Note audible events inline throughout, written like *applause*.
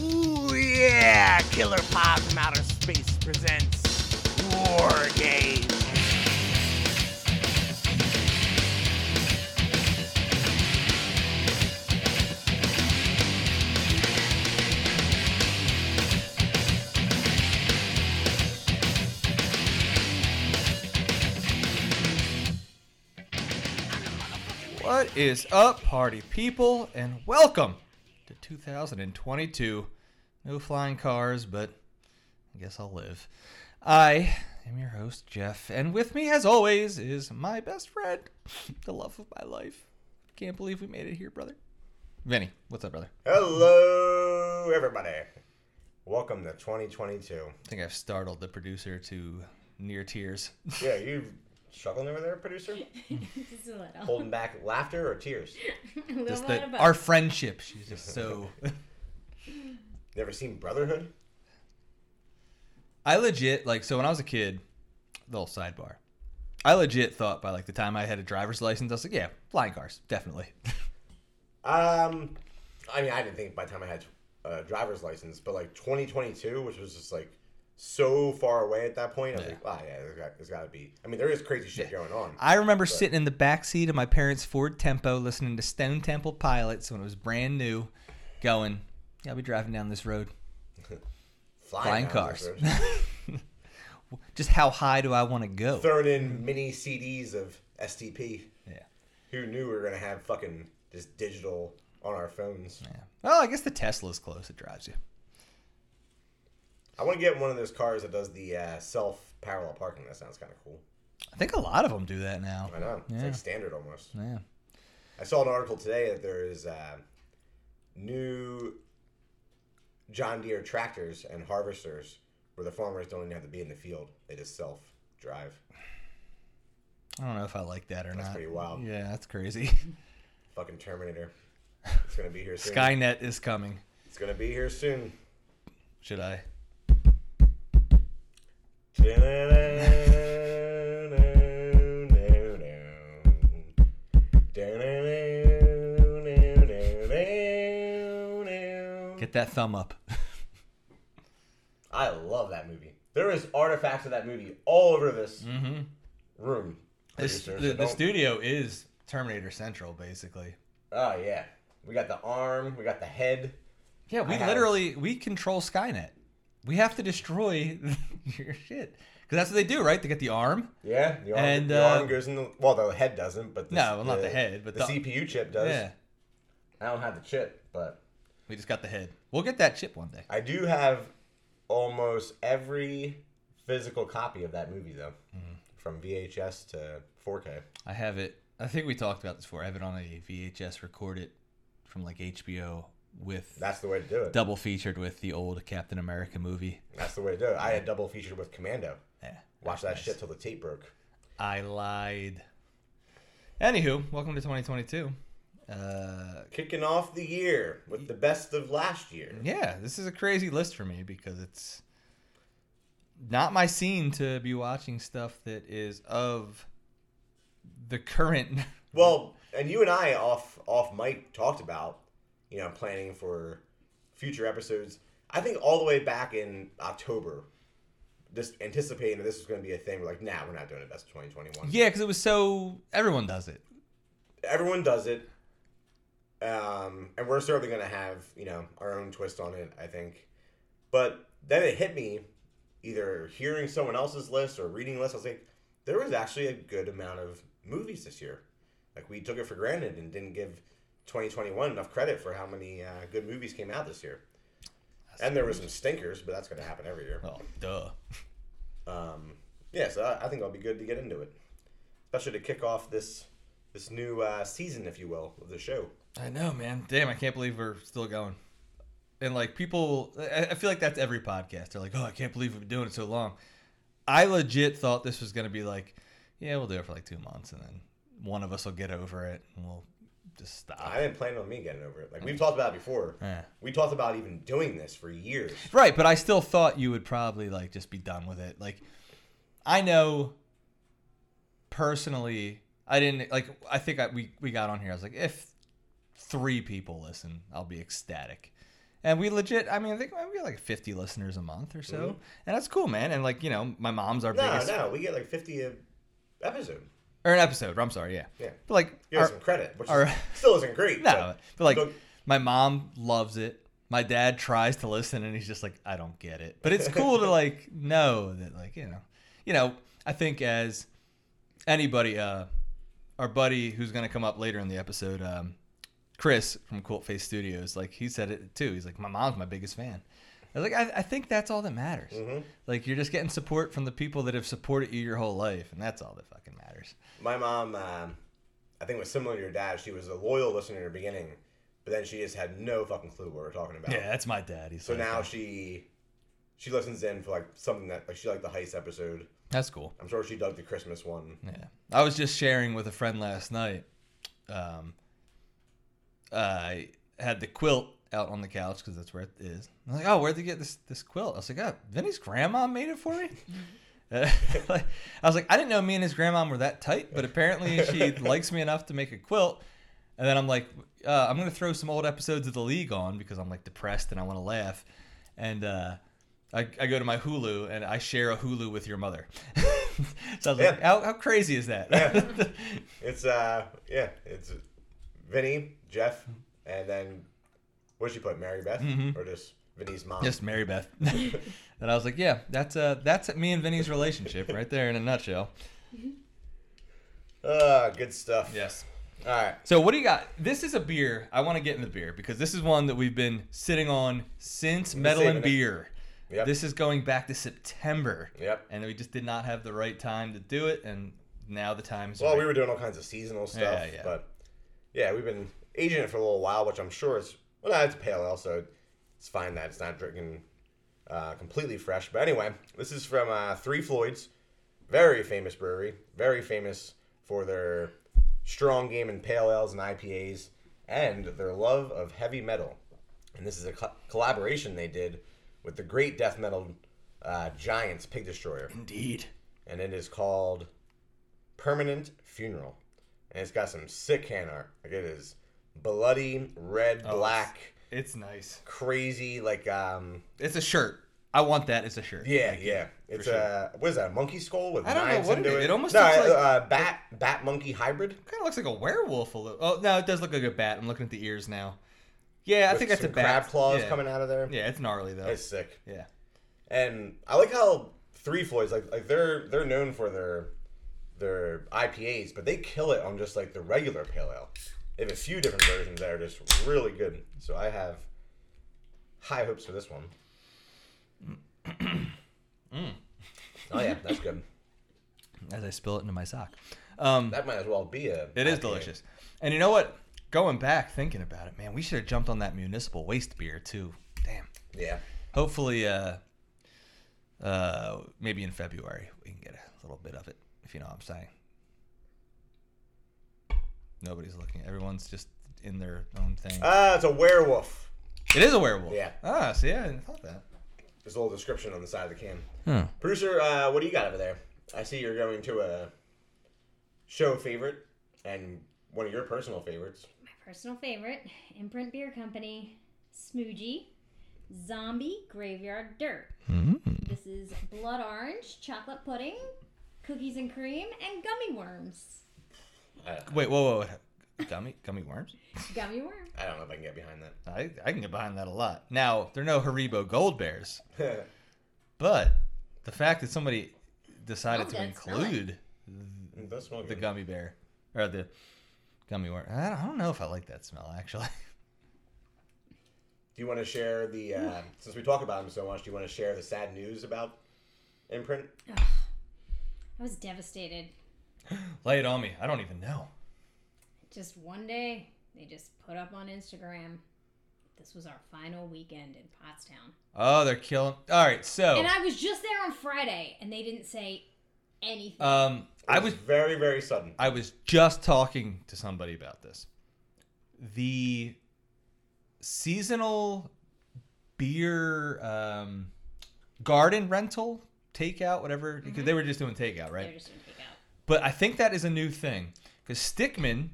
Ooh yeah! Killer Pod from Outer Space presents War Games. What is up, party people, and welcome 2022. No flying cars, but I guess I'll live. I am your host, Jeff, and with me, as always, is my best friend, the love of my life. Can't believe we made it here, brother. Vinny, what's up, brother? Hello, everybody. Welcome to 2022. I think I've startled the producer to near tears. Yeah, you struggling over there, producer? Just a little. Holding back laughter or tears? *laughs* a Just the, our friendship, she's just so. *laughs* *laughs* Never seen Brotherhood? I legit like so when I was a kid, little sidebar. I legit thought by like the time I had a driver's license, I was like, yeah, flying cars, definitely. Um, I mean, I didn't think by the time I had a driver's license, but like 2022, which was just like so far away at that point, I was Yeah. like, ah, yeah, there's got, there's got to be. I mean, there is crazy shit going on. I remember sitting in the back seat of my parents' Ford Tempo listening to Stone Temple Pilots when it was brand new, going, yeah, I'll be driving down this road. *laughs* Flying down cars. *laughs* Just how high do I want to go? Throwing in mini CDs of STP. Yeah. Who knew we were gonna have fucking just digital on our phones? Yeah. Well, I guess the Tesla's close. It drives you. I want to get one of those cars that does the uh, self parallel parking. That sounds kind of cool. I think a lot of them do that now. I know. It's like standard almost. Yeah. I saw an article today that there is uh, new John Deere tractors and harvesters where the farmers don't even have to be in the field; they just self drive. I don't know if I like that or That's not. That's pretty wild. Yeah, that's crazy. *laughs* Fucking Terminator. *laughs* It's gonna be here soon. Skynet is coming. It's gonna be here soon. Should I? Get that thumb up. I love that movie. There is artifacts of that movie all over this Mm-hmm. room. This, the, the don't- studio is Terminator Central, basically. Oh yeah, we got the arm, we got the head. Yeah, we I have- literally we control Skynet. We have to destroy *laughs* your shit because that's what they do, right? They get the arm. Yeah, the arm, And, the uh, arm goes in the well, the head doesn't, but the, No, well, not the head, but the, the- CPU chip does. Yeah, I don't have the chip, but we just got the head. We'll get that chip one day. I do have almost every physical copy of that movie though, Mm-hmm. from VHS to 4K. I have it. I think we talked about this before. I have it on a VHS recorded from like HBO with That's the way to do it. double featured with the old Captain America movie. That's the way to do it. I had double featured with Commando. Yeah, Watch that nice. shit till the tape broke. I lied. Anywho, welcome to 2022. Uh, Kicking off the year with the best of last year. yeah, this is a crazy list for me because it's not my scene to be watching stuff that is of the current. Well, and you and I off off mic talked about, you know, planning for future episodes. I think all the way back in October, just anticipating that this was going to be a thing. We're like, nah, we're not doing it. Best of 2021. yeah, because it was so everyone does it. Everyone does it, um, and we're certainly going to have you know our own twist on it. I think, but then it hit me, either hearing someone else's list or reading lists. I was like, there was actually a good amount of movies this year. Like we took it for granted and didn't give 2021 enough credit for how many uh, good movies came out this year. and there were some stinkers, but that's going to happen every year. Oh, duh. Um, yeah, so I, I think I'll be good to get into it, especially to kick off this this new uh, season, if you will, of the show. I know, man. Damn, I can't believe we're still going. And like people, I I feel like that's every podcast. They're like, "Oh, I can't believe we've been doing it so long." I legit thought this was gonna be like, "Yeah, we'll do it for like two months, and then one of us will get over it, and we'll just stop." I didn't plan on me getting over it. Like we've mm. talked about it before. Yeah. We talked about even doing this for years. Right, but I still thought you would probably like just be done with it. Like, I know personally, I didn't like. I think I, we we got on here. I was like, if three people listen, I'll be ecstatic. And we legit, I mean, I think we get like 50 listeners a month or so. Mm-hmm. And that's cool, man. And like, you know, my mom's our No, biggest, no, we get like 50 a episode. Or an episode, I'm sorry, yeah. Yeah. But like, Give us some credit, which our- is, still isn't great. *laughs* no, but- but like, Look- my mom loves it. My dad tries to listen and he's just like, I don't get it. But it's cool to *laughs* like know that, like, you know, you know, I think as anybody, uh, our buddy who's going to come up later in the episode, um, Chris from Quilt Face Studios, like he said it too. He's like, my mom's my biggest fan. I was like, I, I think that's all that matters. Mhm. Like you're just getting support from the people that have supported you your whole life, and that's all that fucking matters. My mom, um, I think, was similar to your dad. She was a loyal listener in the beginning, but then she just had no fucking clue what we're talking about. Yeah, that's my dad. He's So like, now uh, she she listens in for like something that like she liked the heist episode. that's cool. I'm sure she dug the Christmas one. Yeah, I was just sharing with a friend last night. Um, I had the quilt out on the couch because that's where it is. I'm like, oh, where'd they get this this quilt? I was like, oh, Vinny's grandma made it for me. *laughs* Uh, *laughs* like, I was like, I didn't know me and his grandma were that tight, but apparently she *laughs* likes me enough to make a quilt. And then I'm like, uh, I'm gonna throw some old episodes of The League on because I'm like depressed and I want to laugh. And uh, I, I go to my Hulu and I share a Hulu with your mother. *laughs* so I was like, how, how crazy is that? Yeah. It's uh yeah, it's Vinny, Jeff, and then what did she put? Mary Beth or just Vinny's mom? Just Mary Beth. And I was like, yeah, that's uh that's me and Vinny's relationship *laughs* right there in a nutshell. Ah, good stuff. Yes. All right. So what do you got? This is a beer. I want to get in the beer because this is one that we've been sitting on since Metal and. Beer. Yep. This is going back to September. Yep. And we just did not have the right time to do it, and now the time's Well, right. we were doing all kinds of seasonal stuff, Yeah, yeah. but yeah, we've been aging it for a little while, which I'm sure is well, no, it's pale ale, so it's fine that it's not drinking uh, completely fresh. But anyway, this is from uh, Three Floyds, very famous brewery, very famous for their strong game in pale ales and IPAs, and their love of heavy metal. And this is a co- collaboration they did with the great death metal uh, giants, Pig Destroyer Indeed. and it is called Permanent Funeral. And it's got some sick can art. Like it is bloody, red, Oh, black, It's nice. crazy, like um It's a shirt. I want that as a shirt. yeah, Like, yeah. It's sure. a what is that? A monkey skull with I don't know what into it it. It almost no, looks uh, like- uh, bat bat monkey hybrid. Kind of looks like a werewolf a little. Oh no, it does look like a bat. I'm looking at the ears now. Yeah, I with think that's a bat. crab claws yeah. coming out of there. Yeah, it's gnarly though. It's sick. yeah. And I like how Three Floyds like like they're they're known for their their IPAs, but they kill it on just like the regular pale ale. They have a few different versions that are just really good. So I have high hopes for this one. Oh yeah, that's good. *laughs* As I spill it into my sock. Um, That might as well be a. it is IPA. delicious. And you know what? Going back, thinking about it, man, we should have jumped on that municipal waste beer too. Damn. Yeah. Hopefully, uh, uh, maybe in February we can get a little bit of it, if you know what I'm saying. Nobody's looking. Everyone's just in their own thing. Ah, it's a werewolf. it is a werewolf. yeah. Ah, see, I didn't thought that. There's a little description on the side of the can. Hmm. Producer, uh, what do you got over there? I see you're going to a show favorite and one of your personal favorites. My personal favorite, Imprint Beer Company, Schmoojee, Zombie Graveyard Dirt. Mm. This is blood orange, chocolate pudding, cookies and cream, and gummy worms. I, Wait, whoa, whoa, whoa. gummy, gummy worms. Gummy worm. I don't know if I can get behind that. I, I can get behind that a lot. Now, they're no Haribo Gold Bears, *laughs* but the fact that somebody decided Oh, to that's include It does smell the good. gummy bear or the gummy worm, I don't, I don't know if I like that smell actually. *laughs* Do you want to share the uh, since we talk about him so much? Do you want to share the sad news about Imprint? I was devastated. *laughs* Lay it on me. I don't even know. Just one day, they just put up on Instagram. This was our final weekend in Pottstown. Oh, they're killing. All right, so And I was just there on Friday, and they didn't say anything. um, I It was very very sudden. I was just talking to somebody about this. The seasonal beer um, garden rental takeout, whatever, because they were just doing takeout, They're right? just gonna take out. But I think that is a new thing because Stickman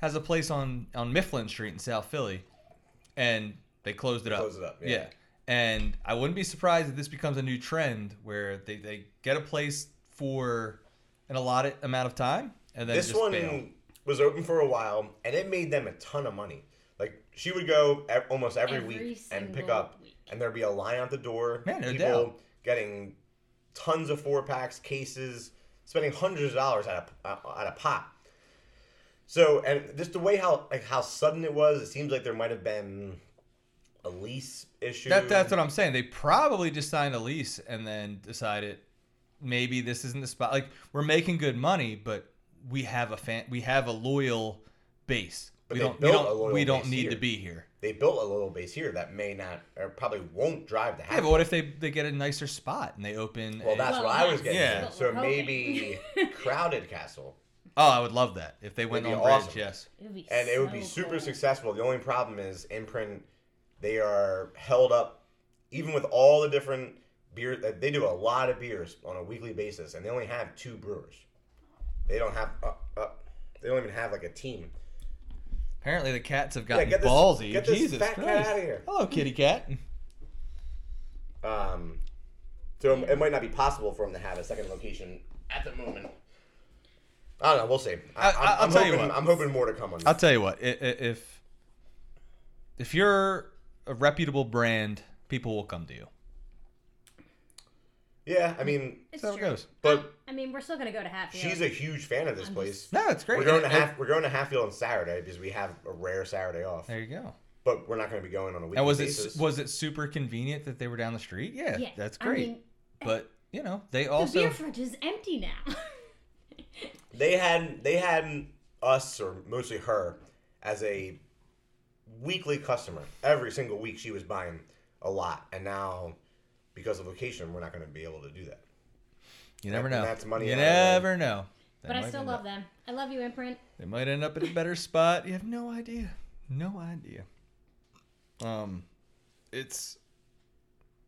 has a place on on Mifflin Street in South Philly, and They closed it up. Closed it up, yeah. yeah. And I wouldn't be surprised if this becomes a new trend where they, they get a place for an allotted amount of time and then this just one bail. was open for a while, and it made them a ton of money. Like she would go ev- almost every, Every week and pick up, week. and there'd be a line out the door. Yeah, no people doubt. getting tons of four packs, cases, spending hundreds of dollars at a uh, at a pop. So, and just the way how like how sudden it was, it seems like there might have been a lease issue. That, that's what I'm saying. They probably just signed a lease and then decided maybe this isn't the spot. Like we're making good money, but we have a fan, we have a loyal base. But we don't, we don't, we don't need here. to be here. They built a little base here that may not or probably won't drive the Yeah, but what if they they get a nicer spot and they open? Well, a- that's Well, what I was getting. Yeah. at. So maybe *laughs* crowded castle. oh, I would love that if they went on be bridge. Yes. It would be and it would be super cool. successful. The only problem is imprint. They are held up, even with all the different beer. uh, They do a lot of beers on a weekly basis, and they only have two brewers. They don't have. Uh, uh, they don't even have like a team. Apparently the cats have Yeah, gotten get this- ballsy. get this Jesus fat cat Christ. outta here. Hello, kitty cat. Um, so it might not be possible for him to have a second location at the moment. I don't know. We'll see. I, I- I'm, I'll I'm tell you hoping. what. I'm hoping more to come on. I'll tell you what. If if you're a reputable brand, people will come to you. Yeah, I mm. mean, It's That's how it true. goes. but I mean, we're still gonna go to Hatfield. she's a huge fan of this I'm place. just- No, it's great. We're going to And- and- half. We're going to Hatfield on Saturday because we have a rare Saturday off. There you go. But we're not going to be going on a weekly And was basis. it was it super convenient that they were down the street? Yeah, Yeah, that's I great. mean, but you know, they the also beer fridge is empty now. *laughs* they had they had us or mostly her as a weekly customer. Every single week she was buying a lot, and now because of location, we're not going to be able to do that. you never and know. that's money You out of there. never know. They but I still love up- them. I love you, Imprint. They might end up in a better *laughs* spot. You have no idea. No idea. Um, it's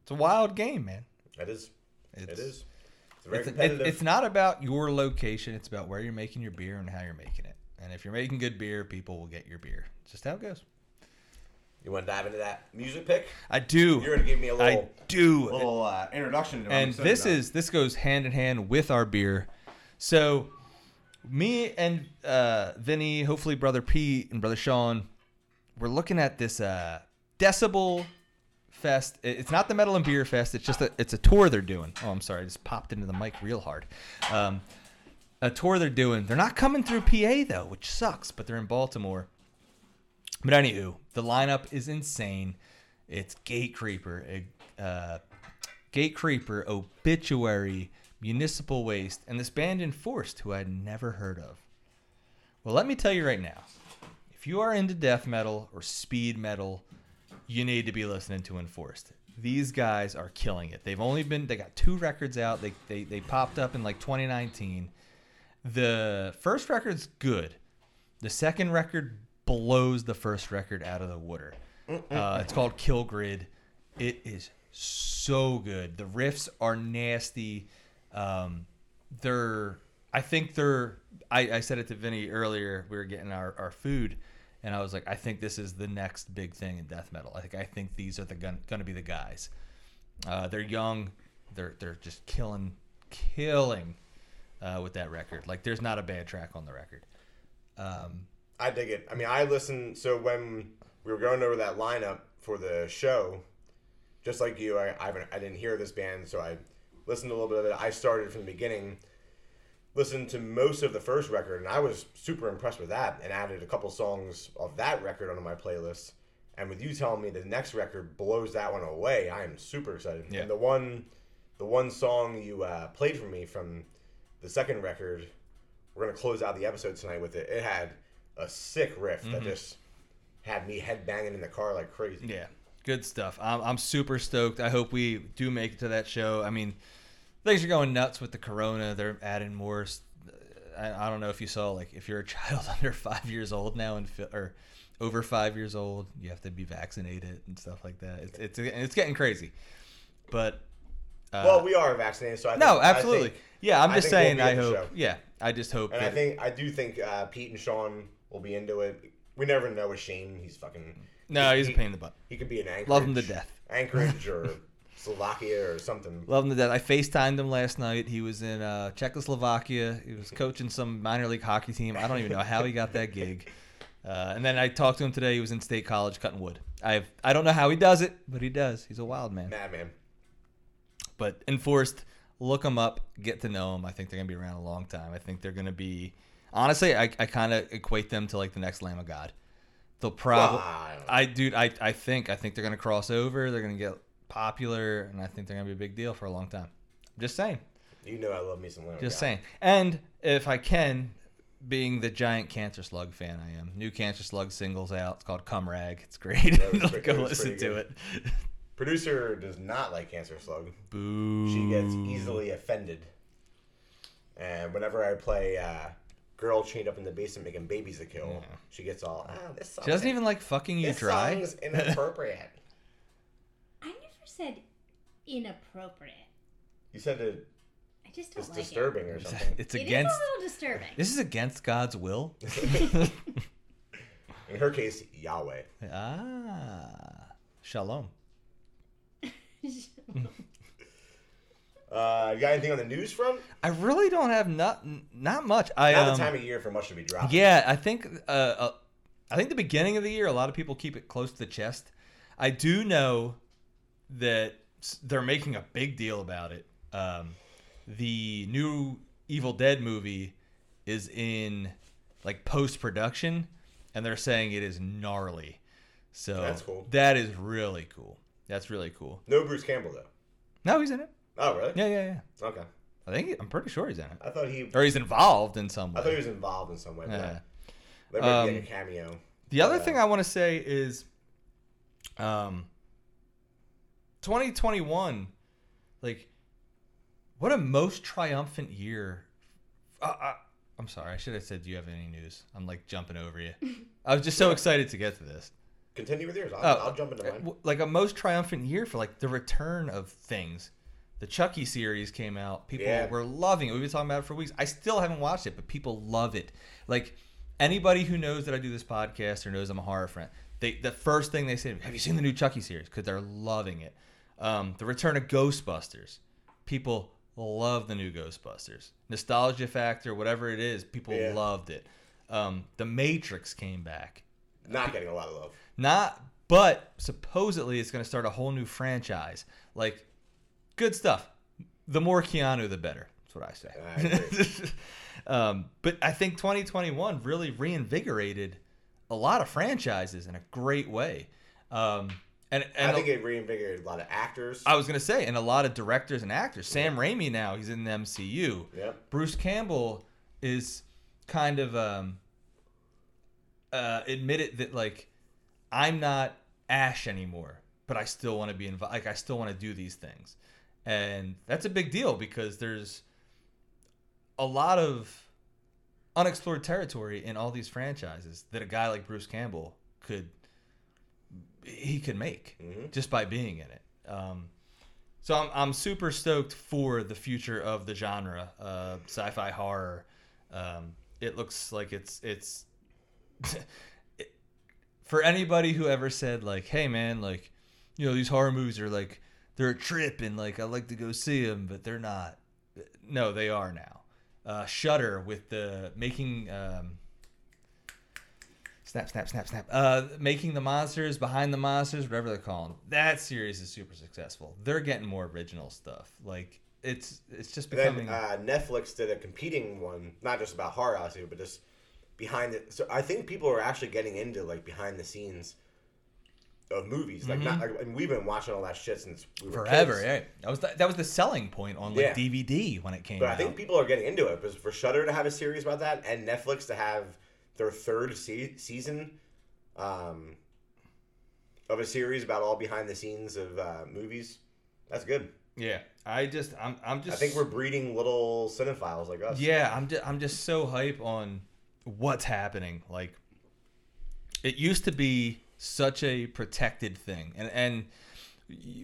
it's a wild game, man. It is. It's, it is. It's very It's, it, competitive. it's not about your location. It's about where you're making your beer and how you're making it. And if you're making good beer, people will get your beer. It's just how it goes. You want to dive into that music pick? I do. You're going to give me a little do. little uh, introduction. To and this about. is this goes hand in hand with our beer. So, me and uh, Vinny, hopefully brother Pete and brother Sean, we're looking at this uh, Decibel Fest. It's not the Metal and Beer Fest. It's just a it's a tour they're doing. Oh, I'm sorry, I just popped into the mic real hard. Um, a tour they're doing. They're not coming through PA though, which sucks. But they're in Baltimore. But anywho, the lineup is insane. It's Gatecreeper, uh, Gatecreeper, Obituary, Municipal Waste, and this band Enforced, who I'd never heard of. Well, let me tell you right now, if you are into death metal or speed metal, you need to be listening to Enforced. These guys are killing it. They've only been they got two records out. They they, they popped up in like 2019. The first record's good. The second record blows the first record out of the water. Uh, it's called Kill Grid. It is so good. The riffs are nasty. Um, they're, I think they're. I, I said it to Vinny earlier. We were getting our, our food, and I was like, I think this is the next big thing in death metal. I think I think these are the gun, gonna be the guys. Uh, they're young. They're they're just killing killing uh, with that record. Like there's not a bad track on the record. Um, I dig it. I mean, I listened. So when we were going over that lineup for the show, just like you, I I, I didn't hear this band, so I listened a little bit of it. I started from the beginning, listened to most of the first record, and I was super impressed with that, and added a couple songs of that record onto my playlist. And with you telling me the next record blows that one away, I am super excited. Yeah. And the one, the one song you uh, played for me from the second record, we're gonna close out the episode tonight with it. It had a sick riff that just had me head banging in the car like crazy. Yeah, good stuff. I'm, I'm super stoked. I hope we do make it to that show. I mean, things are going nuts with the corona. They're adding more. I don't know if you saw, like, if you're a *laughs* child under five years old now and or over five years old, you have to be vaccinated and stuff like that. It's it's it's getting crazy. But uh, Well, we are vaccinated, so I think, no, I absolutely. think- yeah, I'm I just think we'll saying. I hope. Yeah, I just hope. and I think I do think uh, Pete and Sean will be into it. We never know with Shane; he's fucking No, he's a pain in the butt. He could be an Anchorage. Love him to death. *laughs* Anchorage or Slovakia or something. Love him to death. I FaceTimed him last night. He was in uh, Czechoslovakia. He was coaching some minor league hockey team. I don't even know how he got that gig. Uh, and then I talked to him today. He was in State College cutting wood. I've I don't know how he does it, but he does. He's a wild man. Madman. But enforced, look him up, get to know him. I think they're gonna be around a long time. I think they're gonna be. Honestly, I, I kind of equate them to like the next Lamb of God. They'll probably. Ah, I don't know. I dude, I I think I think they're gonna cross over. They're gonna get popular, and I think they're gonna be a big deal for a long time. I'm just saying. You know I love me some Lamb. Just God. saying. And if I can, being the giant Cancer Slug fan I am, new Cancer Slug singles out. It's called Cum Rag. It's great. *laughs* Pretty- Go listen to it. Producer does not like Cancer Slug. Boo. She gets easily offended. And whenever I play uh, Girl Chained Up in the Basement Making Babies a Kill, Yeah. she gets all, ah, this song. She doesn't even like fucking you this dry. song's inappropriate. *laughs* I never said inappropriate. you said it, I just don't it's like disturbing or It's something. *laughs* it's it. It is against. a little disturbing. This is against God's will. *laughs* In her case, Yahweh. ah, shalom. Uh, you got anything on the news front? I really don't have not not much. I Not um, the time of year for much to be dropped. Yeah, I think uh, uh, I think the beginning of the year, a lot of people keep it close to the chest. I do know that they're making a big deal about it. Um, the new Evil Dead movie is in like post production, and they're saying it is gnarly. So That's cool. That is really cool. That's really cool. No Bruce Campbell though. No, he's in it. Oh really? Yeah, yeah, yeah. Okay. I think I'm pretty sure he's in it, I thought he. or he's involved in some way. I thought he was involved in some way. Yeah. There might be Um, like a cameo. The other thing I want to say is, um, 2021, like, what a most triumphant year. Uh, uh, I'm sorry, I should have said, "Do you have any news?" I'm like jumping over you. *laughs* I was just so excited to get to this. Continue with yours. I'll, Oh, I'll jump into uh, mine. Like a most triumphant year for like the return of things. The Chucky series came out. People Yeah. were loving it. We've been talking about it for weeks. I still haven't watched it, but people love it. Like anybody who knows that I do this podcast or knows I'm a horror friend, they the first thing they say, "Have you seen the new Chucky series?" Because they're loving it. Um, the return of Ghostbusters. People love the new Ghostbusters. Nostalgia factor, whatever it is, people Yeah. loved it. Um, the Matrix came back Not getting a lot of love. not but supposedly it's going to start a whole new franchise like good stuff. The more keanu the better. That's what i say. I *laughs* um, but i think 2021 really reinvigorated a lot of franchises in a great way. Um, and, and I think it reinvigorated a lot of actors. I was going to say and a lot of directors and actors. Sam raimi now he's in the mcu Yep. Bruce Campbell is kind of um, uh, admitted that like I'm not Ash anymore, but I still want to be involved. Like I still want to do these things, and that's a big deal because there's a lot of unexplored territory in all these franchises that a guy like Bruce Campbell could he could make Mhm. just by being in it. Um, so I'm, I'm super stoked for the future of the genre, uh, sci-fi horror. Um, it looks like it's it's *laughs* it- for anybody who ever said like, "Hey man, like, you know, these horror movies are like they're a trip and like I like to go see them, but they're not." No, they are now. Uh, Shudder with the making. Um, Snap, snap, snap, snap. Uh, making the monsters, behind the monsters, whatever they're calling. That series is super successful. They're getting more original stuff. Like it's it's just And then uh, Netflix did a competing one, not just about horror, obviously, but just behind it. So I think people are actually getting into like behind the scenes of movies. Like, not, like, mean, we've been watching all that shit since we were Mm-hmm. forever, kids. yeah. That was the, that was the selling point on like Yeah. DVD when it came But out. I think people are getting into it because for Shudder to have a series about that and Netflix to have their third se- season um, of a series about all behind the scenes of uh, movies, that's good. yeah, I just I'm I'm just I think we're breeding little cinephiles like us. Yeah, I'm just I'm just so hype on what's happening. Like it used to be such a protected thing. And and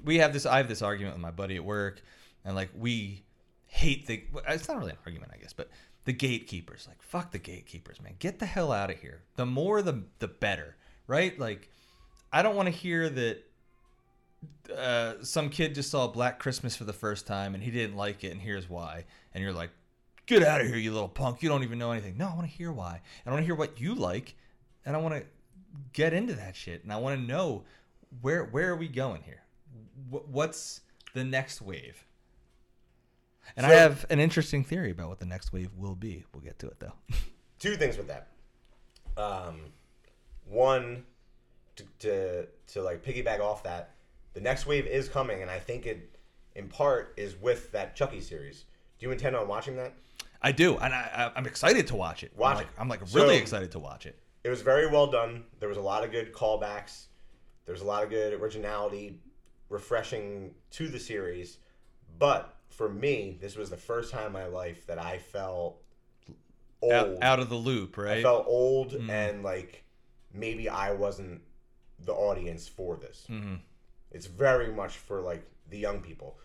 we have this I have this argument with my buddy at work and like we hate the it's not really an argument, I guess, but the gatekeepers. Like fuck the gatekeepers, man. Get the hell out of here. The more the the better, right? Like I don't want to hear that uh, some kid just saw Black Christmas for the first time and he didn't like it, and here's why. And you're like, get out of here, you little punk. You don't even know anything. No, I want to hear why. I want to hear what you like, and I want to get into that shit. And I want to know where where are we going here? Wh- What's the next wave? And I have an interesting theory about what the next wave will be. We'll get to it though. *laughs* two things with that. Um, one, to, to to like piggyback off that, the next wave is coming, and I think it, in part, is with that Chucky series. Do you intend on watching that? I do, and I, I- I'm excited to watch it. Watch I'm like, it. I'm like really So- excited to watch it. It was very well done. There was a lot of good callbacks. There was a lot of good originality, refreshing to the series. But for me, this was the first time in my life that I felt old. Out, out of the loop, right? I felt old Mm. and like maybe I wasn't the audience for this. hmm It's very much for like the young people,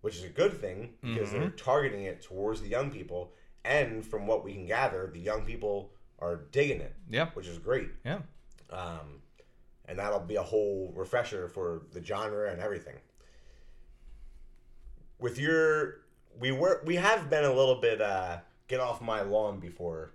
which is a good thing because they're Mm-hmm. targeting it towards the young people. And from what we can gather, the young people are digging it, Yeah, which is great. yeah. Um, and that'll be a whole refresher for the genre and everything. With your, we were we have been a little bit uh, get off my lawn before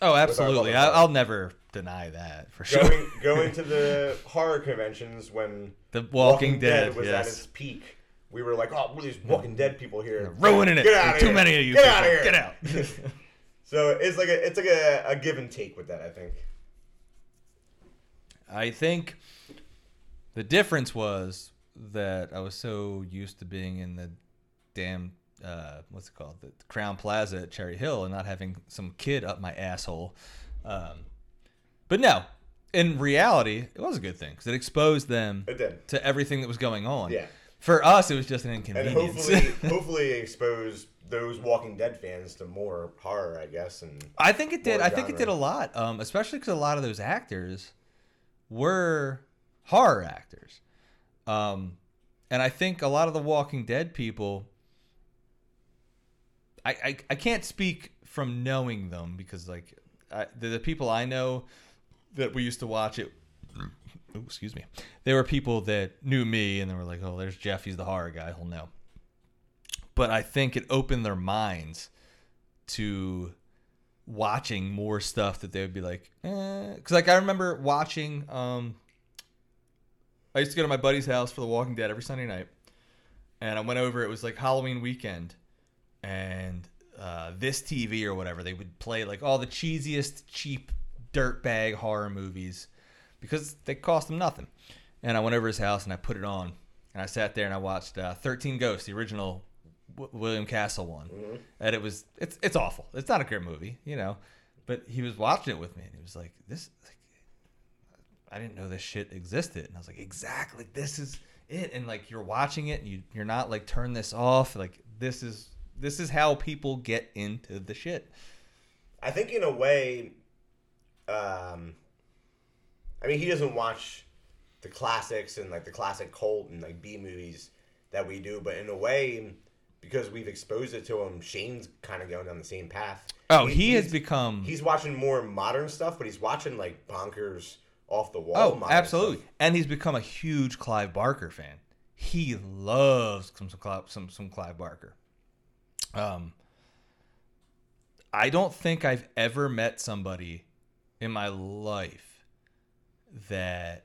Oh, absolutely. I, I'll never deny that for sure. going *laughs* going to the horror conventions when the Walking, Dead, was at its peak. We were like, oh, what are these Walking Dead people here Ruining it. Get out of too here. many of you. Get people. out of here. Get out. *laughs* so it's like a it's like a, a give and take with that. I think. I think the difference was that I was so used to being in the damn uh, what's it called, the Crowne Plaza at Cherry Hill, and not having some kid up my asshole. Um, but no, in reality, it was a good thing because it exposed them It to everything that was going on. Yeah. For us, it was just an inconvenience. And hopefully, *laughs* hopefully, expose those Walking Dead fans to more horror, I guess. And I think it did. I think it did a lot, um, especially because a lot of those actors were horror actors, um, and I think a lot of the Walking Dead people. I, I, I can't speak from knowing them because like I, the, the people I know that we used to watch it. Ooh, excuse me. They were people that knew me and they were like, "Oh, there's Jeff. He's the horror guy. He'll know." But I think it opened their minds to watching more stuff that they would be like, because like I remember watching. Um, I used to go to my buddy's house for The Walking Dead every Sunday night, and I went over. It was like Halloween weekend, and uh, this TV or whatever they would play like all the cheesiest, cheap dirtbag horror movies because they cost them nothing. And I went over his house and I put it on, and I sat there and I watched uh, Thirteen Ghosts, the original w- William Castle one, and it was it's it's awful. It's not a great movie, you know. But he was watching it with me, and he was like, "This, like, I didn't know this shit existed." And I was like, "Exactly, this is it." And like you're watching it, and you you're not like turn this off. Like this is this is how people get into the shit. I think, in a way, um, I mean, he doesn't watch the classics and like the classic cult and like B movies that we do, but in a way, because we've exposed it to him, Shane's kind of going down the same path. Oh, he, has become He's watching more modern stuff, but he's watching like bonkers off the wall. Oh, absolutely. stuff. And he's become a huge Clive Barker fan. He loves some some Clive, some, some Clive Barker. Um, I don't think I've ever met somebody in my life that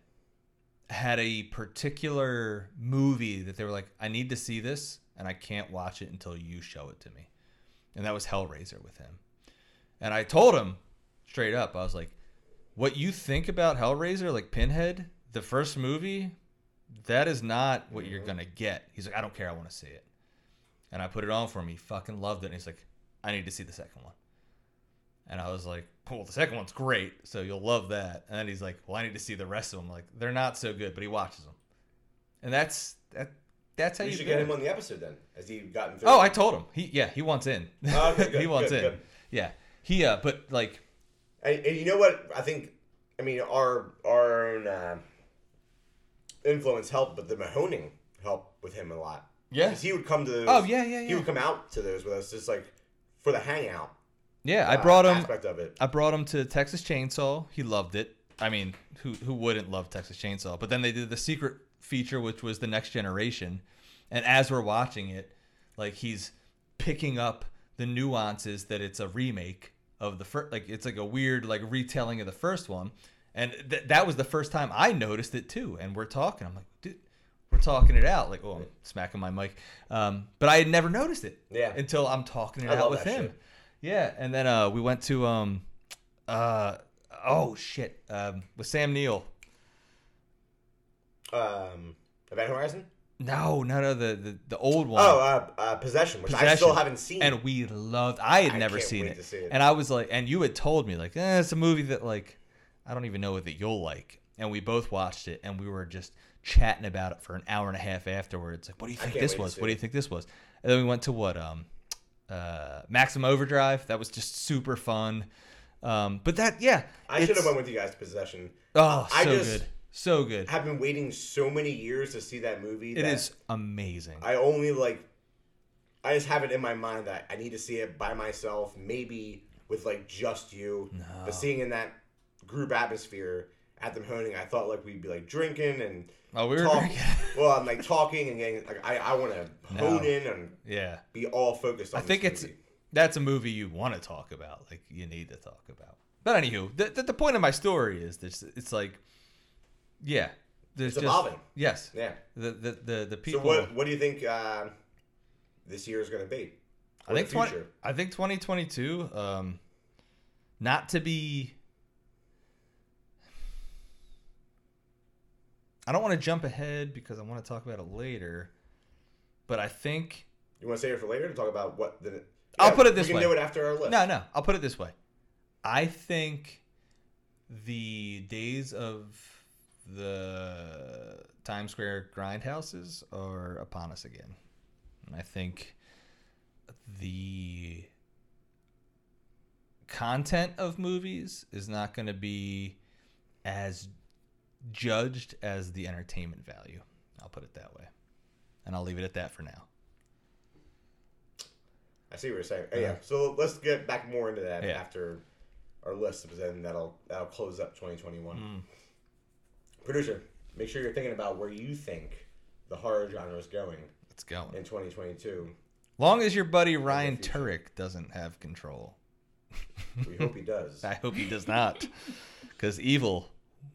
had a particular movie that they were like, I need to see this, and I can't watch it until you show it to me. And that was Hellraiser with him. And I told him straight up, I was like, what you think about Hellraiser, like Pinhead, the first movie, that is not what you're mm-hmm. gonna get. He's like, I don't care, I want to see it. And I put it on for him. He fucking loved it. And he's like, I need to see the second one. And I was like, well, the second one's great, so you'll love that. And then he's like, well, I need to see the rest of them. Like, they're not so good, but he watches them. And that's that. That's how We you should get it. him on the episode then, as he gotten through. Oh, I told him. He yeah, he wants in. Oh, okay, *laughs* good, he wants good, in. good. Yeah, he uh, but like And, and you know what? I think, I mean, our our own uh, influence helped, but the Mahoning helped with him a lot. Yeah. 'Cause he would come to those. Oh, yeah, yeah, yeah. He would come out to those with us, just like for the hangout. Yeah, I uh, brought him. aspect of it. I brought him to Texas Chainsaw. He loved it. I mean, who who wouldn't love Texas Chainsaw? But then they did the secret feature, which was the Next Generation, and as we're watching it, like he's picking up the nuances that it's a remake of the first. Like it's like a weird like retelling of the first one, and th- that was the first time I noticed it too. And we're talking, I'm like, dude. We're talking it out, like, oh, I'm smacking my mic. Um, but I had never noticed it Yeah. until I'm talking it I out with him. shit. Yeah, and then uh, we went to um, uh, oh shit, um, with Sam Neill. Um, Event Horizon. No, no, no, the the, the old one. Oh, uh, uh, Possession, which I still haven't seen. and we loved. I had I never seen it. to see it. and I was like, and you had told me like, eh, it's a movie that like, I don't even know that you'll like. And we both watched it, and we were just chatting about it for an hour and a half afterwards. Like, what do you think this was? What do you think this was? And then we went to what um, uh, Maximum Overdrive. That was just super fun. Um, but that yeah, I should have went with you guys to Possession. Oh, I so just- good, so good. I've been waiting so many years to see that movie. It that is amazing. I only like. I just have it in my mind that I need to see it by myself, maybe with like just you. But seeing in that group atmosphere at the honing, I thought like we'd be like drinking and oh, we were talk. *laughs* well, I'm like talking and getting like I, I want to hone No. in and yeah. be all focused on. I think it's that's a movie you want to talk about. Like you need to talk about. But anywho, the, the, the point of my story is this: it's like, yeah, there's It's just evolving. yes. yeah. The the the, the So people. what what do you think uh, this year is going to be? I think the 20. I think 2022. Um, not to be. I don't want to jump ahead because I want to talk about it later, but I think You want to save it for later to talk about what the? I'll put it this way. we can do it after our list. No, no. I'll put it this way. I think the days of the Times Square grindhouses are upon us again. And I think the content of movies is not going to be as judged as the entertainment value. I'll put it that way. And I'll leave it at that for now. I see what you're saying. Oh, yeah. So let's get back more into that Yeah. after our list, because then that'll that'll close up 2021. Mm. Producer, make sure you're thinking about where you think the horror genre is going It's going in 2022. Long as your buddy Ryan. Turek doesn't have control. We hope he does. *laughs* I hope he does not. *laughs* Because evil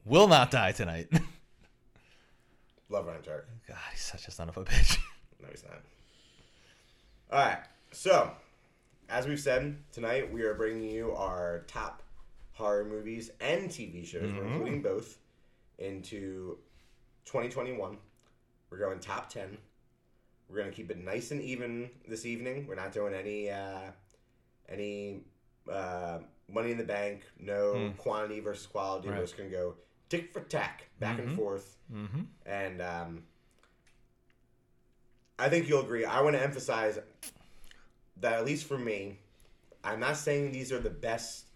will not die tonight. *laughs* Love Ryan Turek. God, he's such a son of a bitch. *laughs* No, he's not. All right. So, as we've said tonight, we are bringing you our top horror movies and TV shows. We're Mm-hmm. including both into 2021. We're going top 10. We're going to keep it nice and even this evening. We're not doing any uh, any uh, money in the bank. No quantity versus quality. Right. We're just going to go tick for tack, back and forth. mm-hmm. And um, I think you'll agree. I want to emphasize that, at least for me, I'm not saying these are the best,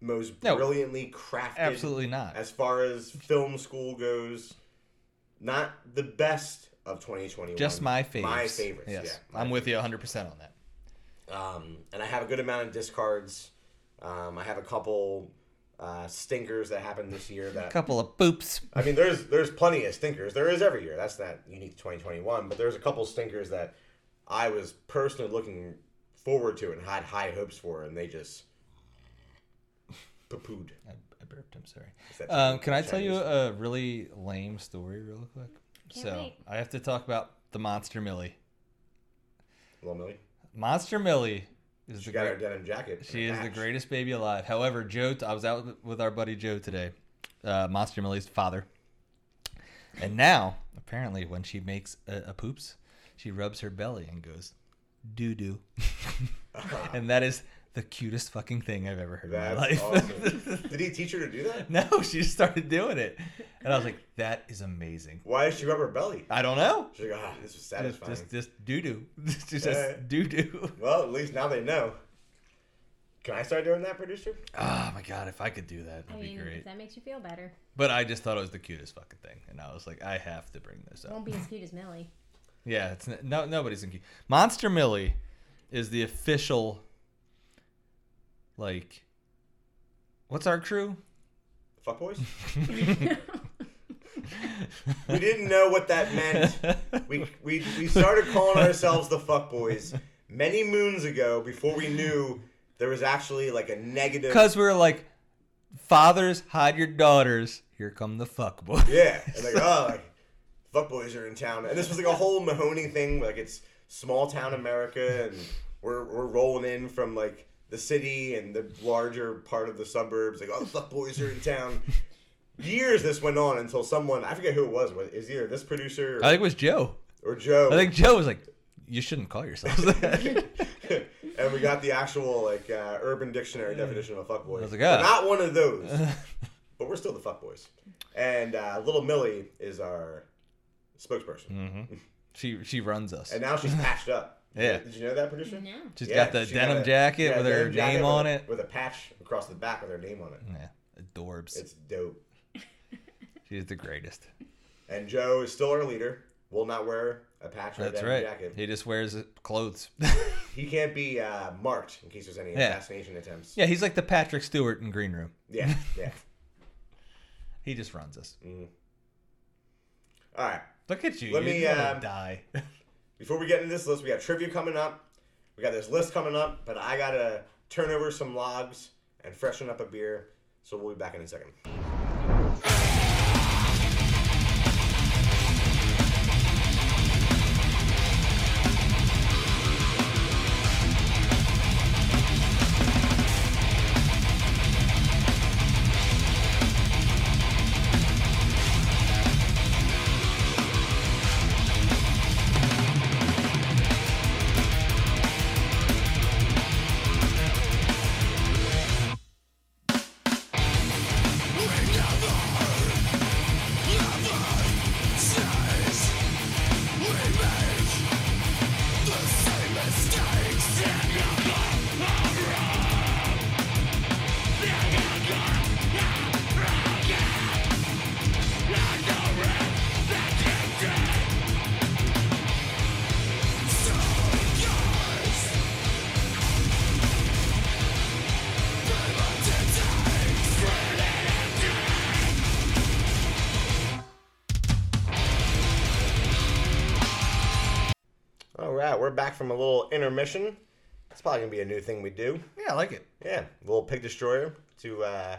most No. brilliantly crafted, Absolutely not. as far as film school goes. Not the best of 2021. Just my faves. My favorites. Yes. Yeah, I'm with you 100% on that. um, and I have a good amount of discards. Um, I have a couple uh, stinkers that happened this year that couple of boops. I mean, there's there's plenty of stinkers. There is every year. That's not unique to 2021. But there's a couple stinkers that I was personally looking forward to and had high hopes for, and they just poo-pooed. I, I burped, I'm sorry. Um, can I tell you a really lame story real quick? Can't so, wait. I have to talk about the Monster Millie. Little Millie? Monster Millie is She the got great- her denim jacket. She is the greatest baby alive. However, Joe, I was out with- our buddy Joe today, uh, Monster Millie's father. And now, apparently, when she makes a, a poops, she rubs her belly and goes, doo doo. *laughs* and that is the cutest fucking thing I've ever heard in my life. awesome. *laughs* Did he teach her to do that? no, she just started doing it. And I was like, that is amazing. Why did she rub her belly? I don't know. She's like, ah, this was satisfying. just, *laughs* just doo doo. just Yeah. doo doo. Well, at least now they know. Can I start doing that, producer? Oh my god, if I could do that, I that'd mean, be great. that makes you feel better. But I just thought it was the cutest fucking thing, and I was like, I have to bring this up. Won't be as cute as Millie. Yeah, it's n- no nobody's in cute. Monster Millie is the official, like, what's our crew? fuckboys. *laughs* we didn't know what that meant. We, we, we started calling ourselves the fuckboys many moons ago before we knew there was actually like a negative. Because we were like, fathers, hide your daughters. Here come the fuck boys. Yeah, and like *laughs* oh, like fuckboys are in town, and this was like a whole Mahoney thing. Like it's small town America, and we're we're rolling in from like the city and the larger part of the suburbs. Like oh, the fuckboys are in town. *laughs* Years this went on until someone I forget who it was. Was is either this producer or, I think it was Joe. or Joe? I think Joe was like, you shouldn't call yourselves *laughs* that. *laughs* and we got the actual like uh, Urban Dictionary definition of a fuckboy. I was like, We're. Not one of those, but we're still the fuckboys. And uh, little Millie is our spokesperson, hmm She she runs us. and now she's patched up. Yeah. Did you know that producer? No. She's Yeah, got the she denim a- jacket yeah, with her name with on a- it. with a patch across the back with her name on it. Yeah, adorbs. It's dope. *laughs* She's the greatest. And Joe is still our leader. Will not wear a patch or a That's denim right. jacket. He just wears clothes. He can't be uh, marked in case there's any *laughs* Yeah. assassination attempts. yeah, he's like the Patrick Stewart in Green Room. Yeah, *laughs* yeah. He just runs us. All right. Look at you. Let You're me, gonna um, die. Before we get into this list, we got trivia coming up. We got this list coming up, but I gotta turn over some logs and freshen up a beer. So we'll be back in a second. Back from a little intermission. It's probably gonna be a new thing we do. yeah, I like it. Yeah, a little pig destroyer to uh,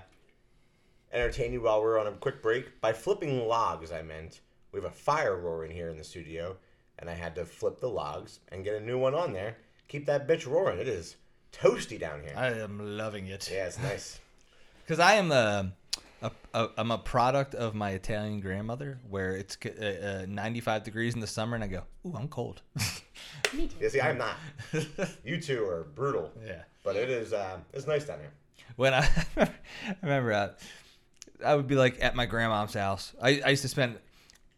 entertain you while we're on a quick break. By flipping logs, I meant we have a fire roaring here in the studio, and I had to flip the logs and get a new one on there. Keep that bitch roaring. It is toasty down here. I am loving it. yeah, it's nice. *laughs* Because I am a, a, a I'm a product of my Italian grandmother, where it's uh, uh, 95 degrees in the summer, and I go, "Ooh, I'm cold." *laughs* Me too. Yeah, see, I'm not. *laughs* You two are brutal. yeah. But it is. Uh, it's nice down here. When I, *laughs* I remember, uh, I would be like at my grandma's house. I, I used to spend.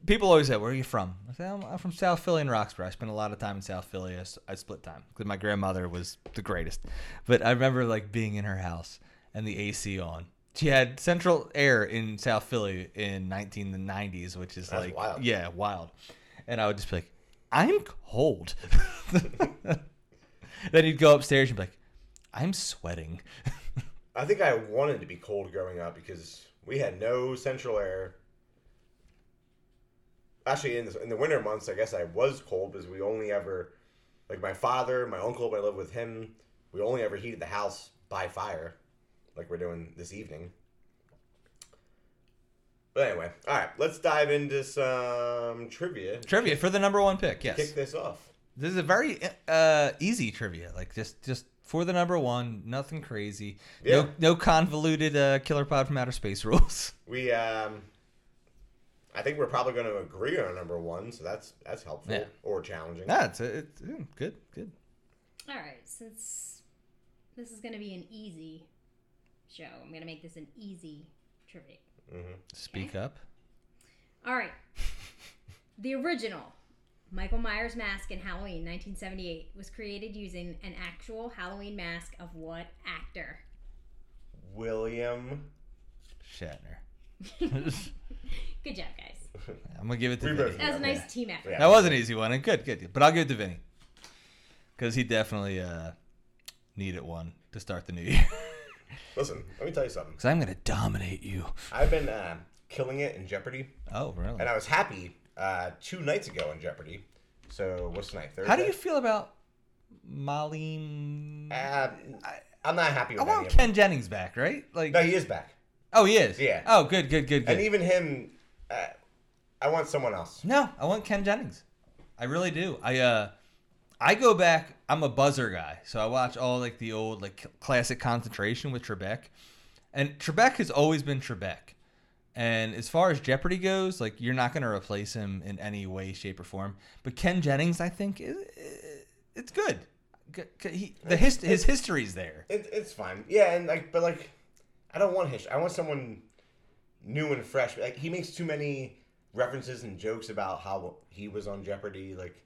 People always say, "Where are you from?" I say, "I'm, I'm from South Philly and Roxbury." I spent a lot of time in South Philly. I split time because my grandmother was the greatest. But I remember like being in her house and the AC on. She had central air in South Philly in 1990s, which is That's like wild. yeah, wild. And I would just be like, "I'm cold." *laughs* then you'd go upstairs and be like, "I'm sweating." I think I wanted to be cold growing up because we had no central air. Actually, in the, in the winter months, I guess I was cold because we only ever, like my father, my uncle, when I lived with him, we only ever heated the house by fire, like we're doing this evening. But anyway, all right, let's dive into some trivia. Trivia for the number one pick. Yes, Kick this off. this is a very uh, easy trivia. Like just just for the number one, nothing crazy. Yeah. No no convoluted uh, killer pod from outer space *laughs* rules. We, um, I think we're probably going to agree on number one, so that's that's helpful Yeah. or challenging. Nah, it's, it's good good. All right, since this is going to be an easy show, I'm going to make this an easy trivia. Speak up. All right. *laughs* the original Michael Myers mask in Halloween 1978 was created using an actual Halloween mask of what actor? William. Shatner. *laughs* Good job, guys. I'm gonna give it to We Vinny. That was a nice Yeah. team effort. Yeah. That was an easy one, and good, good. But I'll give it to Vinny because he definitely uh, needed one to start the new year. *laughs* Listen, let me tell you something. Because I'm going to dominate you. I've been uh, killing it in Jeopardy, Oh, really? and I was happy uh, two nights ago in Jeopardy. So what's tonight? Thursday. How do you feel about Molly? Uh, I, I'm not happy I with any want. Ken Jennings back, right? Like, No, he is back, oh, he is. Yeah. Oh, good, good, good, good. and even him. Uh, I want someone else. No, I want Ken Jennings. I really do. I uh I go back, I'm a buzzer guy. So I watch all like the old like classic concentration with Trebek. And Trebek has always been Trebek. And as far as Jeopardy goes, like you're not going to replace him in any way shape or form. But Ken Jennings, I think is, it's good. He, the his, his history's there. It, it's fine. Yeah, and like, but like, I don't want history. I want someone new and fresh. Like, he makes too many references and jokes about how he was on Jeopardy. Like,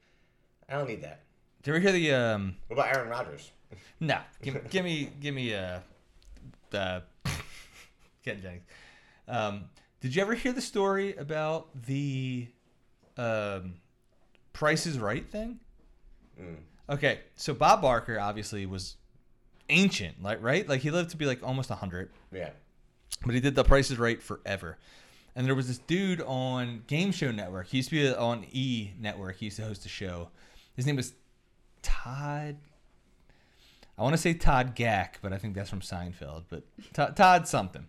I don't need that. Did we hear the um What about Aaron Rodgers? No, *laughs* give, give me, give me uh, the *laughs* Ken Jennings. Um, did you ever hear the story about the um, Price is Right thing? Mm. Okay, so Bob Barker obviously was ancient, like right, like he lived to be like almost hundred, Yeah. but he did the Price is Right forever. And there was this dude on Game Show Network. He used to be on E Network. He used to host a show. His name was Todd. I want to say Todd Gack, but I think that's from Seinfeld. But Todd, Todd something.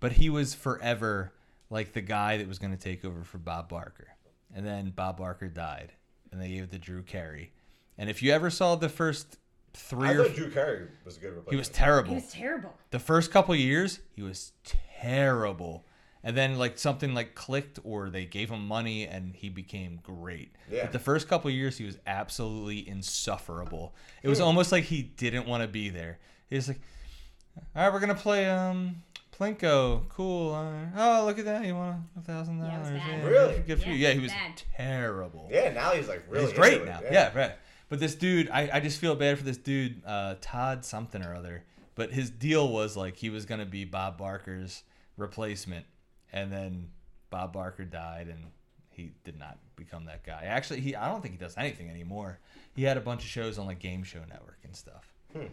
But he was forever like the guy that was going to take over for Bob Barker. And then Bob Barker died, and they gave it to Drew Carey. And if you ever saw the first three I or thought Drew Carey was a good replacement. he was terrible. He was terrible. The first couple years, he was terrible. And then like something like clicked or they gave him money and he became great. Yeah. But the first couple years he was absolutely insufferable. It Hmm. was almost like he didn't want to be there. He was like, "All right, we're going to play um Plinko. Cool. Uh, oh, look at that. You want a thousand Yeah, it was dollars? Really? Good for you. Yeah, Yeah, he was bad. terrible. Yeah, now he's like really. He's great into it. now. Yeah. right. But this dude, I, I just feel bad for this dude, uh, Todd something or other. But his deal was like he was gonna be Bob Barker's replacement, and then Bob Barker died, and he did not become that guy. Actually, he I don't think he does anything anymore. He had a bunch of shows on like Game Show Network and stuff. Hmm.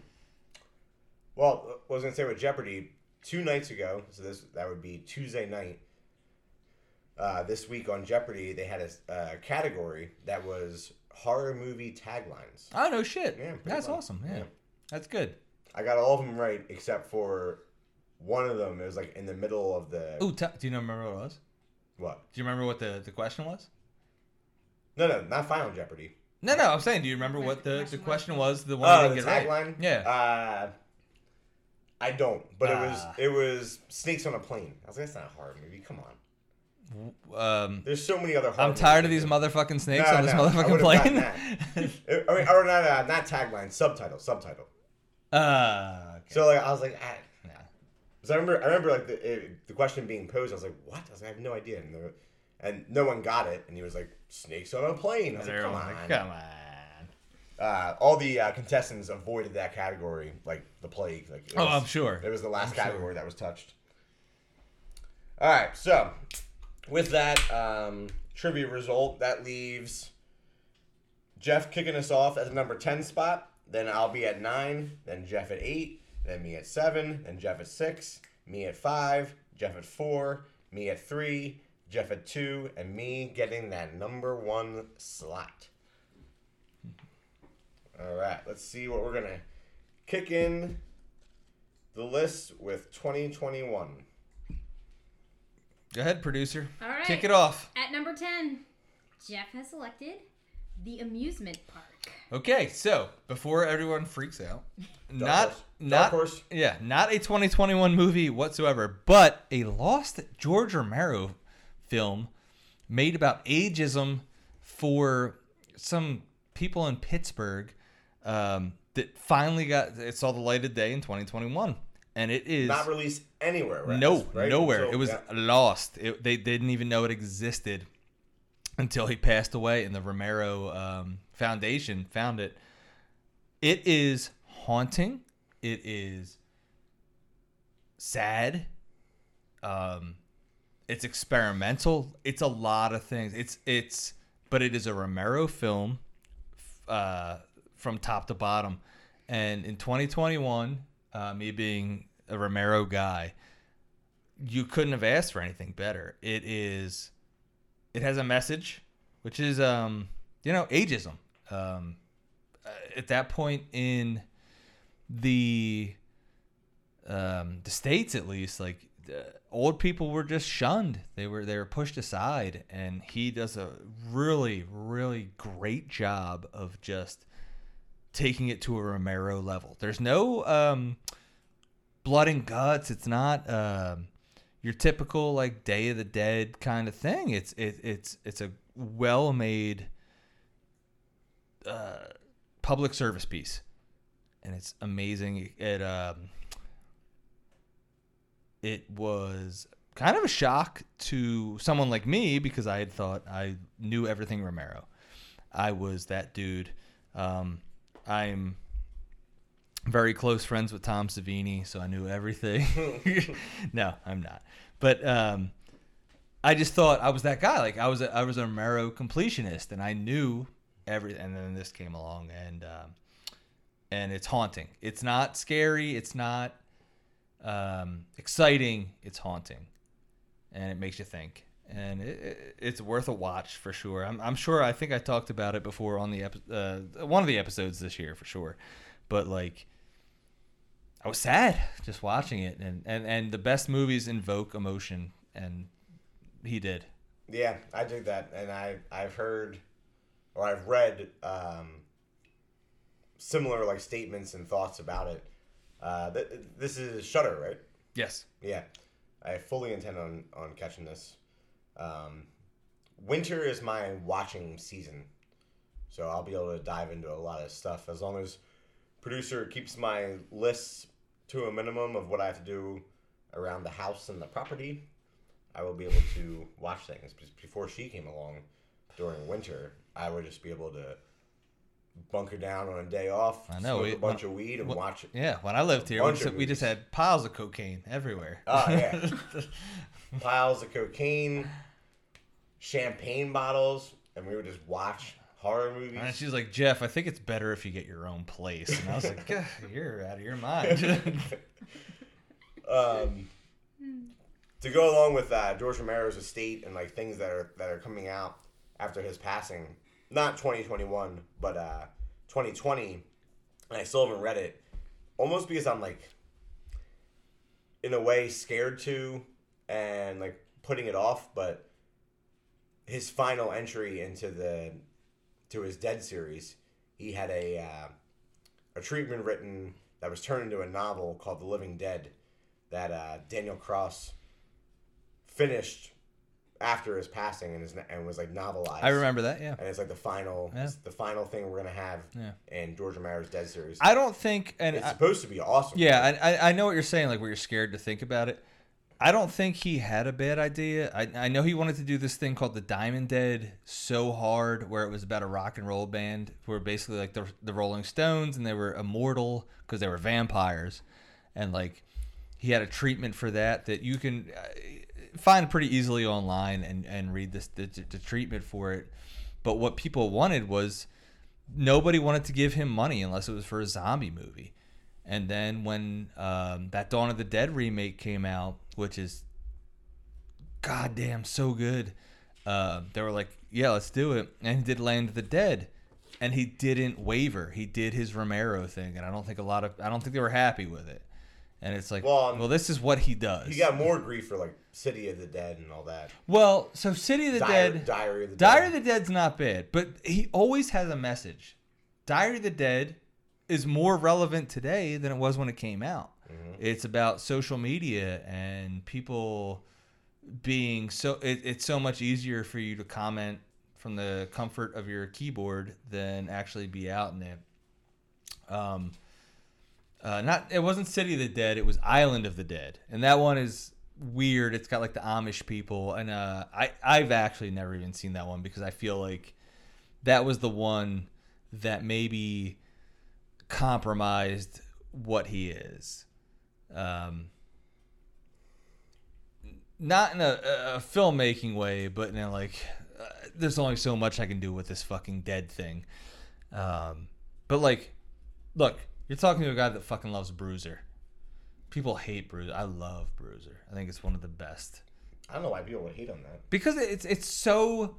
Well, I was gonna say with Jeopardy two nights ago, so this that would be Tuesday night. Uh, this week on Jeopardy, they had a uh, category that was horror movie taglines. Oh no shit. Yeah, That's fun. awesome. Yeah. Yeah. That's good. I got all of them right except for one of them. It was like in the middle of the Ooh, t- do you remember what it was? what? Do you remember what the, the question was? No, no, not Final Jeopardy. No, no. I'm saying, do you remember What the the, question was? The one Oh, you the didn't get tagline. right. Yeah. Uh, I don't, but it was Ah. it was Snakes on a Plane. I was like, that's not a horror movie. Come on. Um, There's so many other. Horror I'm tired of these motherfucking snakes No, on this no, I motherfucking would've plane. gotten I mean, or not uh, not tagline, subtitle, subtitle. uh, okay. So like I was like, ah. So I remember, I remember like the it, the question being posed. I was like, "What?" I was like, "I have no idea," and, and no one got it. And he was like, "Snakes on a plane." I was like, "Come on!" like, come on. Uh, all the uh, contestants avoided that category like the plague. Like, Oh, was- I'm sure. it was the last I'm sure. category that was touched. All right, so with that um, trivia result, that leaves Jeff kicking us off at the number ten spot. Then I'll be at nine. Then Jeff at eight. Then me at seven. Then Jeff at six. Me at five. Jeff at four. Me at three. Jeff at two. And me getting that number one slot. All right, let's see what we're gonna kick in the list with 2021. Go ahead, producer. All right. Kick it off. At number 10, Jeff has selected the amusement park. Okay, so before everyone freaks out, not horse. not horse. yeah, not a 2021 movie whatsoever, but a lost George Romero film made about ageism for some people in Pittsburgh um, that finally got it saw the light of day in 2021, and it is Not released anywhere, right? no Right? nowhere. So, it was yeah. lost. It, they didn't even know it existed until he passed away, and the Romero um, Foundation found it. It is haunting. It is sad. Um, it's experimental. It's a lot of things. It's it's, but it is a Romero film, uh, from top to bottom. And in 2021, uh, me being a Romero guy, you couldn't have asked for anything better. It is, it has a message, which is, um, you know, ageism. Um, uh, at that point in the um, the states, at least, like uh, old people were just shunned. They were they were pushed aside, and he does a really really great job of just taking it to a Romero level. There's no um, blood and guts. It's not um, your typical like Day of the Dead kind of thing. It's it, it's it's a well made uh, public service piece, and it's amazing. It um, it was kind of a shock to someone like me because I had thought I knew everything Romero. I was that dude. Um, I'm very close friends with Tom Savini, so I knew everything. *laughs* no, I'm not. But um, I just thought I was that guy. Like I was, a, I was a Romero completionist, and I knew everything. And then this came along, and um, and it's haunting. It's not scary. It's not um, exciting. It's haunting, and it makes you think. And it, it, it's worth a watch for sure. I'm, I'm sure. I think I talked about it before on the epi- uh, one of the episodes this year for sure. But like, I was sad just watching it, and and and the best movies invoke emotion, and he did. Yeah, I dig that, and I I've heard, or I've read um, similar like statements and thoughts about it. Uh, th- this is Shudder, right? Yes. Yeah, I fully intend on on catching this. Um, winter is my watching season, so I'll be able to dive into a lot of stuff as long as producer keeps my lists to a minimum of what I have to do around the house and the property. I will be able to watch things. Because Before she came along during winter, I would just be able to bunker down on a day off, I know, smoke we- a bunch when- of weed and when- watch Yeah, when I lived here, we just, we just had piles of cocaine everywhere. Oh, yeah. *laughs* piles of cocaine, champagne bottles, and we would just watch horror movies. and she's like, Jeff, I think it's better if you get your own place. And I was like, you're out of your mind. *laughs* um, to go along with uh, George Romero's estate and like things that are that are coming out after his passing, not 2021, but uh, 2020, and I still haven't read it, almost because I'm like, in a way, scared to, and like putting it off. But his final entry into the to his Dead series, he had a uh, a treatment written that was turned into a novel called The Living Dead that uh, Daniel Kraus finished after his passing and, is, and was like novelized. I remember that, yeah. And it's like the final, Yeah. the final thing we're gonna have Yeah. in George Romero's Dead series. I don't think, and it's I, supposed to be awesome. yeah, I, I- I know what you're saying, like where you're scared to think about it. I don't think he had a bad idea. I, I know he wanted to do this thing called the Diamond Dead so hard, where it was about a rock and roll band, who were basically like the, the Rolling Stones, and they were immortal because they were vampires, and like he had a treatment for that that you can uh, find pretty easily online and and read this the, the treatment for it. But what people wanted was nobody wanted to give him money unless it was for a zombie movie. And then when um, that Dawn of the Dead remake came out, which is goddamn so good, uh, they were like, "Yeah, let's do it." And he did Land of the Dead, and he didn't waver. He did his Romero thing, and I don't think a lot of I don't think they were happy with it. And it's like, Well, well, this is what he does. He got more grief for like City of the Dead and all that. well, so City of the Diary, Dead, Diary of the Diary Dead. of the Dead's not bad, but he always has a message. Diary of the Dead is more relevant today than it was when it came out. It's about social media and people being so. It, it's so much easier for you to comment from the comfort of your keyboard than actually be out in it. Um, uh, not it wasn't City of the Dead. It was Island of the Dead, and that one is weird. It's got like the Amish people, and uh, I I've actually never even seen that one because I feel like that was the one that maybe compromised what he is. Um, not in a, a filmmaking way, but in a like, uh, there's only so much I can do with this fucking dead thing. Um, but like, look, you're talking to a guy that fucking loves Bruiser. People hate Bruiser. I love Bruiser. I think it's one of the best I don't know why people would hate on that. because it's it's so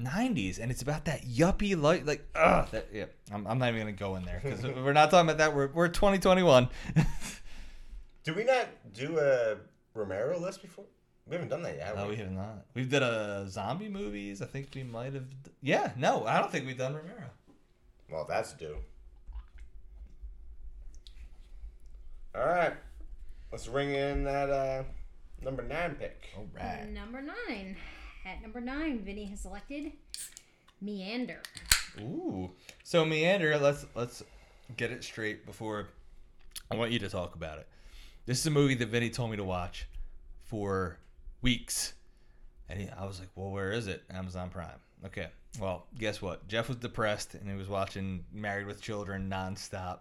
90s and it's about that yuppie light like ugh that yeah I'm, I'm not even gonna go in there because *laughs* we're not talking about that we're, we're 2021 *laughs* do we not do a Romero list before? We haven't done that yet. No we? we have not we've done a zombie movies I think we might have d- yeah no I don't think we've done Romero Well, that's due. All right, let's ring in that uh, number nine pick. all right Number nine. At number nine, Vinny has selected Meander. Ooh. So Meander, let's let's get it straight before I want you to talk about it. This is a movie that Vinny told me to watch for weeks. And he, I was like, "Well, where is it?" Amazon Prime. Okay. Well, guess what? Jeff was depressed and he was watching Married with Children nonstop.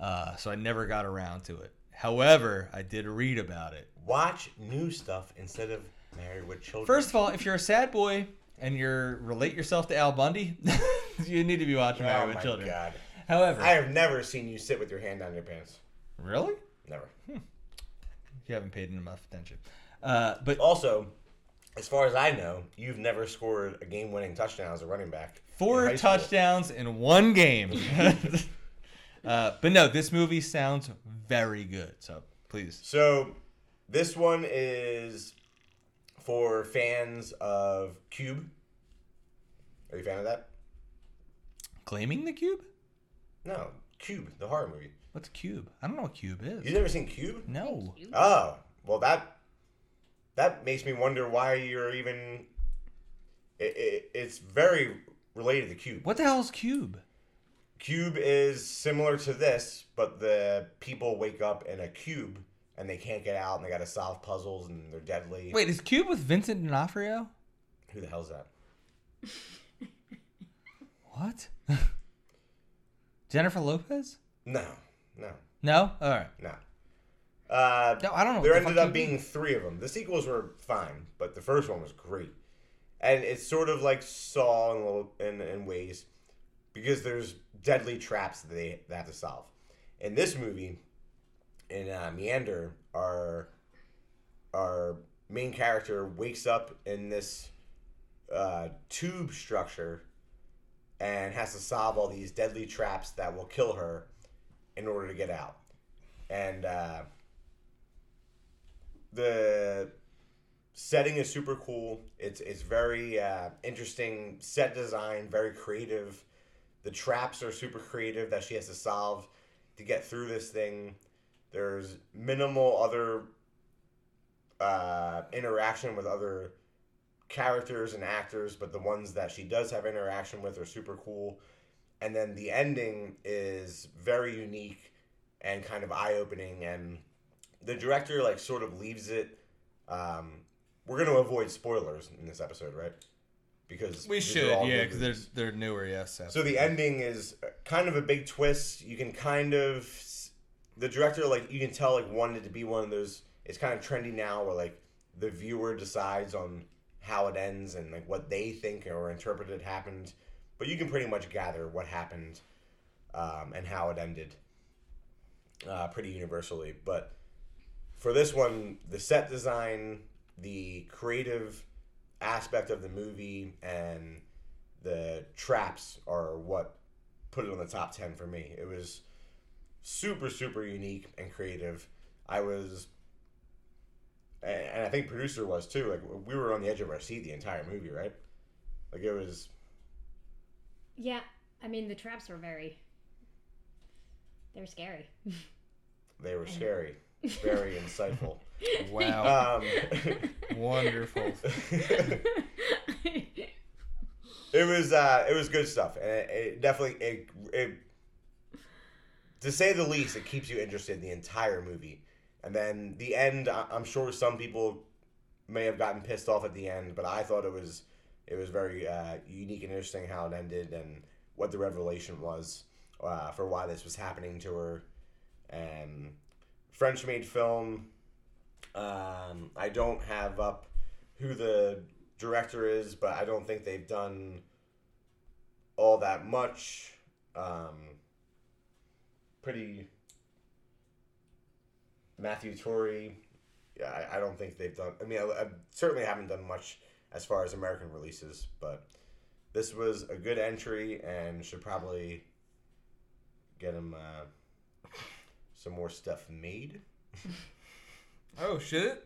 Uh, so I never got around to it. However, I did read about it. Watch new stuff instead of Married with Children. First of all, if you're a sad boy and you're relate yourself to Al Bundy, *laughs* you need to be watching oh Married with my Children. god, However, I have never seen you sit with your hand down your pants. really? Never. You haven't paid enough attention. Uh, but Also, as far as I know, you've never scored a game-winning touchdown as a running back. in four school. touchdowns in one game. *laughs* *laughs* uh, but no, this movie sounds very good. So please. So, this one is for fans of Cube. Are you a fan of that? Claiming the cube? No, Cube, the horror movie. What's cube? I don't know what cube is. You've never seen Cube? No. Oh, well that that makes me wonder why you're even. It, it, it's very related to Cube. What the hell is cube? Cube is similar to this, but the people wake up in a cube and they can't get out and they got to solve puzzles and they're deadly. Wait, is cube with Vincent D'Onofrio? Who the hell's that? *laughs* What? *laughs* Jennifer Lopez? No, no, No. All right. no. Uh, No, I don't know. there the ended up being three of them. The sequels were fine, but the first one was great, and it's sort of like Saw in little in, in ways because there's deadly traps that they, they have to solve. In this movie, in uh, Meander, our our main character wakes up in this uh, tube structure and has to solve all these deadly traps that will kill her in order to get out. And uh, the setting is super cool. It's it's very uh, interesting set design, very creative. The traps are super creative that she has to solve to get through this thing. There's minimal other uh, interaction with other characters and actors, but the ones that she does have interaction with are super cool. And then the ending is very unique and kind of eye opening. And the director like sort of leaves it. Um, we're gonna avoid spoilers in this episode, right? Because We should, all yeah, because they're they're newer. Yes. So the ending is kind of a big twist. You can kind of the director like you can tell like wanted to be one of those. It's kind of trendy now where like the viewer decides on how it ends and like what they think or interpreted happened, but you can pretty much gather what happened um, and how it ended uh, pretty universally. But for this one, the set design, the creative aspect of the movie, and the traps are what put it on the top 10 for me. It was super, super unique and creative. I was, and I think producer was too. Like, we were on the edge of our seat the entire movie, right? Like, it was, Yeah, I mean the traps were very. They were scary. they were *laughs* scary, very insightful. Wow. Um, *laughs* Wonderful. it was uh, it was good stuff, and it, it definitely it, it to say the least, it keeps you interested in the entire movie. And then the end, I- I'm sure some people may have gotten pissed off at the end, but I thought it was it was very uh, unique and interesting how it ended and what the revelation was uh, for why this was happening to her. And French made film. Um, I don't have up who the director is, but I don't think they've done all that much. Um, pretty Matthew Turi. Yeah, I, I don't think they've done. I mean, I, I certainly haven't done much as far as American releases, but this was a good entry and should probably get him uh, some more stuff made. *laughs* Oh, shit!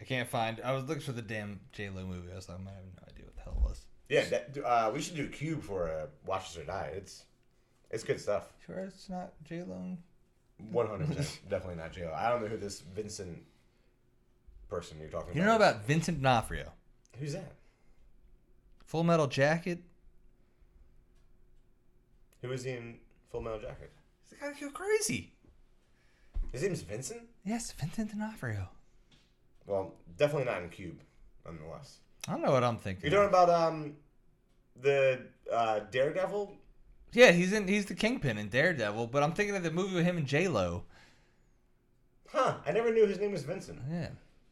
I can't find. I was looking for the damn J Lo movie. I was like, I have no idea what the hell it was. Yeah, that, uh, we should do Cube for uh, Watches or Die. It's it's good stuff. Sure, it's not J Lo. One hundred percent, *laughs* definitely not J.O. I don't know who this Vincent person you're talking about. You about. know is. about Vincent D'Onofrio? who's that? Full Metal Jacket. Who is he in Full Metal Jacket? He's got to go crazy. His name's Vincent. Yes, Vincent D'Onofrio. Well, definitely not in Cube, nonetheless. I don't know what I'm thinking. You're talking about um the uh, Daredevil. yeah, he's in. He's the Kingpin in Daredevil, but I'm thinking of the movie with him and J Lo. Huh? I never knew his name was Vincent. Yeah,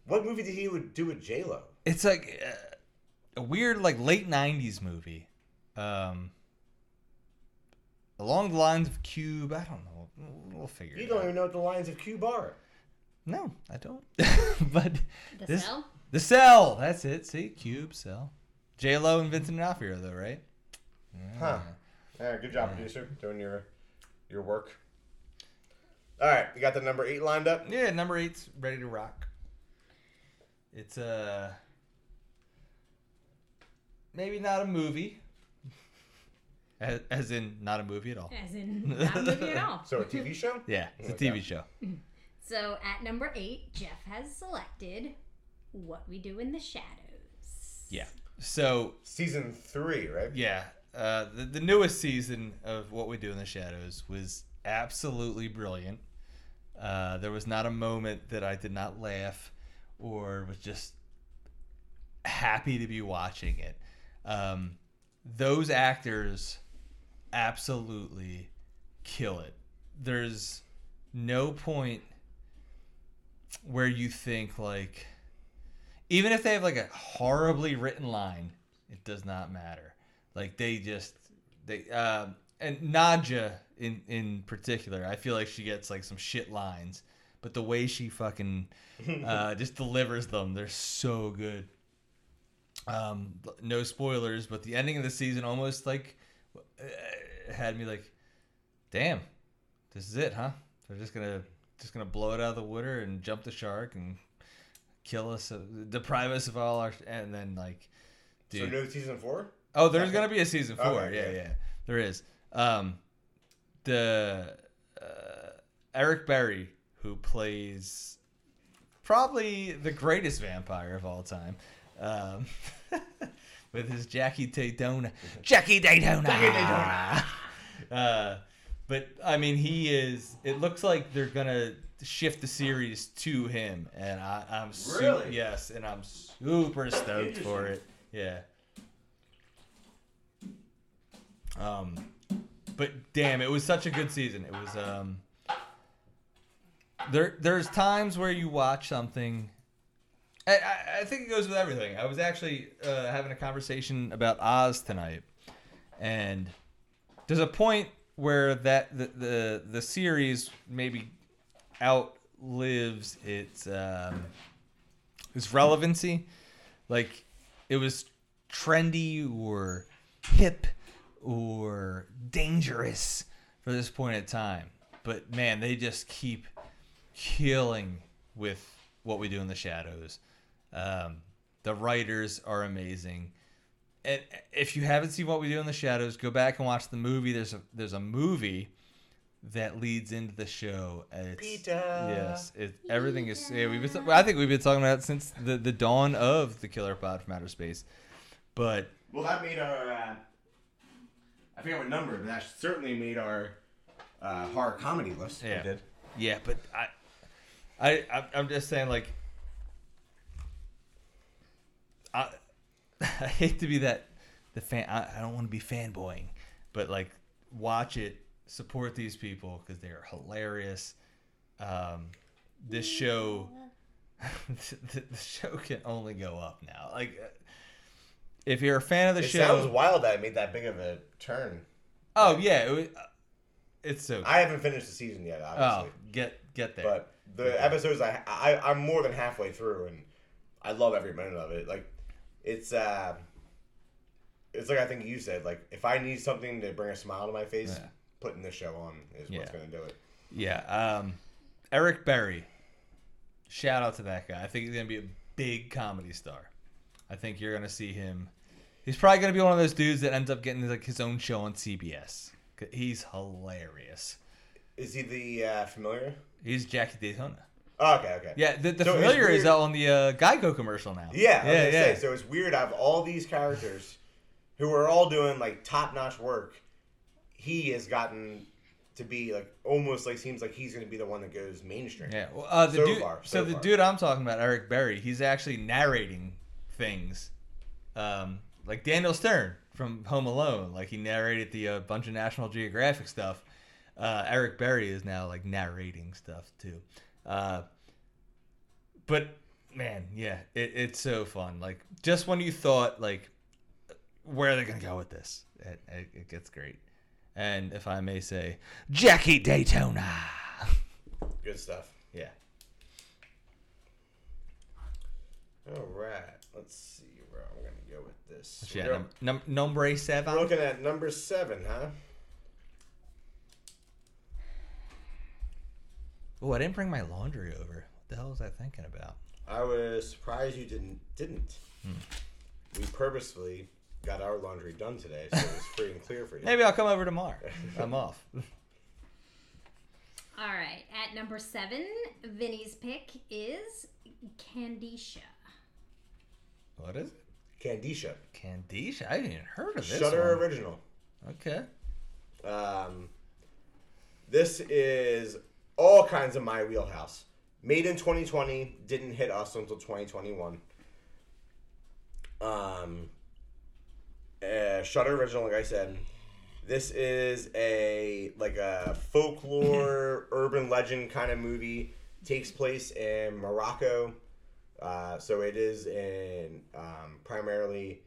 What movie did he would do with J Lo? it's like uh, a weird, like late '90s movie, um, along the lines of Cube. I don't know. We'll- We'll figure. You it don't out. even know what the lines of Cube are. No, I don't. *laughs* but The this, cell? the cell. That's it. See, Cube, cell. J Lo and Vincent D'Onofrio, though, right? Huh. Yeah, good job, producer, doing your your work. All right, you got the number eight lined up. Yeah, number eight's ready to rock. It's uh maybe not a movie, as, as in not a movie at all. As in, not a movie at all. *laughs* So a TV show. *laughs* Yeah, it's a Okay. TV show. So at number eight, Jeff has selected What We Do in the Shadows. Yeah. So Season three, right? yeah, uh, the the newest season of What We Do in the Shadows was absolutely brilliant. Uh, there was not a moment that I did not laugh or was just happy to be watching it. Um, those actors absolutely kill it. There's no point where you think like even if they have like a horribly written line, it does not matter. Like they just they um and Nadja in in particular, I feel like she gets like some shit lines, but the way she fucking *laughs* uh, just delivers them, they're so good. Um, no spoilers, but the ending of the season almost like uh, had me like, damn, this is it, huh? They're just gonna just gonna blow it out of the water and jump the shark and kill us, uh, deprive us of all our, and then like, So no season four. Oh, there's gonna be a season four. Okay, yeah, good. yeah, there is. Um, the uh, Eric Berry, who plays probably the greatest vampire of all time, um, *laughs* with his Jackie Daytona, *laughs* Jackie Daytona. Jackie Daytona. *laughs* Uh, but I mean, he is. It looks like they're gonna shift the series to him, and I, I'm su- Really? yes, and I'm super stoked for it. Yeah. Um, but damn, it was such a good season. It was um. There, there's times where you watch something. I, I, think it goes with everything. I was actually uh, having a conversation about Oz tonight, and there's a point where that the the, the series maybe outlives its um, its relevancy. Like it was trendy or hip or dangerous for this point in time. But man, they just keep killing with what we do in the shadows. Um, the writers are amazing. And if you haven't seen what we do in the shadows, go back and watch the movie. There's a there's a movie that leads into the show. It's, Peter. Yes, it, everything is. Yeah, we've been, I think we've been talking about it since the, the dawn of the Killer Pod from Outer Space. But Well, that made our. Uh, I forget what number, but that certainly made our uh, horror comedy list. Yeah. It did. yeah, but I, I, I I'm just saying like, I, *laughs* I hate to be that the fan. I, I don't want to be fanboying, but like, watch it, support these people because they are hilarious. Um, this show, *laughs* the, the show can only go up now. Like, uh, if you're a fan of the It show, sounds wild that it made that big of a turn. Oh yeah, it was, It's so. I haven't finished the season yet, oh, obviously. get get there. But the episodes I, I I'm more than halfway through and I love every minute of it. Like it's uh it's like I think you said, like if I need something to bring a smile to my face, Yeah. putting this show on is what's gonna do it. Yeah. Um, Eric Berry. Shout out to that guy. I think he's gonna be a big comedy star. I think you're gonna see him. He's probably gonna be one of those dudes that ends up getting like his own show on CBS. He's hilarious. Is he the uh, familiar? He's Jackie Daytona. Oh, okay, okay. Yeah, the, the So familiar is out on the uh, Geico commercial now. Yeah, yeah, yeah. Say, so it's weird. I have all these characters who are all doing like top notch work. He has gotten to be like almost like seems like he's gonna be the one that goes mainstream. Yeah. Well, uh, the So dude, far, so, so the dude I'm talking about, Eric Berry, he's actually narrating things, um, like Daniel Stern from Home Alone. Like he narrated the uh, bunch of National Geographic stuff. Uh, Eric Berry is now like narrating stuff too. Uh, but man, yeah, it, it's so fun. Like just when you thought like, where are they gonna go with this? It, it, it gets great. And if I may say, Jackie Daytona. Good stuff. Yeah. All right, let's see where I'm gonna go with this. Yeah, num- num- number we're looking at number seven, huh? Oh, I didn't bring my laundry over. What the hell was I thinking about? I was surprised you didn't didn't. Hmm. We purposefully got our laundry done today, so it was *laughs* free and clear for you. Maybe I'll come over tomorrow. *laughs* I'm off. *laughs* All right, at number seven, Vinny's pick is Kandisha. What is it? Kandisha, Kandisha? I haven't even heard of this. Shudder one. original. Okay. Um, this is all kinds of my wheelhouse. Made in 2020, didn't hit us until 2021. Um, uh, Shudder original, like I said. This is a like a folklore, *laughs* urban legend kind of movie. Takes place in Morocco. Uh, so it is in um, primarily,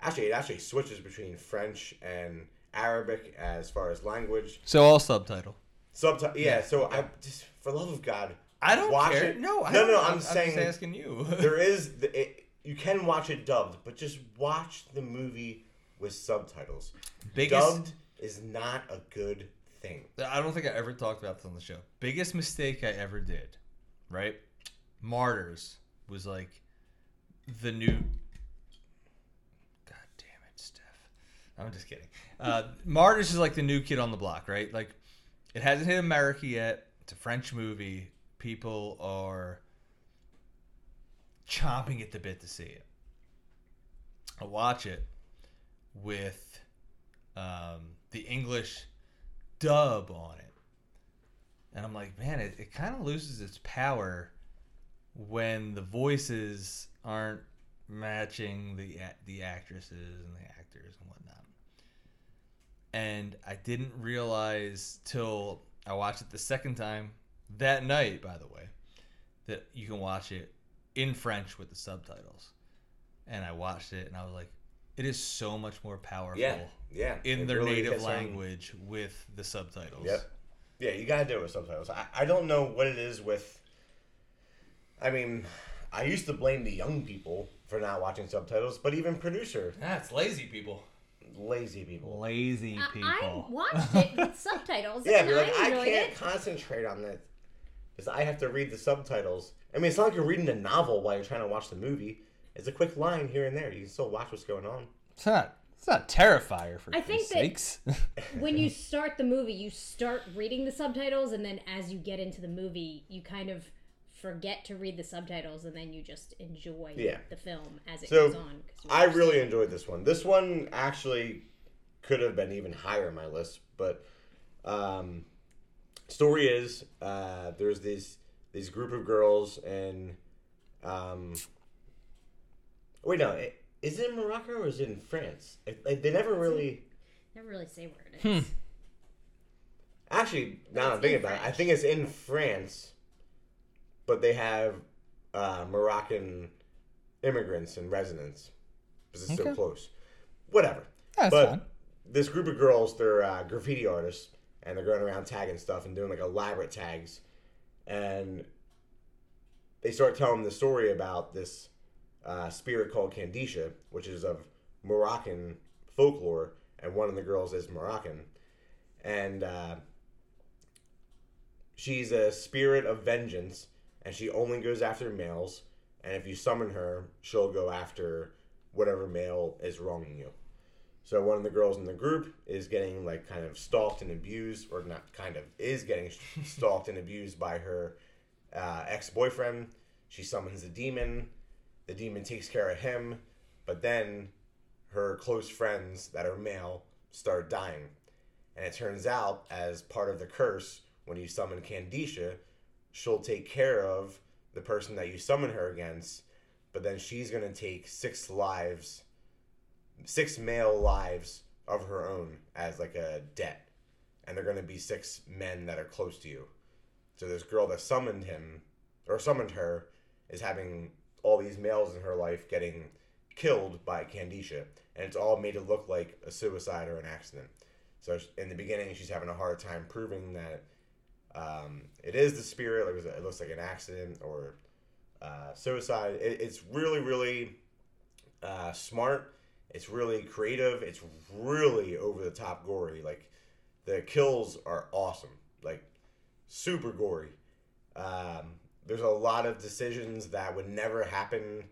actually, it actually switches between French and Arabic as far as language. So all subtitle. Subtitle, yeah. So I just, for love of God, I don't watch care. it. No, I no, don't, no. I'm, I'm, I'm saying just asking you. *laughs* there is the, it, you can watch it dubbed, but just watch the movie with subtitles. biggest. Dubbed is not a good thing. I don't think I ever talked about this on the show. Biggest mistake I ever did, right? Martyrs was like the new. God damn it, Steph. I'm just kidding. Uh, Martyrs is like the new kid on the block, right? Like it hasn't hit America yet. It's a French movie. People are chomping at the bit to see it. I watch it with um, the English dub on it. And I'm like, man, it, it kind of loses its power when the voices aren't matching the the actresses and the actors and whatnot. And I didn't realize till I watched it the second time that night, by the way, that you can watch it in French with the subtitles. And I watched it and I was like, it is so much more powerful Yeah, yeah. in It their really native language with the subtitles. Yep. Yeah, you gotta do it with subtitles. I, I don't know what it is with. I mean, I used to blame the young people for not watching subtitles, but even producer, That's lazy people. Lazy people. Lazy I- I watched *laughs* it with subtitles Yeah, and but like I I can't it. concentrate on that because I have to read the subtitles. I mean, it's not like you're reading a novel while you're trying to watch the movie. It's a quick line here and there. You can still watch what's going on. It's not. It's not Terrifier for I think Christ's that- sakes. *laughs* when you start the movie, you start reading the subtitles, and then as you get into the movie, you kind of forget to read the subtitles, and then you just enjoy Yeah. the film as it So, goes on. you I really understand. enjoyed this one. This one actually could have been even higher on my list, but um, story is uh, there's these these group of girls and um, wait no, it, is it in Morocco or is it in France? It, like, they never really never really say where it Hmm. actually. Now I'm thinking about it, I think it's in France, but they have uh, Moroccan immigrants and residents because it's so close. Whatever. That's but fine. this group of girls, they're uh, graffiti artists, and they're going around tagging stuff and doing like elaborate tags, and they start telling the story about this uh, spirit called Kandisha, which is of Moroccan folklore, and one of the girls is Moroccan, and uh, she's a spirit of vengeance, and she only goes after males. And if you summon her, she'll go after whatever male is wronging you. So one of the girls in the group is getting like kind of stalked and abused, or not kind of is getting *laughs* stalked and abused by her uh, ex boyfriend. She summons a demon. The demon takes care of him, but then her close friends that are male start dying. And it turns out, as part of the curse, when you summon Kandisha, she'll take care of the person that you summon her against, but then she's going to take six lives, six male lives of her own as like a debt. And they're going to be six men that are close to you. So this girl that summoned him, or summoned her, is having all these males in her life getting killed by Kandisha. And it's all made to look like a suicide or an accident. So in the beginning, she's having a hard time proving that um, it is the spirit. Like it looks like an accident or uh, suicide. It, it's really, really uh, smart. It's really creative. It's really over the top gory. Like the kills are awesome. Like super gory. Um, there's a lot of decisions that would never happen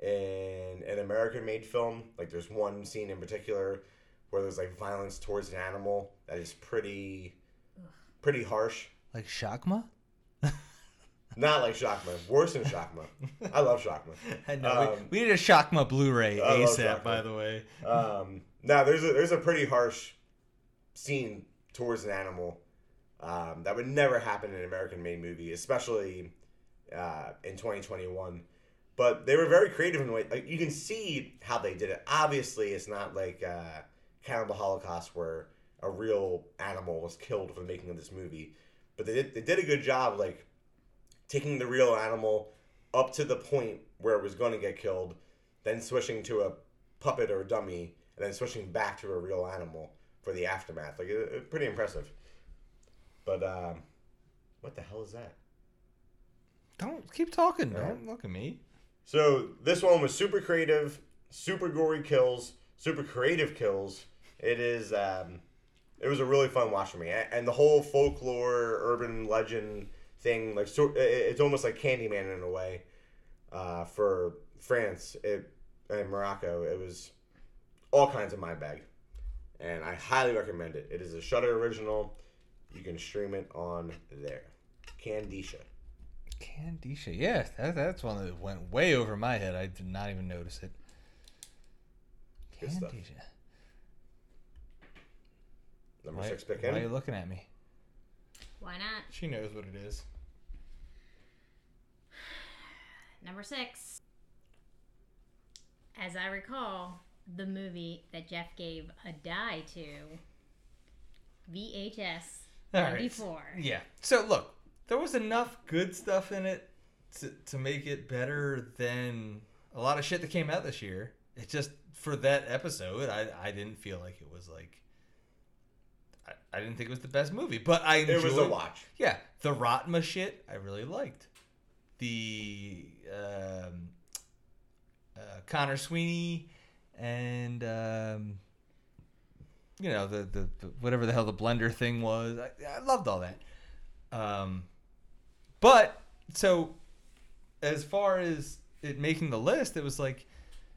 in an American made film. Like there's one scene in particular where there's like violence towards an animal that is pretty pretty harsh. Like Shakma? *laughs* Not like Shakma. Worse than Shakma. I love Shakma. *laughs* I know. Um, we, we need a Shakma Blu-ray I ASAP, by the way. Um, now there's a there's a pretty harsh scene towards an animal um, that would never happen in an American made movie, especially uh, in 2021. But they were very creative in the way like, you can see how they did it. Obviously, it's not like uh, Cannibal Holocaust where a real animal was killed for the making of this movie, but they did they did a good job like taking the real animal up to the point where it was going to get killed, then switching to a puppet or a dummy, and then switching back to a real animal for the aftermath. Like, it, it- pretty impressive. But um, what the hell is that? Don't keep talking. Right. Don't look at me. So this one was super creative, super gory kills, super creative kills. It is. Um, it was a really fun watch for me, and the whole folklore, urban legend thing, like so, it's almost like Candyman in a way. Uh, for France it, and Morocco, it was all kinds of my bag, and I highly recommend it. It is a Shudder original. You can stream it on there. Kandisha. Kandisha. Yeah, that, that's one that went way over my head. I did not even notice it. Kandisha. Number Why, six pick why are you looking at me? Why not? She knows what it is. Number six. As I recall, the movie that Jeff gave a die to, VHS All right. 94. Yeah. So look, there was enough good stuff in it to, to make it better than a lot of shit that came out this year. It just for that episode, I I didn't feel like it was like. I, didn't think it was the best movie, but I enjoyed. It was a watch. Yeah, the Raatma shit I really liked. The um, uh, Connor Sweeney and um, you know the, the the whatever the hell the blender thing was. I, I loved all that. Um, but so as far as it making the list, it was like,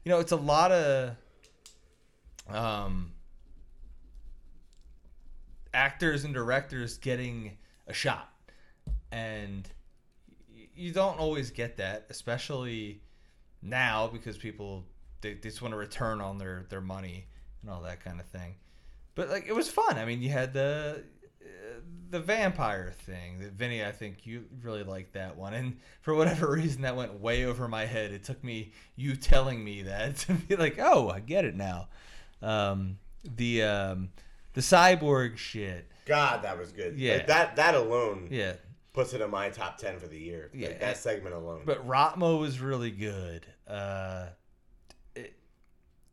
you know, it's a lot of um actors and directors getting a shot. And you don't always get that especially now because people they, they just want to return on their their money and all that kind of thing. But like it was fun. I mean you had the uh, the vampire thing that vinny i think you really liked that one. And for whatever *laughs* reason that went way over my head. It took me you telling me that *laughs* to be like oh i get it now. Um the um the cyborg shit God, that was good. Yeah. Like, that that alone yeah puts it in my top ten for the year. Like, Yeah. that segment alone. But Raatma was really good. Uh, it,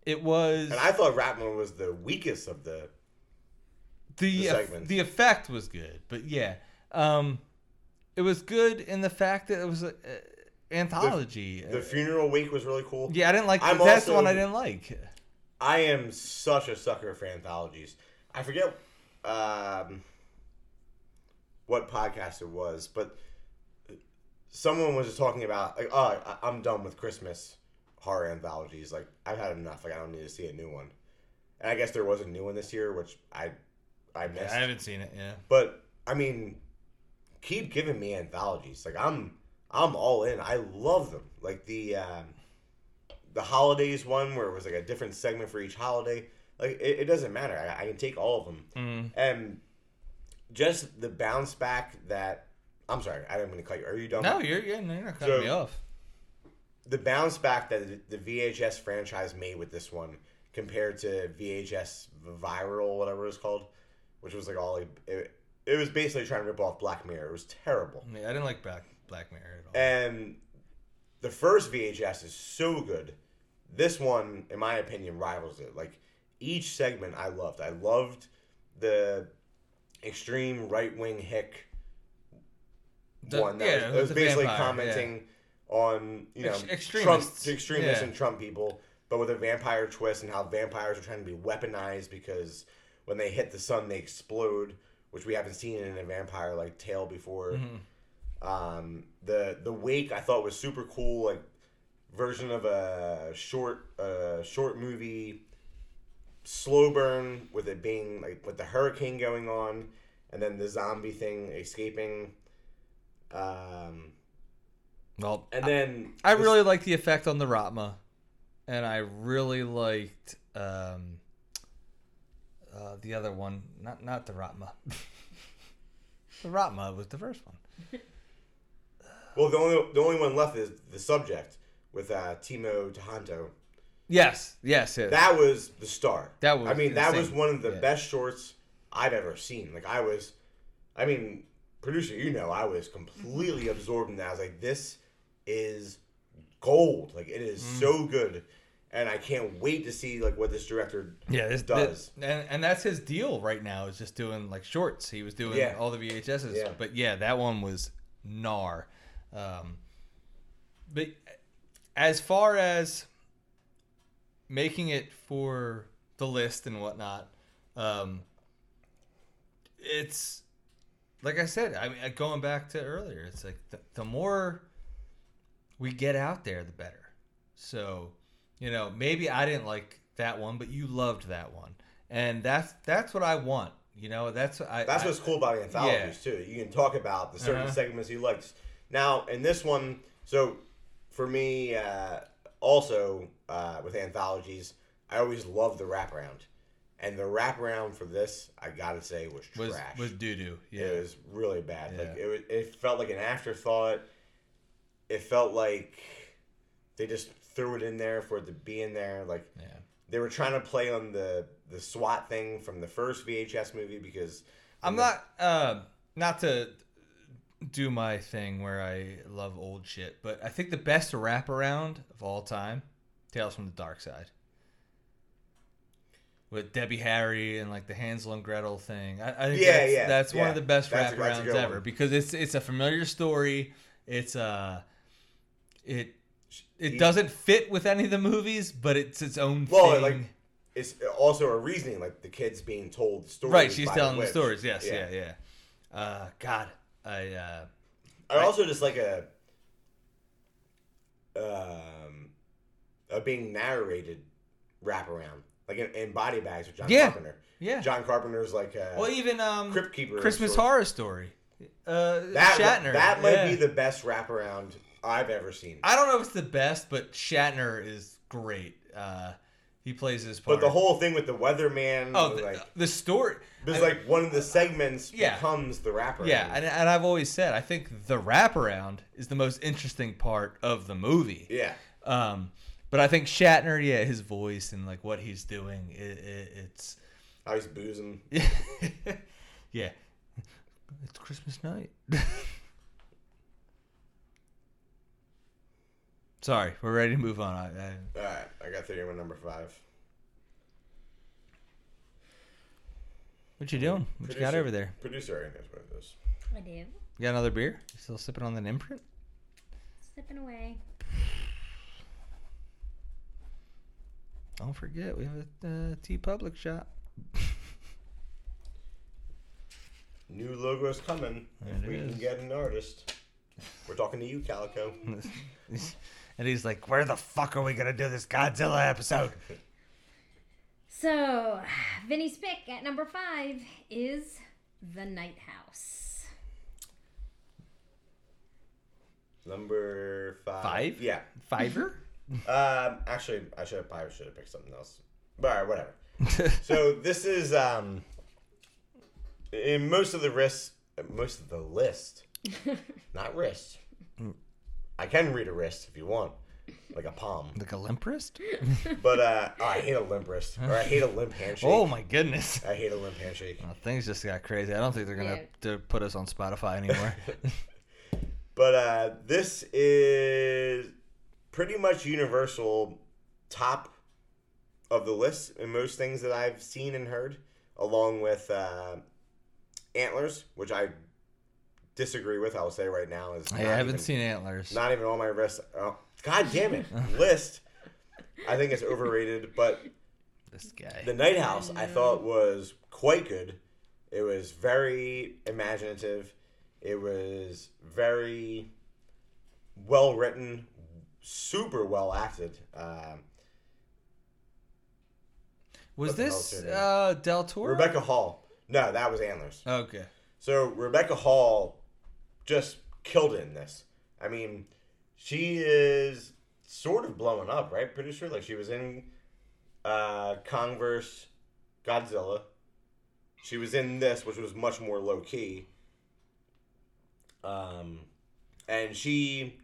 it was. and I thought Ratman was the weakest of the the the the effect was good, but yeah, um, it was good in the fact that it was a, a anthology. The funeral wake was really cool. yeah, I didn't like. I'm that's the one I didn't like. I am such a sucker for anthologies. I forget um, what podcast it was, but someone was just talking about like, oh, I- I'm done with Christmas horror anthologies. Like, I've had enough. Like, I don't need to see a new one. And I guess there was a new one this year, which I I missed. I haven't seen it. Yeah, But I mean, keep giving me anthologies. Like I'm, I'm all in. I love them. Like the um, the holidays one where it was like a different segment for each holiday. Like it, it doesn't matter. I, I can take all of them. Mm. And just the bounce back that I'm sorry, I didn't mean to cut you. Are you done? no, you're you're, you're not cutting So- me off. the bounce back that the VHS franchise made with this one compared to VHS Viral, whatever it was called, which was like all it, it was basically trying to rip off Black Mirror. It was terrible. Yeah, I didn't like Black Black Mirror at all. And the first VHS is so good. This one, in my opinion, rivals it. Like each segment, I loved. I loved the extreme right wing hick The- one that yeah, was, that was basically vampire, commenting on you know Ex- Trump, extremists. extremists Yeah. and Trump people, but with a vampire twist and how vampires are trying to be weaponized because when they hit the sun they explode, which we haven't seen in a vampire like tale before. Mhm. Um, the the wake I thought was super cool, like version of a short uh, short movie, slow burn with it being like with the hurricane going on, and then the zombie thing escaping. Um, Well, and then I the- really liked the effect on the Raatma, and I really liked um, uh, the other one. Not not the Raatma. *laughs* the Raatma was the first one. well the only the only one left is the subject with uh, Timo Tjahjanto. Yes, yes, yes. That was the start. That was I mean, that was one of the Yeah. best shorts I've ever seen. Like I was, I mean, producer, you know, I was completely absorbed in that. I was like, this is gold. Like it is Mm. so good, and I can't wait to see like what this director yeah, this does. and and that's his deal right now is just doing like shorts. He was doing Yeah. all the VHSs, Yeah. but yeah, that one was gnar. Um, but as far as making it for the list and whatnot, um, it's like I said. I mean, uh, going back to earlier, it's like the, the more we get out there, the better. So, you know, maybe I didn't like that one, but you loved that one, and that's that's what I want. You know, that's I. That's I- what's cool about anthologies too. You can talk about the certain Uh-huh. segments you liked. Now, in this one, so for me, uh, also uh, with anthologies, I always love the wraparound, and the wraparound for this, I gotta say, was was trash. was doo doo. Yeah. It was really bad. Like it, was, it felt like an afterthought. It felt like they just threw it in there for it to be in there. Like yeah. they were trying to play on the the SWAT thing from the first VHS movie because I'm not uh, not to do my thing where I love old shit, but I think the best wraparound of all time, Tales from the Dark Side. With Debbie Harry and like the Hansel and Gretel thing, I, I think Yeah, that's, yeah, that's one of the best That's a- a wraparounds ever because it's it's a familiar story. It's uh, it it He- doesn't fit with any of the movies, but it's its own Well, thing. like it's also a reasoning, like the kids being told stories. right, she's telling the witch. stories. Yes, yeah, yeah. Uh, God, I uh, I also just like a um a being narrated wraparound, like in, in Body Bags with John Yeah. Carpenter. yeah. John Carpenter's like a Well, even um, Crypt Keeper. Christmas story. Horror Story. Uh, That Shatner. that might yeah. be the best wraparound I've ever seen. I don't know if it's the best, but Shatner is great. Uh, he plays his part. But the whole thing with the weatherman, oh, the, like the story. I- like one of the segments Yeah. becomes the wraparound. yeah, and, and I've always said I think the wraparound is the most interesting part of the movie. yeah. Um, but I think Shatner, yeah, his voice and like what he's doing, it, it, it's How he's boozing. *laughs* yeah, it's Christmas night. *laughs* Sorry, we're ready to move on. I, I, All right, I got theory on number five. What you doing? What you got over there? Producer already knows what it is. I do. You got another beer? You still sipping on that imprint? Sipping away. Don't forget, we have a uh, TeePublic shop. *laughs* New logo's coming. There if it we is. can get an artist. We're talking to you, Calico. *laughs* and he's like, Where the fuck are we gonna do this Godzilla episode? *laughs* So, *sighs* Vinny's pick at number five is The Night House. Number five. Five? Yeah. Fiverr? *laughs* Um. Actually, I should have probably should have picked something else. But all right, whatever. *laughs* so this is um. In most of the risks, most of the list, *laughs* not wrist. I can read a wrist if you want, like a palm. like a limp wrist? But uh, oh, I hate a limp wrist, or I hate a limp handshake. Oh my goodness. I hate a limp handshake. Well, things just got crazy. I don't think they're gonna to put us on Spotify anymore. *laughs* But uh, this is pretty much universal top of the list in most things that I've seen and heard, along with uh, Antlers, which I disagree with. I'll say right now is hey, I haven't even- seen antlers. not even on my wrist. Oh, God damn it, *laughs* list. I think it's overrated, but this guy. the Night House I thought was quite good. It was very imaginative. It was very well written, super well acted. Um, Was this hell's her name? uh, Del Toro? Rebecca Hall. No, that was Antlers. Okay. So Rebecca Hall just killed it in this. I mean, she is sort of blowing up, right, Pretty sure. Like she was in uh, Converse, Godzilla. She was in this, which was much more low key. Um, and she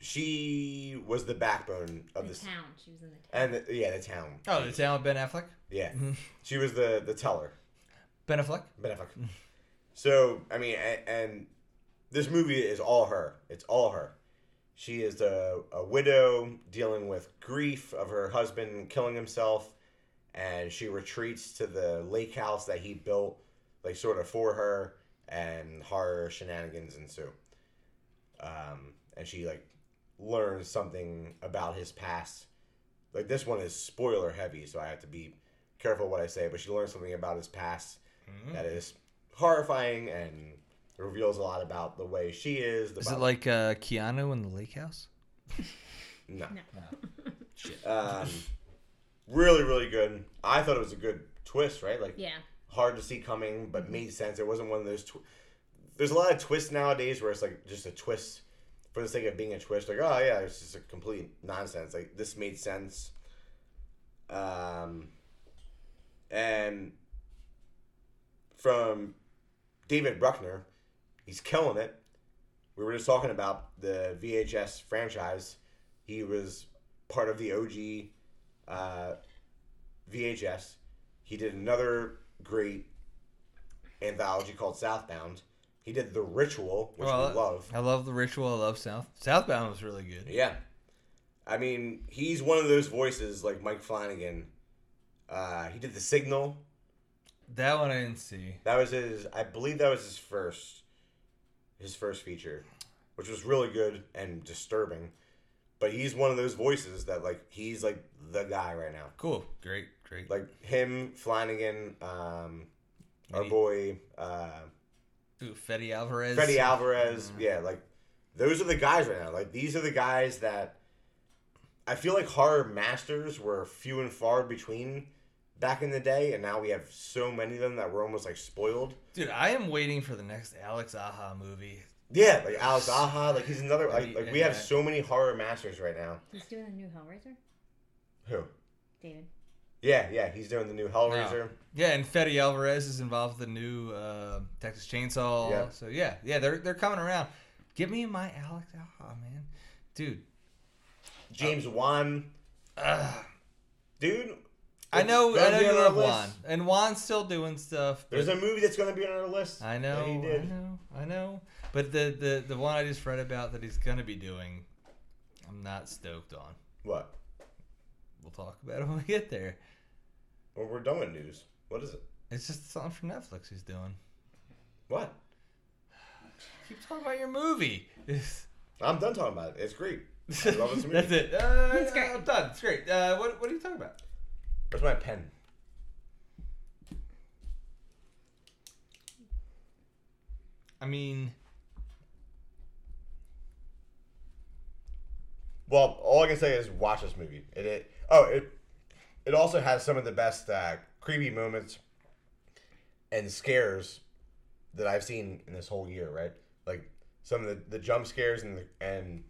she was the backbone of The this, town. She was in the town. and the, yeah, the town. Oh, the town with Ben Affleck. Yeah, she was the the teller. Ben Affleck. Ben Affleck. So I mean, and, and this movie is all her. It's all her. She is a, a widow dealing with grief of her husband killing himself, and she retreats to the lake house that he built, like sort of for her, and horror shenanigans ensue. Um, and she like learns something about his past. Like this one is spoiler heavy, so I have to be careful what I say. But she learns something about his past that is horrifying and reveals a lot about the way she is. Is it like uh, Keanu in the Lake House? no? *laughs* Shit. Um, really, really good. I thought it was a good twist, right? Like Yeah. hard to see coming, but made sense. It wasn't one of those. Tw- There's a lot of twists nowadays where it's like just a twist for the sake of being a twist. Like, oh yeah, it's just a complete nonsense. Like this made sense. Um, and from David Bruckner, he's killing it. We were just talking about the VHS franchise. He was part of the OG uh, VHS. He did another great anthology called Southbound. He did The Ritual, which Well, we love. I love the ritual. I love South. Southbound was really good. Yeah. I mean, he's one of those voices like Mike Flanagan. Uh, he did The Signal. That one I didn't see. That was his. I believe that was his first, his first feature, which was really good and disturbing. But he's one of those voices that like he's like the guy right now. Cool. Great. Great. Like him, Flanagan, um, our Maybe- boy uh, Ooh, Fede Alvarez. Freddie Alvarez. Yeah, like those are the guys right now. Like these are the guys that I feel like horror masters were few and far between back in the day, and now we have so many of them that we're almost like spoiled. Dude, I am waiting for the next Alex Aja movie. Yeah, like Alex Aja, like he's another. Like, like we have so many horror masters right now. He's doing a new Hellraiser. Who? David. Yeah, yeah, he's doing the new Hellraiser. Yeah, and Fede Alvarez is involved with the new uh, Texas Chainsaw. Yeah. So yeah, yeah, they're they're coming around. Give me my Alex Aja, man, dude. James Wan, Ugh. dude. I know, I know you love. Wan, and Wan's still doing stuff. There's a movie that's going to be on our list. I know, that he I did. know, I know. But the, the the one I just read about that he's gonna be doing, I'm not stoked on. What? We'll talk about it when we get there. Well, we're done with news. What is it? It's just something from Netflix he's doing. What? Keep talking about your movie. *laughs* I'm done talking about it. It's great. I love this *laughs* movie. That's it. Uh, It's great. I'm done. It's great. Uh, what, what are you talking about? Where's my pen? I mean, Well, all I can say is watch this movie. It, it oh it it also has some of the best uh, creepy moments and scares that I've seen in this whole year. Right, like some of the, the jump scares and the and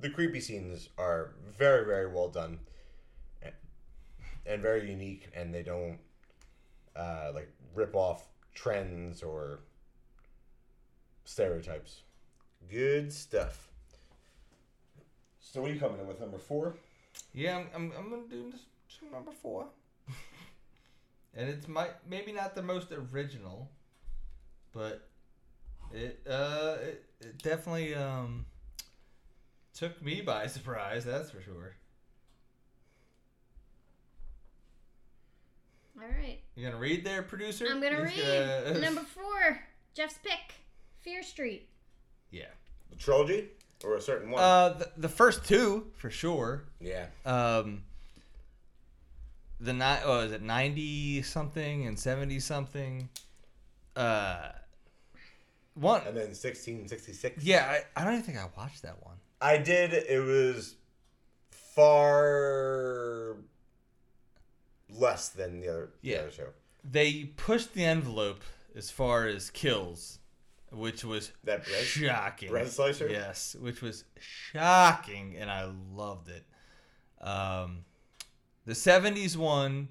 the creepy scenes are very very well done and very unique, and they don't uh, like rip off trends or stereotypes. Good stuff. So what are you coming in with number four? yeah, I'm, I'm, I'm gonna do this number four, *laughs* and it's my maybe not the most original, but it uh it, it definitely um took me by surprise. That's for sure. All right. You're gonna read there, producer? I'm gonna He's read gonna- *laughs* number four. Jeff's pick. Fear Street. yeah. The trilogy or a certain one? Uh, the, the first two for sure. yeah. Um, the ni- oh, is it ninety something and seventy something? Uh, one. And then 1666. Yeah, I, I don't even think I watched that one. I did. It was far less than the other, the Yeah. other show. They pushed the envelope as far as kills, which was That bread? shocking. bread slicer? Yes, which was shocking, and I loved it. Um, the '70s one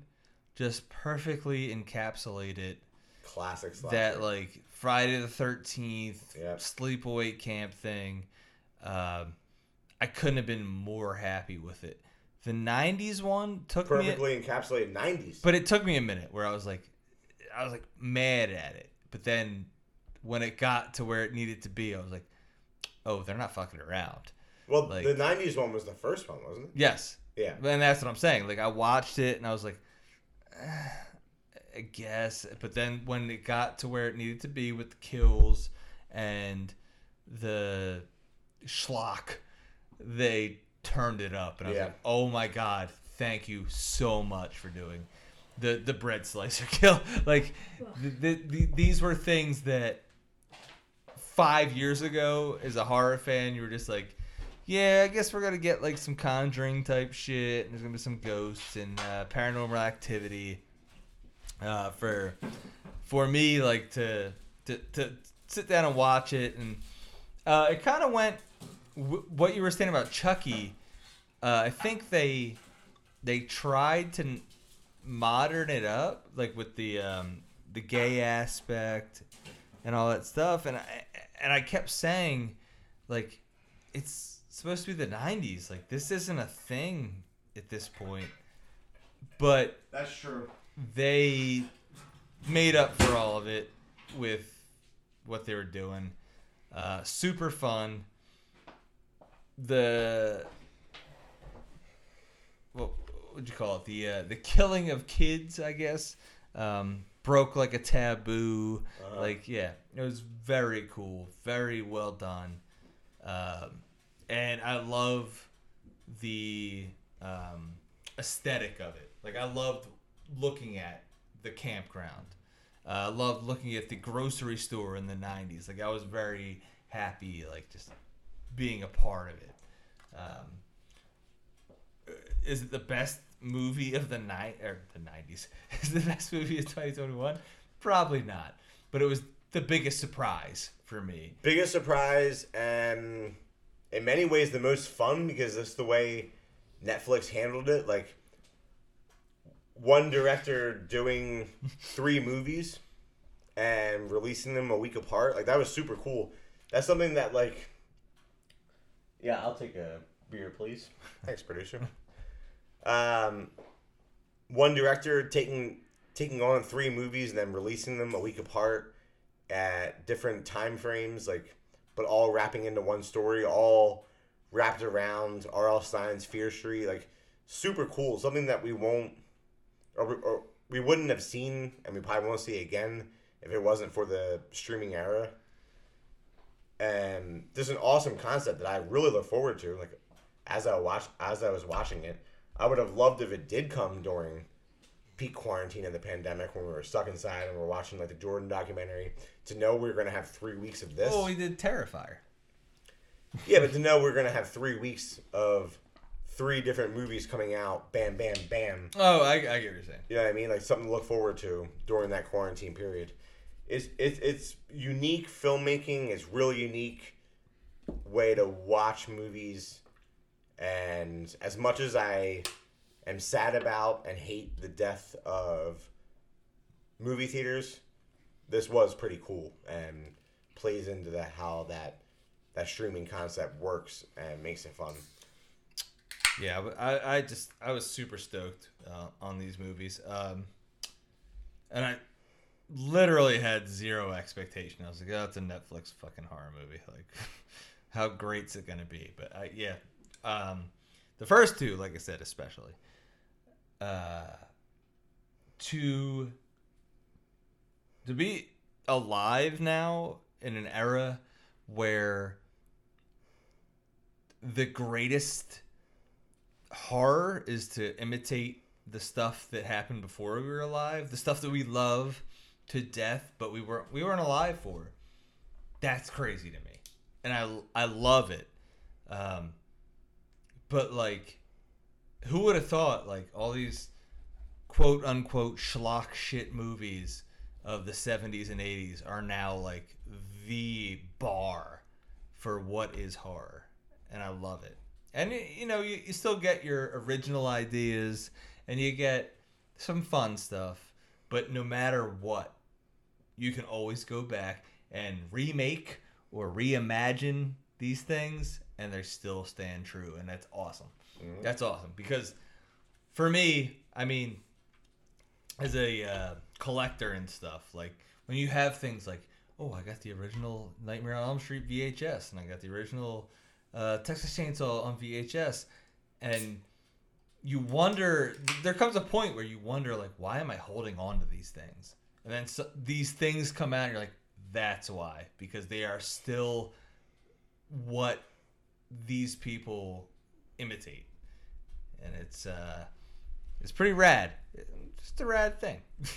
just perfectly encapsulated Classic slasher. that like Friday the Thirteenth Yep. sleepaway camp thing. Um, I couldn't have been more happy with it. The '90s one took me, perfectly encapsulated 90s. but it took me a minute where I was like, I was like mad at it. But then when it got to where it needed to be, I was like, oh, they're not fucking around. well, like- the 90s one was the first one, wasn't it? Yes, Yeah. and that's what I'm saying. Like I watched it and I was like, eh, I guess. But then when it got to where it needed to be with the kills and the schlock, they turned it up, and I was Yeah. like, oh my god, thank you so much for doing the the bread slicer *laughs* kill. Like the, the, the, these were things that five years ago, as a horror fan, you were just like yeah, I guess we're gonna get like some Conjuring type shit, and there's gonna be some ghosts and uh, paranormal activity. Uh, for for me, like to to, to sit down and watch it, and uh, it kind of went. W- what you were saying about Chucky, uh, I think they they tried to n- modern it up, like with the um, the gay aspect and all that stuff, and I and I kept saying, like, it's supposed to be the 90s like this isn't a thing at this point. But That's true. they made up for all of it with what they were doing. Uh, super fun the what would you call it the uh, the killing of kids i guess um, broke like a taboo Uh-huh. like yeah it was very cool very well done um, and I love the um, aesthetic of it. Like I loved looking at the campground. Uh, I loved looking at the grocery store in the '90s. Like I was very happy, like just being a part of it. Um, is it the best movie of the night or the '90s? *laughs* Is the best movie of 2021? Probably not. But it was the biggest surprise for me. Biggest surprise and in many ways the most fun because that's the way Netflix handled it. Like one director doing three movies and releasing them a week apart. Like that was super cool. That's something that like Yeah, I'll take a beer, please. Thanks, producer. Um one director taking taking on three movies and then releasing them a week apart at different time frames, like, but all wrapping into one story, all wrapped around R.L. Stine's Fear Street, like, super cool. Something that we won't, or, or we wouldn't have seen, and we probably won't see again if it wasn't for the streaming era. And this is an awesome concept that I really look forward to. Like as I watch, as I was watching it, I would have loved if it did come during peak quarantine and the pandemic when we were stuck inside and we're watching like the Jordan documentary. To know we are going to have three weeks of this. Oh, we did Terrifier. Yeah, but to know we're gonna have three weeks of three different movies coming out, bam, bam, bam. Oh, I, I get what you're saying. You know what I mean? Like something to look forward to during that quarantine period. It's it's it's unique filmmaking. It's really unique way to watch movies. And as much as I am sad about and hate the death of movie theaters, this was pretty cool and plays into that how that that streaming concept works and makes it fun. Yeah, I, I just I was super stoked uh, on these movies, um, and I literally had zero expectation. I was like, "Oh, it's a Netflix fucking horror movie. *laughs* Like, *laughs* how great's it gonna be?" But I, yeah, um, the first two, like I said, especially uh, to to be alive now in an era where the greatest horror is to imitate the stuff that happened before we were alive, the stuff that we love to death, but we weren't we weren't alive for. That's crazy to me, and I I love it. Um, but like, who would have thought like all these quote unquote schlock shit movies of the 70s and 80s are now like the bar for what is horror and i love it and you know you, you still get your original ideas and you get some fun stuff but no matter what you can always go back and remake or reimagine these things and they still stand true and that's awesome that's awesome because for me i mean as a uh, collector and stuff, like when you have things like, oh, I got the original Nightmare on Elm Street VHS, and I got the original uh, Texas Chainsaw on VHS, and you wonder. There comes a point where you wonder, like, why am I holding on to these things? And then so, these things come out, and you're like, that's why, because they are still what these people imitate, and it's uh, it's pretty rad. Just a rad thing. *laughs*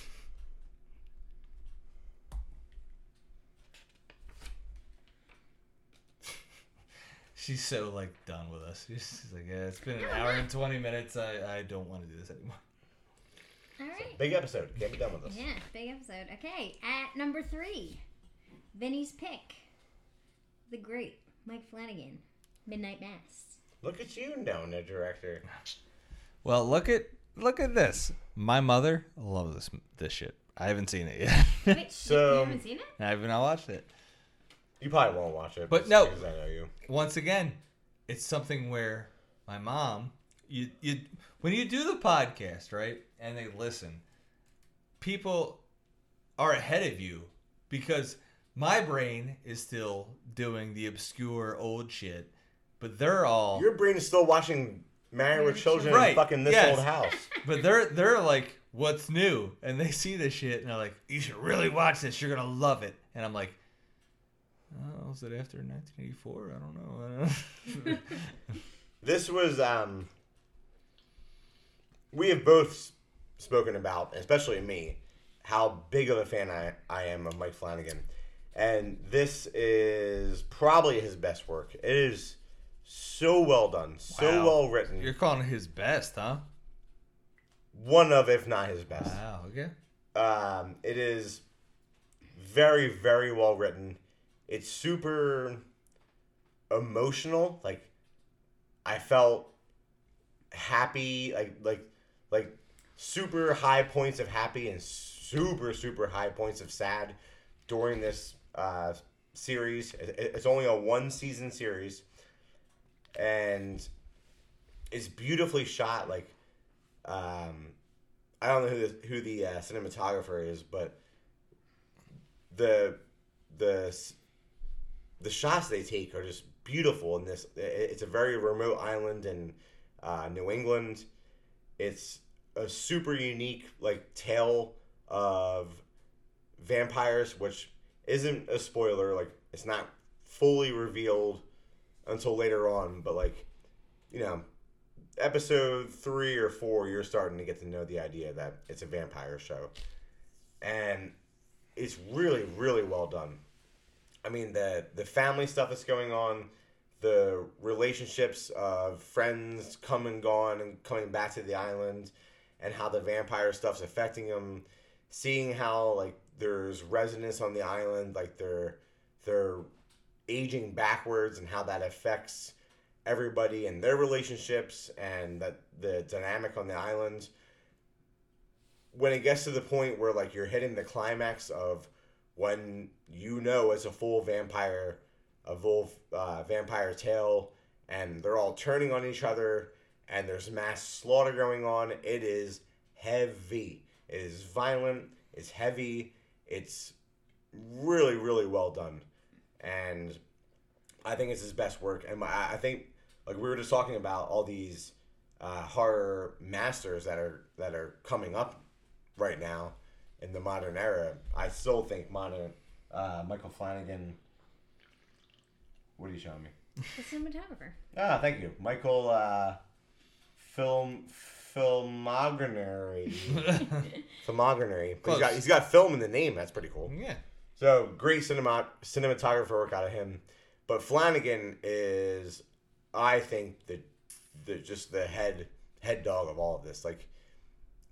She's so like done with us. She's like, yeah, it's been an hour and twenty minutes. I, I don't want to do this anymore. All right. Big episode. Can't be done with this. Yeah, big episode. Okay, at number three, Vinny's pick, the great Mike Flanagan, Midnight Mass. Look at you knowing the director. Well, look at look at this. My mother loves this this shit. I haven't seen it yet. Wait, *laughs* So- you haven't seen it? I have not watched it. You probably won't watch it, But no. I know you. once again, it's something where my mom, you you when you do the podcast, right, and they listen, people are ahead of you because my brain is still doing the obscure old shit, but they're all Your brain is still watching Married with Children Right, and fucking this yes. old house. *laughs* but they're they're like, what's new? And they see this shit and they're like, you should really watch this. You're gonna love it. And I'm like, oh, was it after 1984? I don't know. I don't know. This was um we have both s- spoken about, especially me, how big of a fan I, I am of Mike Flanagan. And this is probably his best work. It is so well done, so Wow. well written. You're calling it his best, huh? One of, if not his best. Wow. Okay. Um, it is very, very well written. It's super emotional. Like I felt happy, like like like super high points of happy and super super high points of sad during this uh, series. It- it- It's only a one season series, and it's beautifully shot. Like um, I don't know who the, who the uh, cinematographer is, but the the the shots they take are just beautiful. In this, it's a very remote island in uh, New England. It's a super unique like tale of vampires, which isn't a spoiler. Like it's not fully revealed until later on, but like you know, episode three or four, you're starting to get to know the idea that it's a vampire show, and it's really really well done. I mean the the family stuff that's going on, the relationships of friends come and gone and coming back to the island, and how the vampire stuff's affecting them. Seeing how like there's resonance on the island, like they're they're aging backwards and how that affects everybody and their relationships and that the dynamic on the island when it gets to the point where like you're hitting the climax of when you know as a full vampire a full uh, vampire tale and they're all turning on each other and there's mass slaughter going on it is heavy it is violent it's heavy it's really really well done and I think it's his best work. And I I think like we were just talking about all these uh, horror masters that are that are coming up right now in the modern era. I still think modern uh, Michael Flanagan. What are you showing me? The cinematographer. Ah, thank you, Michael. Uh, film filmography. *laughs* filmography. He's Close. got he's got film in the name. That's pretty cool. Yeah. So great cinema cinematographer work out of him, but Flanagan is, I think the, the just the head head dog of all of this. Like,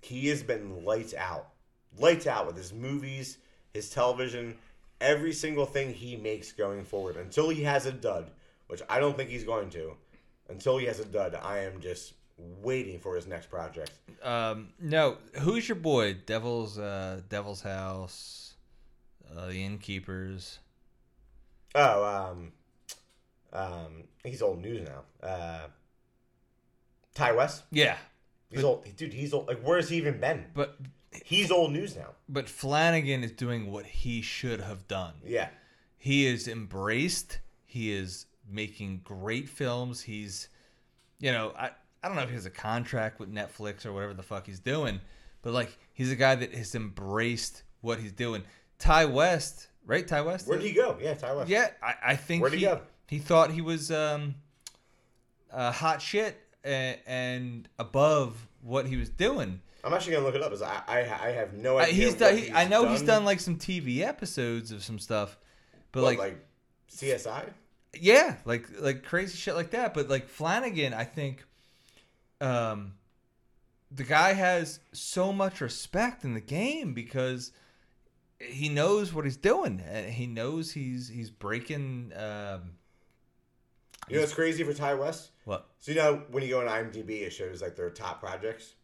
he has been lights out, lights out with his movies, his television, every single thing he makes going forward until he has a dud, which I don't think he's going to. Until he has a dud, I am just waiting for his next project. Um, no, who's your boy? Devil's uh, Devil's House, uh, the Innkeepers. Oh, um, um, he's old news now. Uh, Ti West. Yeah, He's old, dude. He's old. Like, where's he even been? but He's old news now. but Flanagan is doing what he should have done. Yeah, He is embraced. He is making great films. He's, you know, I I don't know if he has a contract with Netflix or whatever the fuck he's doing, but like he's a guy that has embraced what he's doing. Ti West, right? Ti West. where'd he go? Yeah, Ti West. Yeah, I, I think Where'd he he go? he thought he was um, uh, hot shit and, and above what he was doing. I'm actually gonna look it up. As I, I, I have no Uh, idea. he's done. He, I know he's done done like some TV episodes of some stuff, but What, like, like CSI. yeah, like like crazy shit like that. But like Flanagan, I think, um, the guy has so much respect in the game because he knows what he's doing. He knows he's he's breaking. Um, You know what's crazy for Ti West? what? So you know when you go on IMDb, it shows like their top projects.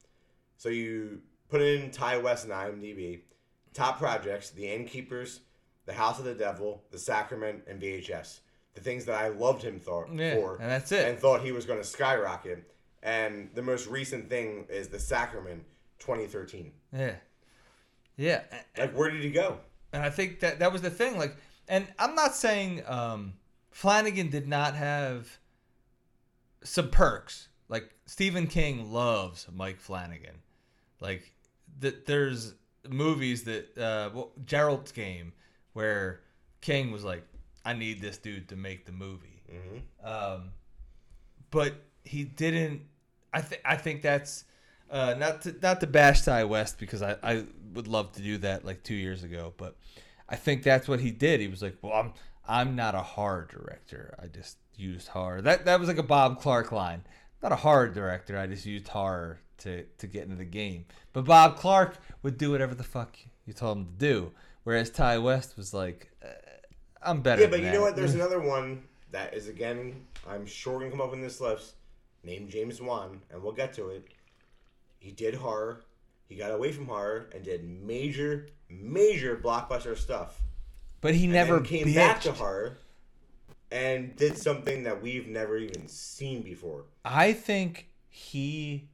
So you put in Ti West and IMDb, top projects: The Innkeepers, The House of the Devil, The Sacrament, and VHS. The things that I loved him thought Yeah, for, and that's it. and thought he was going to skyrocket. And the most recent thing is The Sacrament, 2013. Yeah, yeah. Like, where did he go? And I think that that was the thing. Like, and I'm not saying um, Flanagan did not have some perks. Like Stephen King loves Mike Flanagan. Like, that there's movies that uh, well, Gerald's Game where King was like, "I need this dude to make the movie." hmm Um, but he didn't. I think I think that's uh, not to not to bash Ti West because I, I would love to do that like two years ago, but I think that's what he did. He was like, "Well, I'm I'm not a horror director. I just used horror." That that was like a Bob Clark line. Not a horror director. I just used horror to to get into the game. But Bob Clark would do whatever the fuck you told him to do, whereas Ti West was like, uh, "I'm better." Yeah, but you know what? There's another one that is again, I'm sure gonna come up in this list, named James Wan, and we'll get to it. He did horror. He got away from horror and did major, major blockbuster stuff. But he And never came back to horror and did something that we've never even seen before. I think he,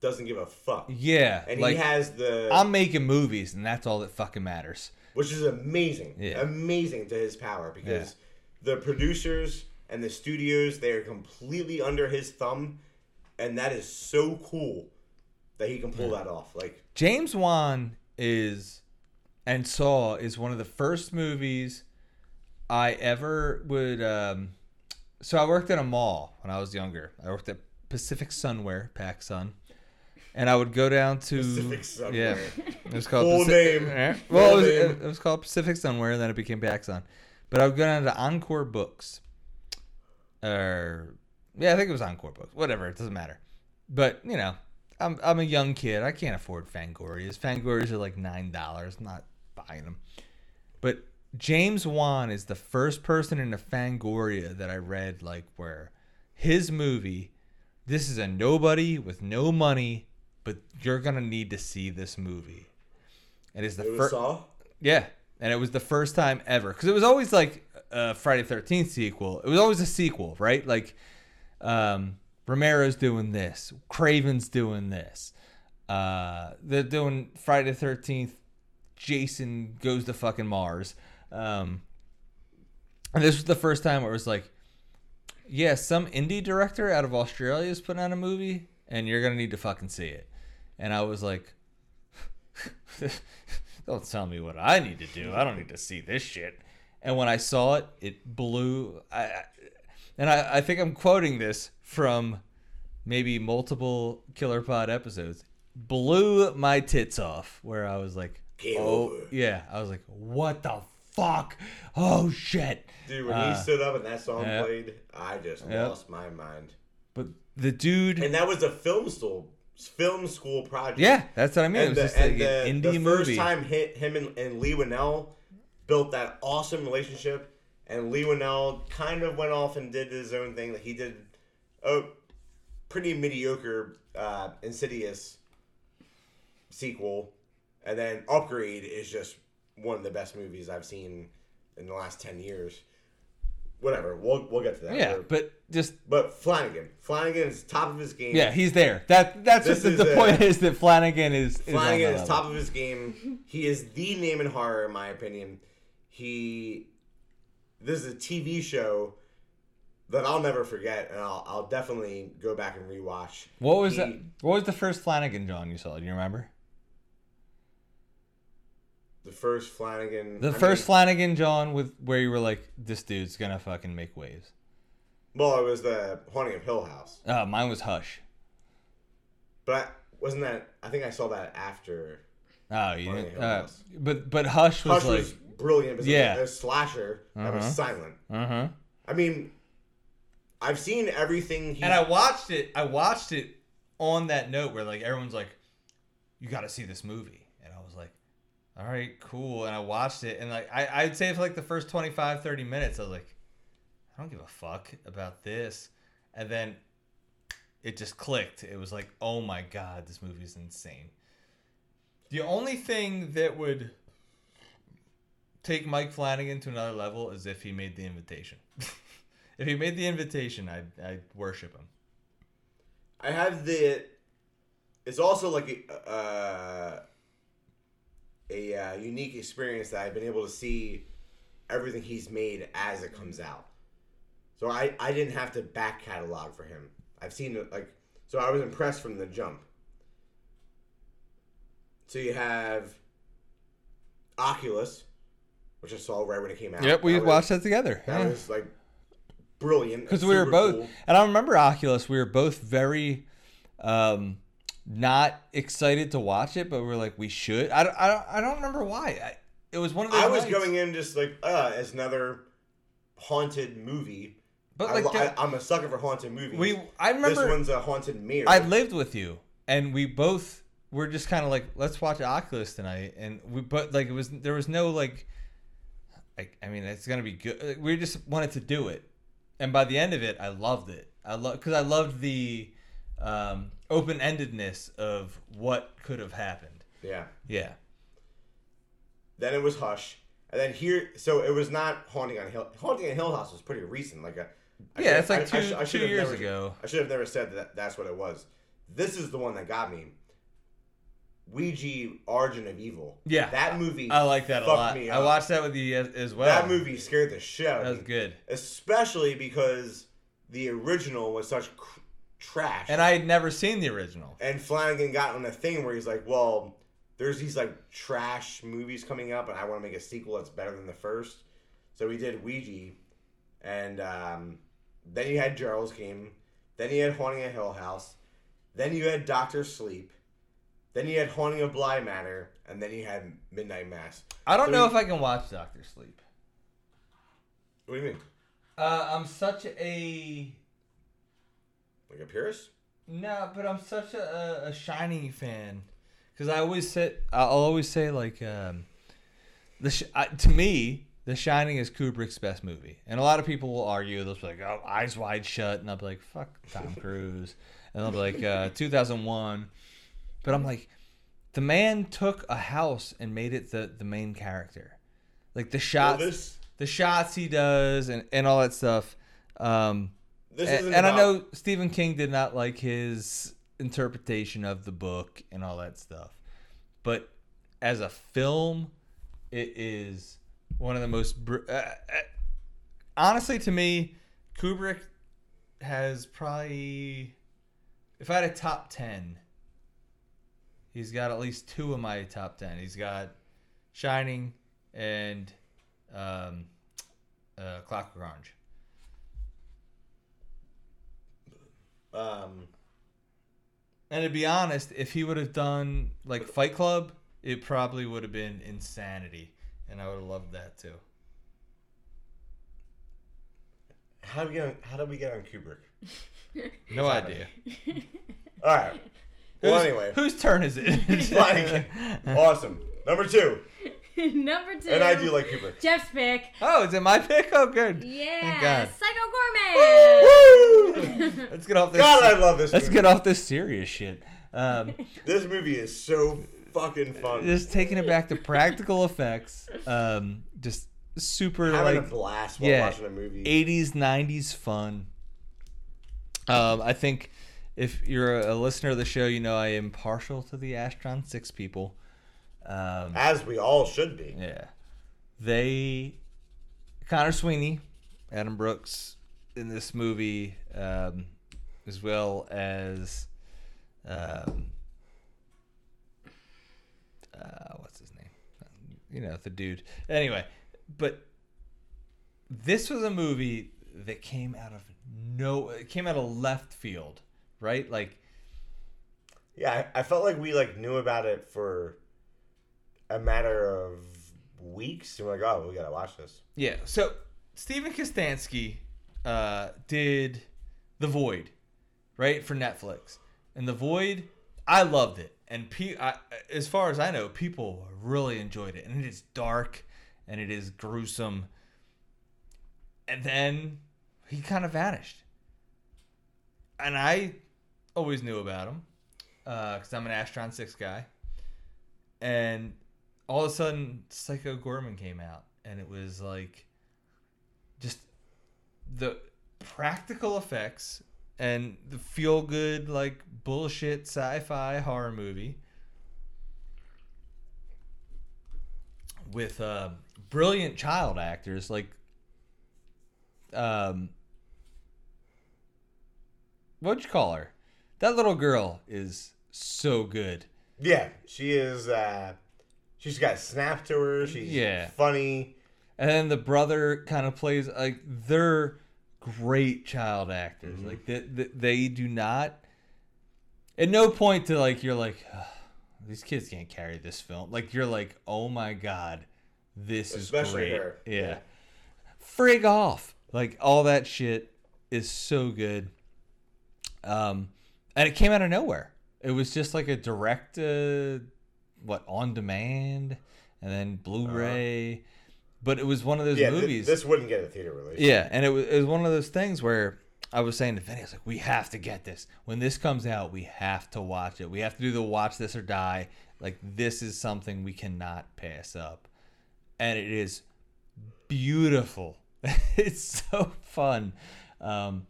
Doesn't give a fuck. yeah, And like he has the I'm making movies, and that's all that fucking matters. which is amazing. Yeah. Amazing to his power because the producers and the studios they are completely under his thumb and that is so cool that he can pull that off. Like James Wan is and Saw is one of the first movies I ever would. Um, so I worked at a mall when I was younger. I worked at Pacific Sunwear, Pac Sun, and I would go down to Pacific Sunwear. Yeah, it was called Full Paci- name. Yeah. Well, it was, name. it was called Pacific Sunwear, and then it became Pac Sun. But I would go down to Encore Books, or yeah, I think it was Encore Books. Whatever, it doesn't matter. But you know, I'm I'm a young kid. I can't afford Fangorias. Fangorias are like nine dollars. Not buying them. But James Wan is the first person in a Fangoria that I read like where his movie. This is a nobody with no money, but you're gonna need to see this movie. And It is the first. Yeah, and it was the first time ever because it was always like a Friday Thirteenth sequel. It was always a sequel, right? Like um, Romero's doing this, Craven's doing this. Uh, they're doing Friday Thirteenth. Jason goes to fucking Mars. Um, and this was the first time where it was like, yeah, some indie director out of Australia is putting out a movie, and you're gonna need to fucking see it. And I was like, *laughs* don't tell me what I need to do. I don't need to see this shit. And when I saw it, it blew. I, and I, I think I'm quoting this from maybe multiple Killer Pod episodes. Blew my tits off. Where I was like, Game oh over. yeah. I was like, what the fuck? Oh shit. Dude, when Uh, he stood up and that song yeah. played, I just Yeah. lost my mind. But the dude. And that was a film school film school project. yeah, that's what I mean. And, it the, was just like the, an the first movie. time hit him and, and Leigh Whannell built that awesome relationship, and Leigh Whannell kind of went off and did his own thing. Like he did a pretty mediocre uh, Insidious sequel, and then Upgrade is just one of the best movies I've seen in the last ten years. Whatever, we'll we'll get to that. yeah, but just but Flanagan, Flanagan is top of his game. yeah, he's there. That that's is the, the a- point is that Flanagan is. is Flanagan that is level. top of his game. He is the name in horror, in my opinion. He, this is a TV show that I'll never forget, and I'll, I'll definitely go back and rewatch. What was He- that? What was the first Flanagan John you saw? Do you remember? The first Flanagan. The I first mean, Flanagan John with where you were like, this dude's gonna fucking make waves. well, it was the Haunting of Hill House, Uh, mine was Hush. but I, wasn't that? I think I saw that after. Oh, you didn't. Uh, but but Hush was Hush like, was brilliant. Yeah. it a slasher that was Uh-huh. silent. uh huh. I mean, I've seen everything. And I watched it. I watched it on that note where like everyone's like, "You got to see this movie," and I was like, "All right, cool." And I watched it, and like I, I'd say for like the first 25, 30 minutes, I was like, "I don't give a fuck about this," and then it just clicked. It was like, "Oh my god, this movie is insane." The only thing that would take Mike Flanagan to another level is if he made the invitation. *laughs* if he made the invitation, I'd, I'd worship him. I have the. It's also like a uh, a uh, unique experience that I've been able to see everything he's made as it comes out. So I I didn't have to back catalog for him. I've seen it like so I was impressed from the jump. So you have Oculus, which I saw right when it came out. Yep, we That was- watched that together. That was like brilliant Because we were both, cool. and I remember Oculus. We were both very um, not excited to watch it, but we were like, we should. I don't, I don't, I don't remember why. I, it was one of those. I was nights. going in just like uh as another haunted movie. but like I, am a sucker for haunted movies. we. I remember this one's a haunted mirror. I lived with you, and we both were just kind of like, let's watch Oculus tonight, and we, but like it was there was no like, like I mean, it's gonna be good. We just wanted to do it, and by the end of it, I loved it. I love because I loved the um, open endedness of what could have happened. yeah. Yeah, Then it was Hush, and then here. So it was not haunting on Hill. Haunting on Hill House was pretty recent. Like a. I yeah, it's like I- two I should- I two years never- ago. I should have never said that. That's what it was. This is the one that got me. Ouija Origin of Evil. Yeah. That movie. I like that a lot. I watched that with you as, well. That movie scared the shit out That was me. good. especially because the original was such cr- trash. And I had never seen the original. and Flanagan got on a thing where he's like, well, there's these like trash movies coming up, and I want to make a sequel that's better than the first. So he did Ouija, and um, then you had Gerald's Game, then you had Haunting a Hill House, then you had Doctor Sleep, then you had Haunting of Bly Manor, and then you had Midnight Mass. I don't So know he- if I can watch Doctor Sleep. What do you mean? Uh, I'm such a Like a purist? no, but I'm such a, a, a Shining fan because I always say I'll always say like um, the sh- I, to me The Shining is Kubrick's best movie, and a lot of people will argue they'll be like, "Oh, Eyes Wide Shut," and I'll be like, "Fuck Tom *laughs* Cruise," and they'll be like, uh, "2001," but I'm like, the man took a house and made it the the main character, like the shots. the shots he does and, and all that stuff. Um, this and and I know Stephen King did not like his interpretation of the book and all that stuff, but as a film, it is one of the most. Br- uh, uh, honestly, to me, Kubrick has probably, if I had a top ten, he's got at least two of my top ten. He's got Shining and um, uh, Clockwork Orange. um, And to be honest, if he would have done like Fight Club, it probably would have been insanity, and I would have loved that too. how do we get on, how do we get on Kubrick? *laughs* No idea. All right. Well, anyway, whose turn is it? *laughs* Like, awesome. Number two, *laughs* Number two. and I do like Kubrick. Jeff's pick. oh, is it my pick? Oh, good. Yeah, God. Psycho Goreman. Woo! Let's get off this. God, I love this. let's movie. get off this serious shit. Um, *laughs* This movie is so fucking fun. just taking it back to practical effects. Um, just super Having like a blast while yeah, watching a movie. 80s 90s fun um, i think if you're a listener of the show you know i am partial to the astron 6 people. Um, As we all should be. yeah. They Conor Sweeney adam brooks in this movie um, as well as um, uh, what's his name? You know the dude. Anyway but this was a movie that came out of no it came out of left field right? Like Yeah, I, I felt like we like knew about it for a matter of weeks. And we're like, oh, we gotta watch this. yeah so Steven Kostanski uh, did The Void right for Netflix. And The Void I loved it. And pe- I, as far as I know people really enjoyed it. And it is dark and it is gruesome. And then he kind of vanished. And I always knew about him because I'm an Astron Six guy, and all of a sudden Psycho Goreman came out, and it was like just the practical effects and the feel good like bullshit sci-fi horror movie with uh, brilliant child actors like um what'd you call her that little girl is so good Yeah, she is. uh She's got snap to her. She's Yeah. funny. and then the brother kind of plays like they're great child actors Mm-hmm. like they, they, they do not at no point to like you're like "Ugh, these kids can't carry this film like you're like oh my god this Especially is great her. yeah. Yeah. frig off like all that shit is so good um and it came out of nowhere it was just like a direct uh what on demand and then blu-ray but it was one of those Uh-huh. Yeah, th- movies this wouldn't get a theater release. yeah, and it was, it was one of those things where I was saying to Vinny, I was like, we have to get this. When this comes out, we have to watch it. We have to do the watch this or die. Like, this is something we cannot pass up. And it is beautiful. *laughs* it's so fun. Um,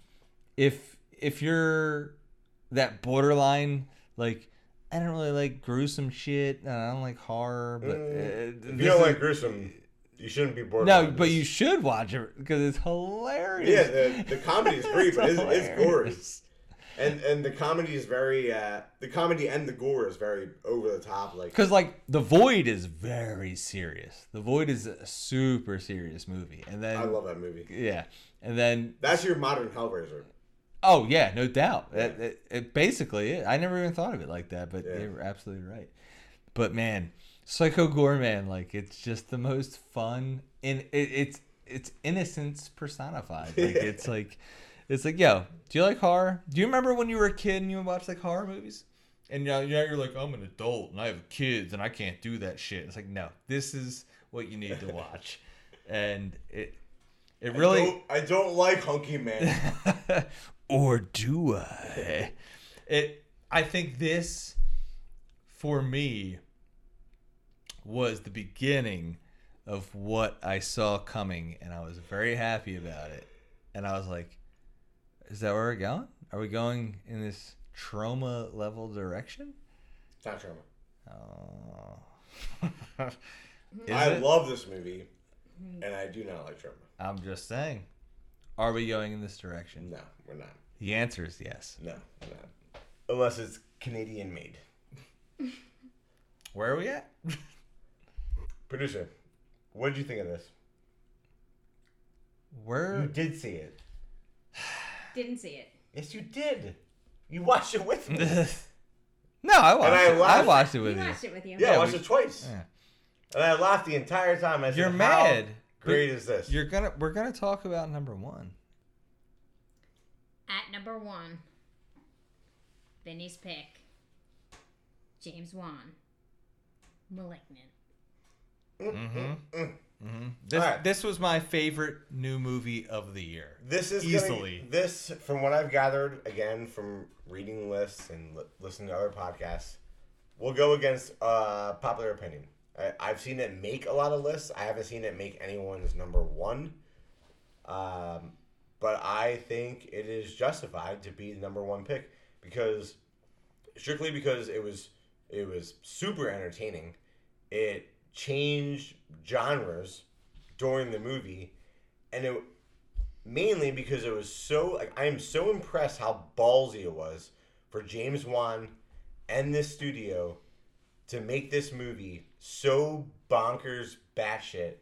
if if you're that borderline, like, I don't really like gruesome shit. and I don't like horror, but uh, Mm, If you don't like gruesome, you shouldn't be bored. no, but you should watch it because it's hilarious. Yeah, the, the comedy is *laughs* great, but it's, it's hilarious. and and the comedy is very uh the comedy and the gore is very over the top like Because like the Void is very serious. The Void is a super serious movie, and then I love that movie. yeah, and then That's your modern Hellraiser. Oh yeah, no doubt. It, it, it basically, I never even thought of it like that, but Yeah. you're absolutely right. But man, Psycho Goreman, like it's just the most fun, and it, it's it's innocence personified. *laughs* Like it's like it's like yo, do you like horror? Do you remember when you were a kid and you watched like horror movies? And now, now you're like, I'm an adult and I have kids and I can't do that shit. It's like, no, this is what you need to watch, *laughs* and it it I really don't, I don't like Hunky Man. *laughs* or do I? It. I think this, for me, was the beginning of what I saw coming, and I was very happy about it. And I was like, "Is that where we're going? Are we going in this trauma level direction?" It's not trauma. Oh. *laughs* I it? love this movie, and I do not like trauma. I'm just saying. Are we going in this direction? No, we're not. The answer is yes. No, we're not. Unless it's Canadian made. Where are we at? *laughs* Producer, what did you think of this? Where? You did see it. *sighs* Didn't see it. Yes, you did. You watched it with me. *laughs* no, I watched I it. I laughed. watched it with you. watched it with you. Yeah, I watched we- it twice, Yeah. and I laughed the entire time. I said, You're "How mad. Great is this? You're gonna. We're gonna talk about number one. At number one, Vinny's pick, James Wan, Malignant. Mm-hmm. Mm-hmm. This Alright. this was my favorite new movie of the year. This is Easily. Gonna, this, from what I've gathered, again from reading lists and li- listening to other podcasts, will go against uh, popular opinion. I've seen it make a lot of lists. I haven't seen it make anyone's number one. Um, but I think it is justified to be the number one pick because strictly because it was it was super entertaining. It changed genres during the movie, and it mainly because it was so like I am so impressed how ballsy it was for James Wan and this studio to make this movie so bonkers batshit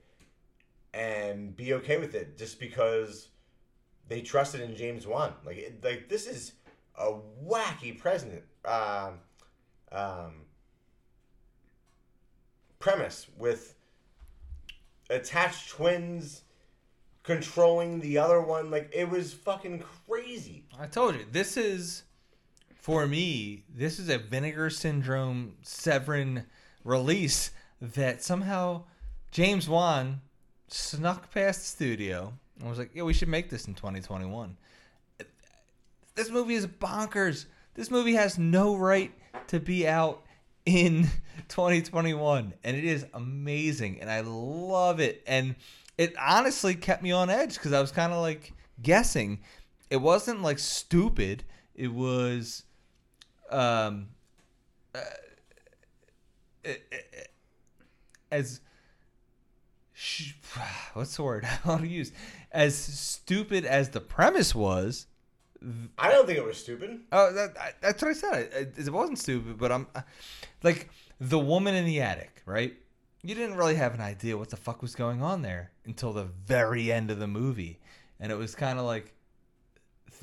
and be okay with it just because they trusted in James Wan. Like it, like this is a wacky president um, um, premise with attached twins controlling the other one. Like it was fucking crazy. I told you this is for me. This is a Vinegar Syndrome Severin release that somehow James Wan snuck past the studio and was like, "Yeah, we should make this in 2021." This movie is bonkers. This movie has no right to be out in *laughs* 2021 and it is amazing and I love it and it honestly kept me on edge cuz I was kind of like guessing it wasn't like stupid it was um uh, it- it- as sh- *sighs* what's the word *laughs* I want to use as stupid as the premise was I don't think it was stupid. Oh, that, that's what I said. It, it wasn't stupid, but I'm like the woman in the attic, right? You didn't really have an idea what the fuck was going on there until the very end of the movie, and it was kind of like,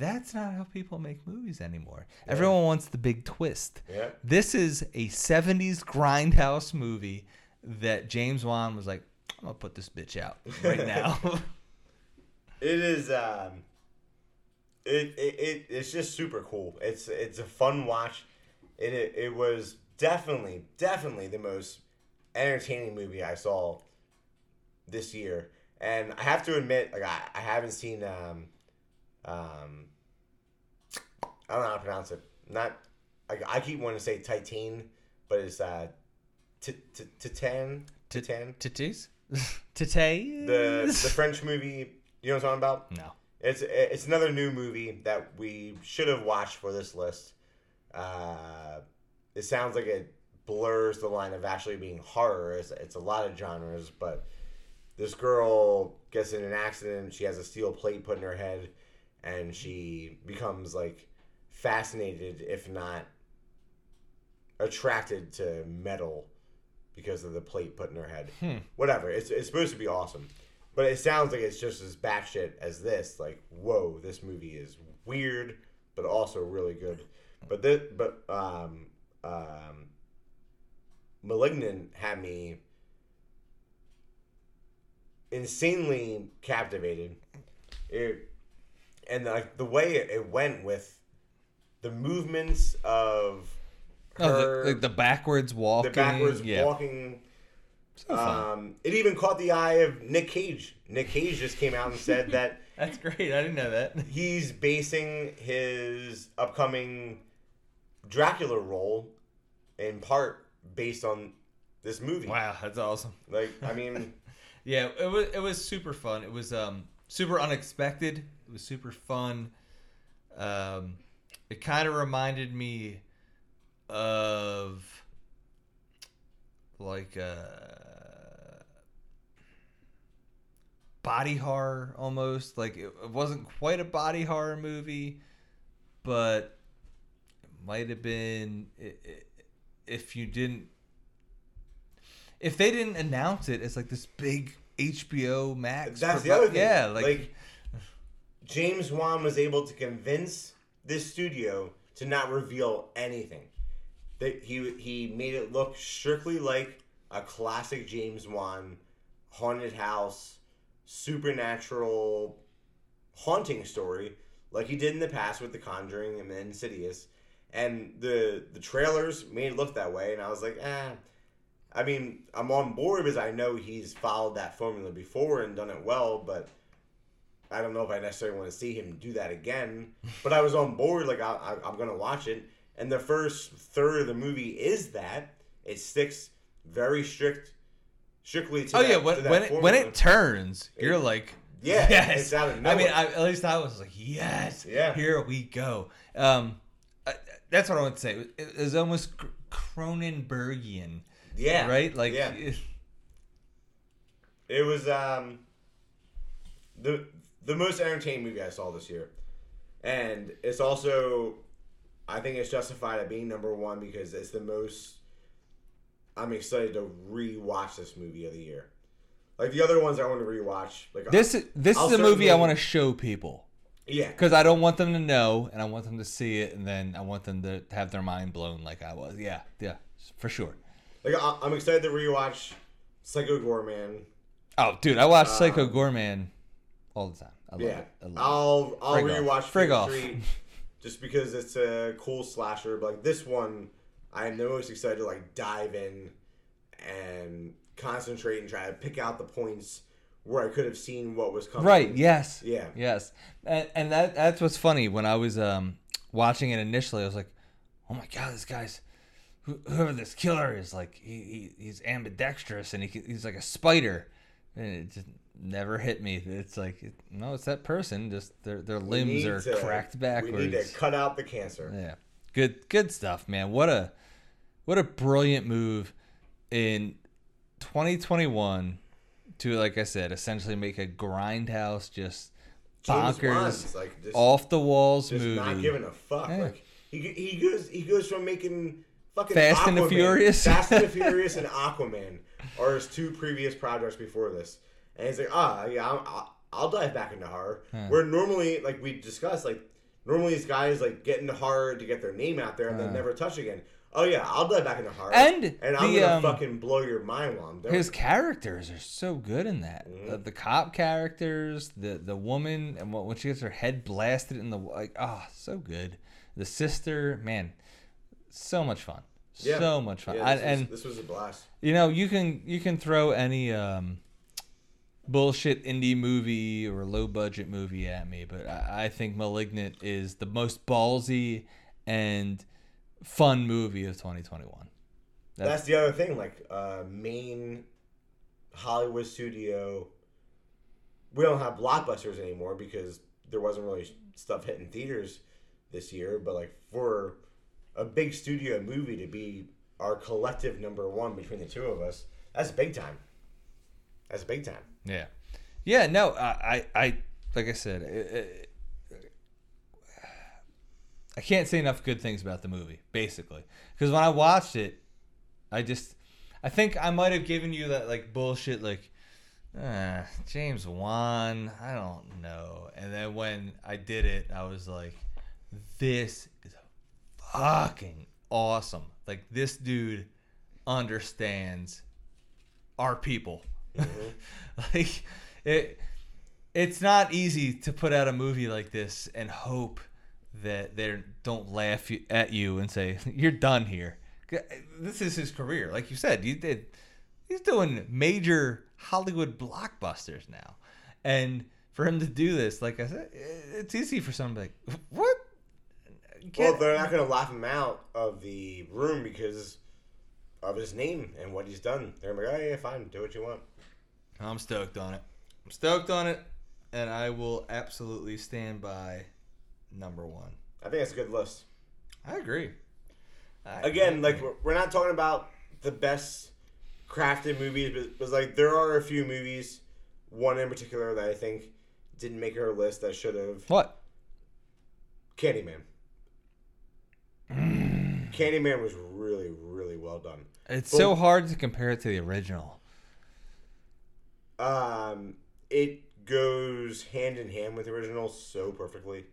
that's not how people make movies anymore. Everyone wants the big twist. Yeah. This is a '70s grindhouse movie that James Wan was like, I'm gonna put this bitch out right *laughs* now. It is um it, it, it it's just super cool. It's it's a fun watch. It, it it was definitely definitely the most entertaining movie I saw this year. And I have to admit, like I, I haven't seen um um I don't know how to pronounce it. Not like I keep wanting to say Titan, but it's uh Titan Titan. Titties, *laughs* titties. The the French movie, you know what I'm talking about? no. It's it's another new movie that we should have watched for this list. Uh, it sounds like it blurs the line of actually being horror. It's, it's a lot of genres, but this girl gets in an accident. She has a steel plate put in her head, and she becomes like fascinated, if not attracted to metal because of the plate put in her head. Hmm. Whatever. It's, it's supposed to be awesome. But it sounds like it's just as batshit as this. Like, whoa, this movie is weird, but also really good. But this, but um, um, Malignant had me insanely captivated. It, and like the way it went with the movements of Oh, the, like the backwards walking. the backwards yeah. walking. So. Um, it even caught the eye of Nick Cage. Nick Cage just came out and said that *laughs* That's great. I didn't know that. *laughs* he's basing his upcoming Dracula role in part based on this movie. Wow, that's awesome. Like, I mean, *laughs* Yeah, it was it was super fun. It was um super unexpected. It was super fun. Um, it kind of reminded me of like uh body horror almost. Like it, it wasn't quite a body horror movie, but it might have been if you didn't if they didn't announce it as like this big HBO Max. that's the other thing. Yeah, like, James Wan was able to convince this studio to not reveal anything. That he he made it look strictly like a classic James Wan haunted house, supernatural haunting story, like he did in the past with The Conjuring and Insidious. And the the trailers made it look that way, and I was like, eh. I mean, I'm on board because I know he's followed that formula before and done it well, but I don't know if I necessarily want to see him do that again. But I was on board, like I, I, I'm gonna watch it. And the first third of the movie is that it sticks very strict, strictly to. oh that, yeah, when when it, when it turns, you're like, Yeah, yes. it's out of I mean. I, at least I was like, yes, Yeah. here we go. Um, I, that's what I want to say. It, it was almost Cronenbergian, yeah, right? Like, yeah. it- It was um the the most entertaining movie I saw this year, and it's also I think it's justified at being number one because it's the most. I'm excited to rewatch this movie of the year. Like the other ones, I want to rewatch. Like this is this I'll is a movie I want to show people. yeah, Because I don't want them to know, and I want them to see it, and then I want them to have their mind blown like I was. Yeah, yeah, for sure. like I'm excited to rewatch Psycho Goreman. Oh, dude, I watch uh, Psycho Goreman all the time. I love Yeah, it. I love I'll I'll Frig off. rewatch Frig off. Street *laughs* just because it's a cool slasher. But like this one, I am the most excited to like dive in and concentrate and try to pick out the points where I could have seen what was coming. Right? Yes. Yeah. Yes. And, and that that's what's funny. When I was um, watching it initially, I was like, "Oh my god, this guy's whoever this killer is like he, he he's ambidextrous and he, he's like a spider." And it just never hit me. It's like no, it's that person. Just their their limbs are to- cracked backwards. We need to cut out the cancer. Yeah. Good good stuff, man. What a what a brilliant move in 2021 to like I said, essentially make a grindhouse just James bonkers like just, off the walls just movie. not giving a fuck. Yeah. Like he he goes he goes from making fucking Fast and the Furious. Fast and the *laughs* Furious, and Aquaman are his two previous projects before this, and he's like, ah, yeah, I'll, I'll, dive back into horror. Where normally, like we discussed, like normally these guys like get into horror to get their name out there and then never touch again. Oh yeah, I'll dive back into horror, And and I'm the, gonna um, fucking blow your mind while I'm doing His it. characters are so good in that. Mm-hmm. The, the cop characters, the the woman, and when she gets her head blasted in the like, ah, so good. The sister, man, so much fun. Yeah. So much fun. Yeah, I- this, and this was a blast. you know you can you can throw any um bullshit indie movie or low budget movie at me but I, I think malignant is the most ballsy and fun movie of 2021 That's the other thing, like uh, main Hollywood studio. We don't have blockbusters anymore because there wasn't really stuff hitting theaters this year. But like for a big studio movie to be our collective number one between the two of us, that's big time. That's big time. Yeah yeah no i i, like i said it, it, I can't say enough good things about the movie, basically. Because when I watched it, I just, I think I might have given you that like bullshit, like, uh, James Wan, I don't know. And then when I did it, I was like, this is fucking awesome. Like this dude understands our people. *laughs* like it it's not easy to put out a movie like this and hope that they don't laugh at you and say *laughs* you're done here. This is his career, like you said. You did. He's doing major Hollywood blockbusters now, and for him to do this, like I said, it's easy for somebody like, "What?" Well, they're not going to laugh him out of the room because of his name and what he's done. They're like, oh, yeah, fine, do what you want. I'm stoked on it. I'm stoked on it, and I will absolutely stand by number one. I think that's a good list. I agree. I Again, like, we're- we're not talking about the best crafted movies, but, but like, there are a few movies, one in particular that I think didn't make our list that should have. what? Candyman. Candyman was really, really well done. It's But- so hard to compare it to the original. Um, it goes hand in hand with the original so perfectly.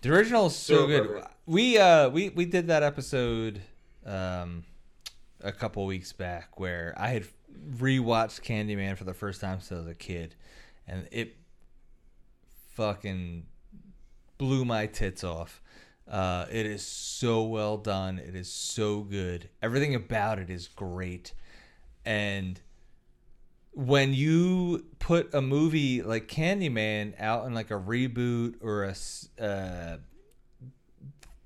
The original is so, So good. perfect. We uh we we did that episode um a couple weeks back where I had rewatched Candyman for the first time since I was a kid, and it fucking blew my tits off. Uh, it is so well done. It is so good. Everything about it is great, and when you put a movie like Candyman out in like a reboot or a uh,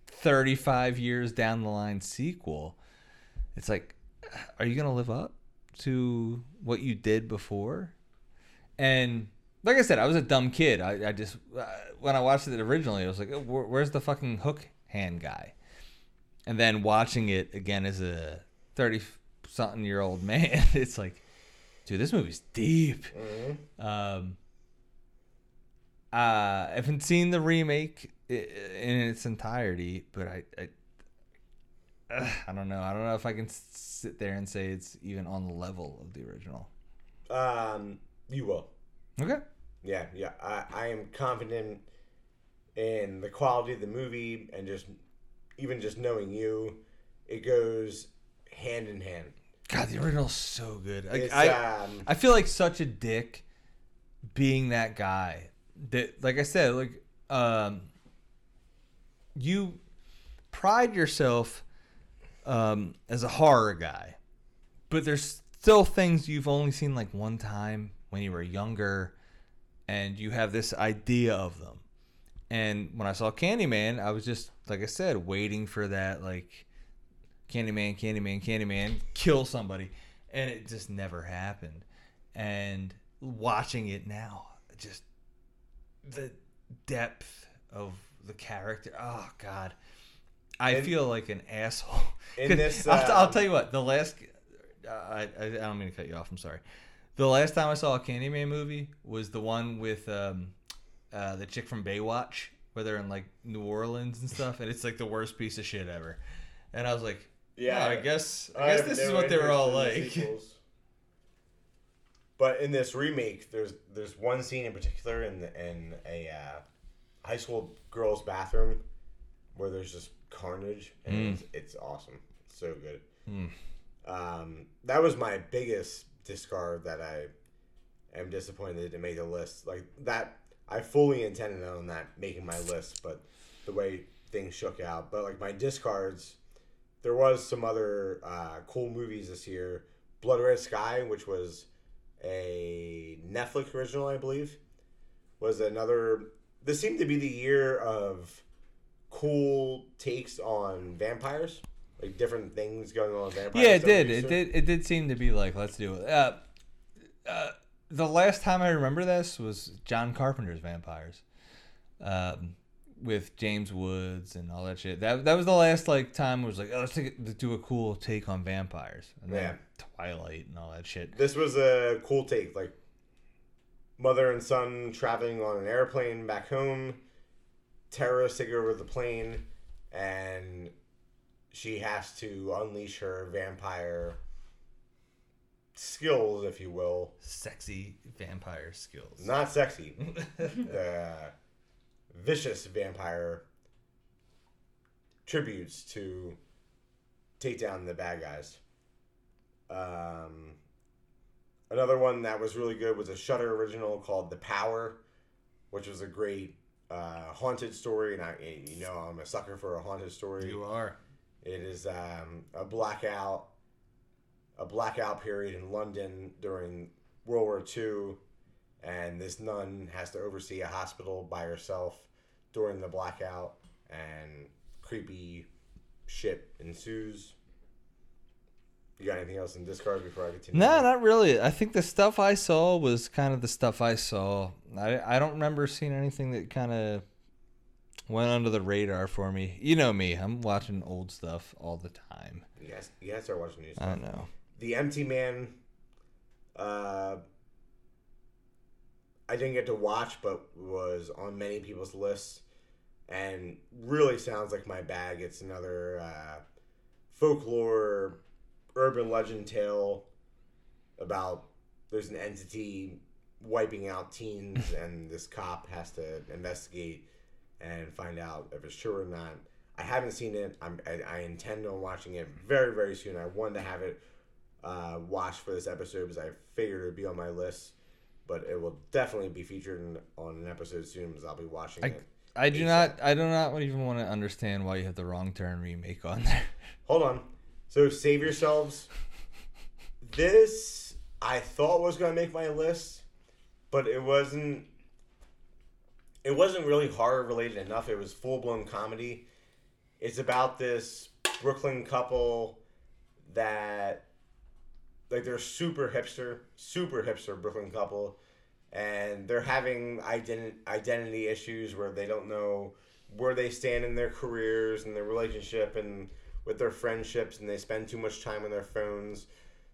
35 years down the line sequel, it's like, are you going to live up to what you did before? And like I said, I was a dumb kid. I, I just, uh, when I watched it originally, I was like, "Where- where's the fucking hook hand guy? And then watching it again as a 30 something year old *laughs* man, it's like, dude, this movie's deep. Um, uh, I haven't seen the remake in its entirety, but I, I, Ugh, I don't know. I don't know if I can sit there and say it's even on the level of the original. Um, you will. Okay. Yeah, yeah. I, I am confident in the quality of the movie and just even just knowing you, it goes hand in hand. God, the original's so good. Like, It's, I, um, I feel like such a dick being that guy. That, like I said, like, um, you pride yourself um, as a horror guy, but there's still things you've only seen like one time when you were younger, and you have this idea of them. And when I saw Candyman, I was just like I said, waiting for that like Candyman, Candyman, Candyman, kill somebody, and it just never happened. And watching it now, just the depth of the character. Oh God, I And- feel like an asshole. In *laughs* this, I'll, I'll um, tell you what. The last, uh, I, I I don't mean to cut you off. I'm sorry. The last time I saw a Candyman movie was the one with um, uh, the chick from Baywatch, where they're in like New Orleans and stuff, and it's like the worst piece of shit ever. And I was like, Yeah, yeah, I guess I I guess this is what they were all interest in the like. *laughs* sequels. But in this remake, there's there's one scene in particular in the, in a uh, high school girl's bathroom where there's just carnage, and Mm. it's, it's awesome. It's so good. Mm. Um, that was my biggest discard that I am disappointed didn't make the list. Like that, I fully intended on that making my list, but the way things shook out. But like my discards, there was some other uh, cool movies this year. Blood Red Sky, which was a Netflix original, I believe, was another. This seemed to be the year of cool takes on vampires, like different things going on with vampires. Yeah, it did. It did. It did seem to be like, let's do it. Uh, uh, the last time I remember this was John Carpenter's Vampires, um, with James Woods and all that shit. That that was the last like time it was like, oh, let's, take let's do a cool take on vampires, and then Yeah. Twilight and all that shit. This was a cool take, like mother and son traveling on an airplane back home. terrorists take over the plane, and she has to unleash her vampire skills, if you will. Sexy vampire skills. Not sexy. the *laughs* uh, vicious vampire tributes to take down the bad guys. Um, another one that was really good was a Shudder original called The Power, which was a great uh, haunted story, and I, you know, I'm a sucker for a haunted story. You are. It is um, a blackout, a blackout period in London during World War II, and this nun has to oversee a hospital by herself during the blackout, and creepy shit ensues. You got anything else in discard before I continue? No, not really. I think the stuff I saw was kind of the stuff I saw. I I don't remember seeing anything that kind of went under the radar for me. You know me. I'm watching old stuff all the time. Guys, you guys start watching news. I don't know. The Empty Man. Uh, I didn't get to watch, but was on many people's lists, and really sounds like my bag. It's another uh, folklore, urban legend tale about there's an entity wiping out teens, *laughs* and this cop has to investigate and find out if it's true or not. I haven't seen it. I'm, I, I intend on watching it very, very soon. I wanted to have it uh, watched for this episode because I figured it would be on my list, but it will definitely be featured in, on an episode soon because I'll be watching I, it. I do not. I do not even want to understand why you have the wrong turn remake on there. Hold on. So save yourselves. This I thought was gonna make my list, but it wasn't. It wasn't really horror related enough. It was full blown comedy. It's about this Brooklyn couple that, like, they're super hipster, super hipster Brooklyn couple, and they're having identi- identity issues where they don't know where they stand in their careers and their relationship and with their friendships and they spend too much time on their phones.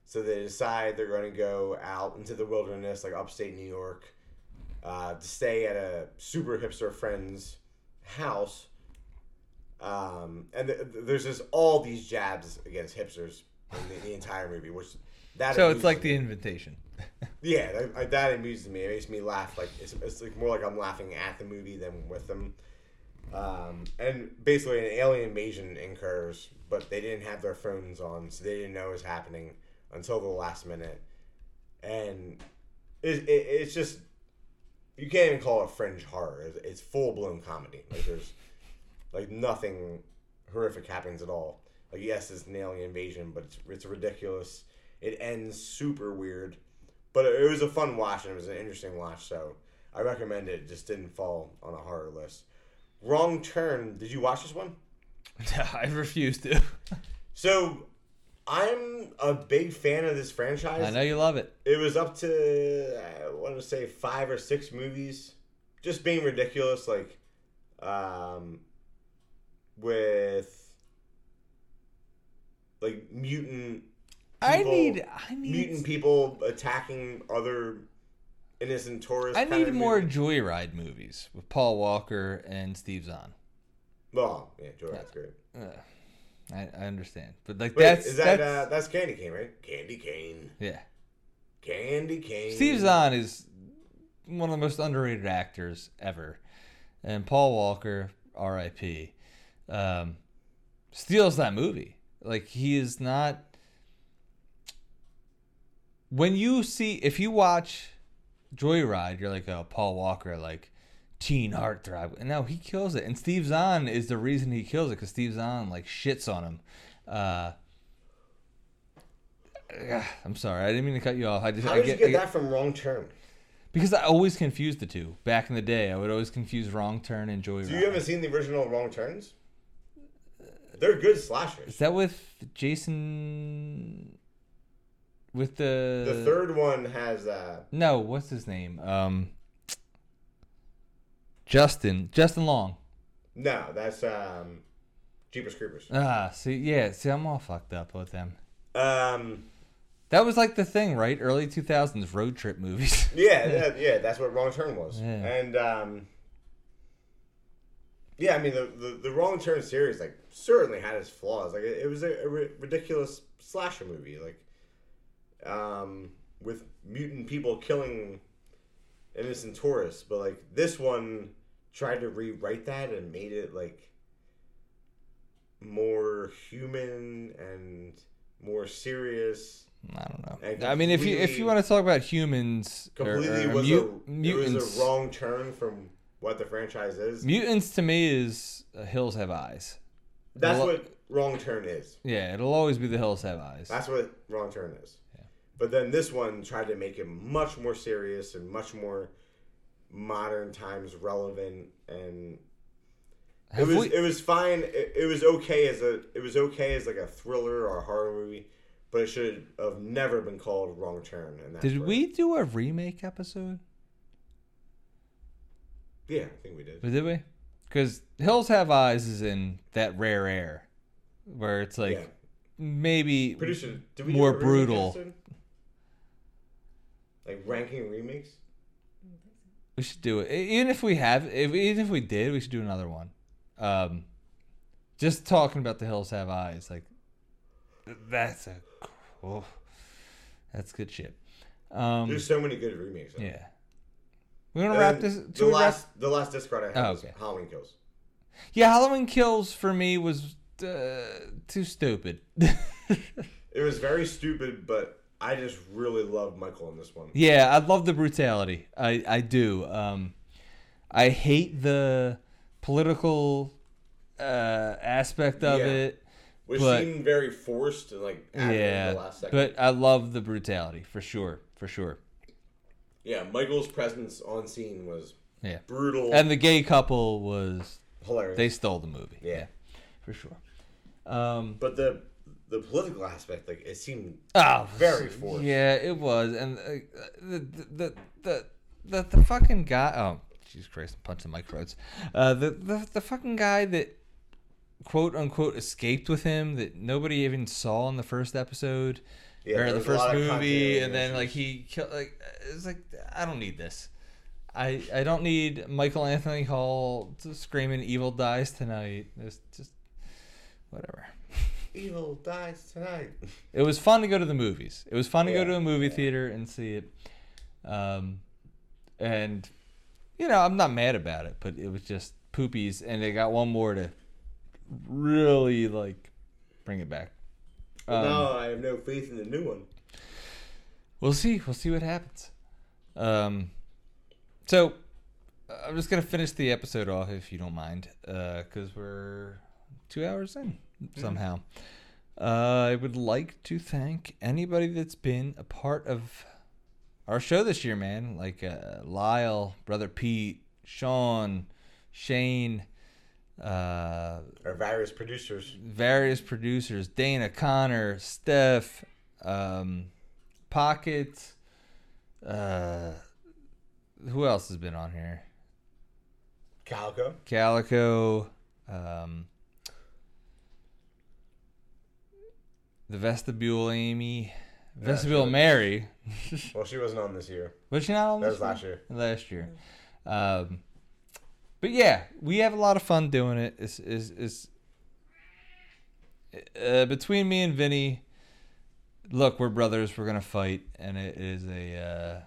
So they decide they're going to go out into the wilderness like upstate new york uh, to stay at a super hipster friend's house. Um, and th- there's just all these jabs against hipsters in the, the entire movie which that so it's like me. the invitation. *laughs* Yeah, that, I- that amuses me. It makes me laugh. Like it's, it's like more like I'm laughing at the movie than with them. Um, and basically, an alien invasion incurs, but they didn't have their phones on, so they didn't know it was happening until the last minute. And it, it, it's just you can't even call it fringe horror. It's, it's full blown comedy. Like there's like nothing horrific happens at all. Like yes, it's an alien invasion, but it's, it's ridiculous. It ends super weird, but it, was a fun watch and it was an interesting watch. So I recommend it. it. Just didn't fall on a horror list. Wrong Turn. Did you watch this one? *laughs* I refuse to. *laughs* So I'm a big fan of this franchise. I know you love it. It was up to I want to say five or six movies, just being ridiculous. Like, um, with like mutant. I need. I need. mutant people attacking other innocent tourists. I need more movie. Joyride movies with Paul Walker and Steve Zahn. Well, yeah, Joyride's great. Uh, I, I understand, but like Wait, that's is that that's uh, that's Candy Cane, right? Candy Cane, yeah. Candy Cane. Steve Zahn is one of the most underrated actors ever, and Paul Walker, R.I.P., um, steals that movie. Like he is not. When you see, if you watch Joyride, you're like, a Paul Walker, like teen heartthrob. And no, he kills it. And Steve Zahn is the reason he kills it because Steve Zahn like shits on him. Uh, *sighs* I'm sorry, I didn't mean to cut you off. I just How I did get, you I get get- that from Wrong Turn? because I always confused the two. Back in the day, I would always confuse Wrong Turn and Joyride. So you haven't seen the original Wrong Turns? They're good slashers. Is that with Jason? With the The third one has uh, No, what's his name? Um, Justin. Justin Long. no, that's um, Jeepers Creepers. Ah, see, yeah, see, I'm all fucked up with them. Um, That was like the thing, right? Early 2000s road trip movies. *laughs* yeah, *laughs* that, yeah, that's what Wrong Turn was. Yeah. And um, yeah, I mean the, the the wrong turn series like certainly had its flaws. Like it, it was a, a ri- ridiculous slasher movie, like um, with mutant people killing innocent tourists. But like this one tried to rewrite that and made it like more human and more serious. I don't know. I mean, if you if you want to talk about humans Completely or was mu- a it mutants, was a wrong turn from what the franchise is. mutants to me is uh, hills have eyes. That's what wrong turn is. Yeah, it'll always be the hills have eyes. That's what wrong turn is. But then this one tried to make it much more serious and much more modern times relevant and it was we- it was fine. It, it was okay as a it was okay as like a thriller or a horror movie, but it should have never been called Wrong Turn. And Did where- we do a remake episode? Yeah, I think we did. Did we? Because Hills Have Eyes is in that rare air, where it's like yeah. maybe Producer, more do a remake brutal. Like ranking remakes. we should do it. Even if we have, if, even if we did, we should do another one. Um, just talking about the Hills Have Eyes, like that's a, oh, that's good shit. Um, There's so many good remakes. though. yeah. We want to wrap this. The we wrap- last, the last Discord I had Oh, okay. Halloween Kills. Yeah, Halloween Kills for me was uh, too stupid. *laughs* It was very stupid, but I just really love Michael in this one. yeah, I love the brutality. I I do. Um, I hate the political uh, aspect of Yeah. it. Which But- seemed very forced and like Yeah, the last second. but I love the brutality for sure, for sure. yeah, Michael's presence on scene was Yeah, brutal and the gay couple was hilarious. they stole the movie. Yeah. for sure. Um, but the the political aspect, like it seemed oh, very forced. Yeah, it was, and uh, the, the the the the fucking guy. Oh, Jesus Christ! I'm punching the microphones. Uh, the the the fucking guy that quote unquote escaped with him that nobody even saw in the first episode Yeah, or the first movie, and then like he killed. Like it's like I don't need this. I I don't need Michael Anthony Hall to screaming "Evil dies tonight." It's just whatever. Evil dies tonight. *laughs* It was fun to go to the movies. It was fun to go to a movie yeah. theater and see it. Um, and you know, I'm not mad about it, but it was just poopies, and they got one more to really like bring it back. Um, now I have no faith in the new one. We'll see. We'll see what happens. Um, so I'm just gonna finish the episode off if you don't mind, because we're two hours in somehow. Uh, I would like to thank anybody that's been a part of our show this year, man. Like uh, Lyle, brother Pete, Sean, Shane, uh, Our various producers. various producers Dana, Connor, Steph, um, Pocket. Uh, who else has been on here? Calico. Calico. Um, the Vestibule Amy. Vestibule sure. Mary. *laughs* Well, she wasn't on this year. Was she not on That this was one? last year. last year. Um, but yeah, we have a lot of fun doing it. Is is is uh, between me and Vinny. Look, we're brothers. We're gonna fight, and it is a uh,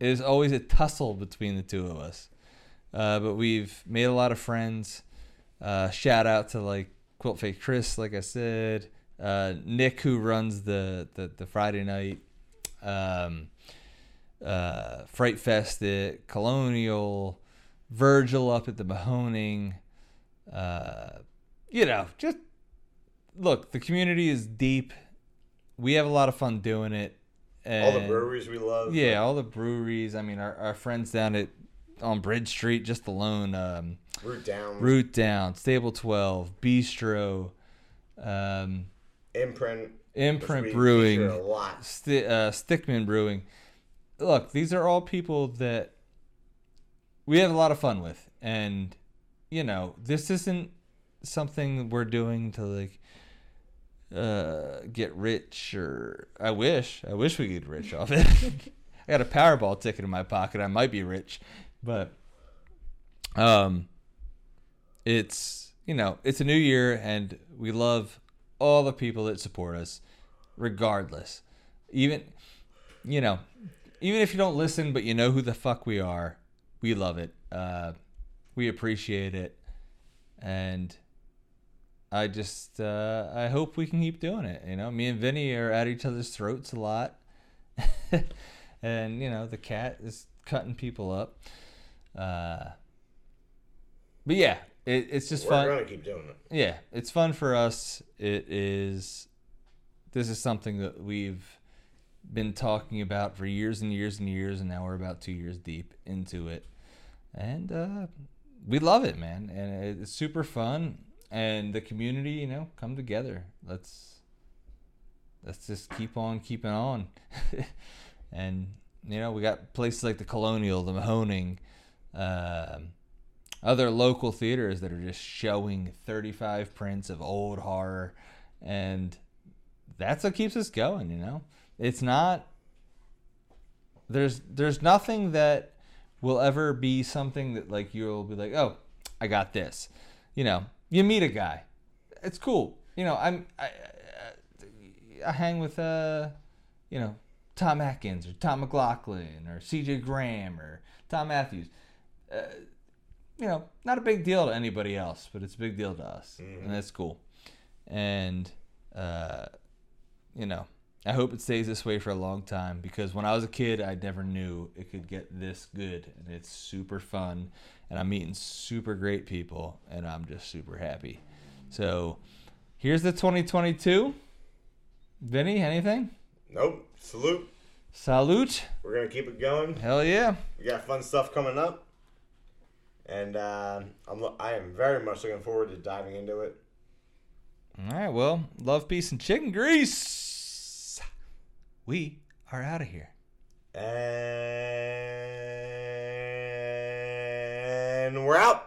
it is always a tussle between the two of us. Uh, but we've made a lot of friends. Uh, shout out to like Quilt Fake Chris, like I said. Uh, Nick, who runs the the, the Friday night. Um, uh, Fright Fest at Colonial, Virgil up at the Mahoning. Uh, you know, just look, the community is deep. We have a lot of fun doing it. All the breweries we love. Yeah, all the breweries. I mean, our, our friends down at on Bridge Street, just alone. Um, Root down. Root Down, Stable Twelve, Bistro, um, Imprint. Imprint Brewing. A lot. Sti uh, Stickman Brewing. Look, these are all people that we have a lot of fun with, and you know, this isn't something we're doing to like uh, get rich or I wish I wish we could get rich off it. *laughs* I got a Powerball ticket in my pocket. I might be rich, but um, it's you know it's a new year and we love all the people that support us regardless. Even you know even if you don't listen but you know who the fuck we are we love it. Uh, we appreciate it. And i just uh, i hope we can keep doing it you know? Me and vinny are at each other's throats a lot. *laughs* And you know the cat is cutting people up. Uh, but yeah it, it's just We're fun gonna keep doing it. yeah, it's fun for us. It is. This is something that we've been talking about for years and years and years, and now we're about two years deep into it, and uh, we love it, man. And it's super fun, and the community, you know, come together. Let's let's just keep on keeping on, *laughs* and you know, we got places like the Colonial, the Mahoning. Um, other local theaters that are just showing 35 prints of old horror and that's what keeps us going you know? It's not there's there's nothing that will ever be something that like you'll be like oh i got this. You know you meet a guy. It's cool. You know i'm i, I, I hang with uh you know tom atkins or tom mcloughlin or cj graham or thom mathews. Uh, you know, not a big deal to anybody else, but it's a big deal to us, and that's cool. And uh, you know, I hope it stays this way for a long time because when I was a kid, I never knew it could get this good, and it's super fun, and I'm meeting super great people, and I'm just super happy. So, here's the 2022. Vinny, anything? Nope. Salute. Salute. We're gonna keep it going. Hell yeah. We got fun stuff coming up, and uh, I'm lo- I am very much looking forward to diving into it. All right, well, love, peace, and chicken grease. We are out of here. And we're out.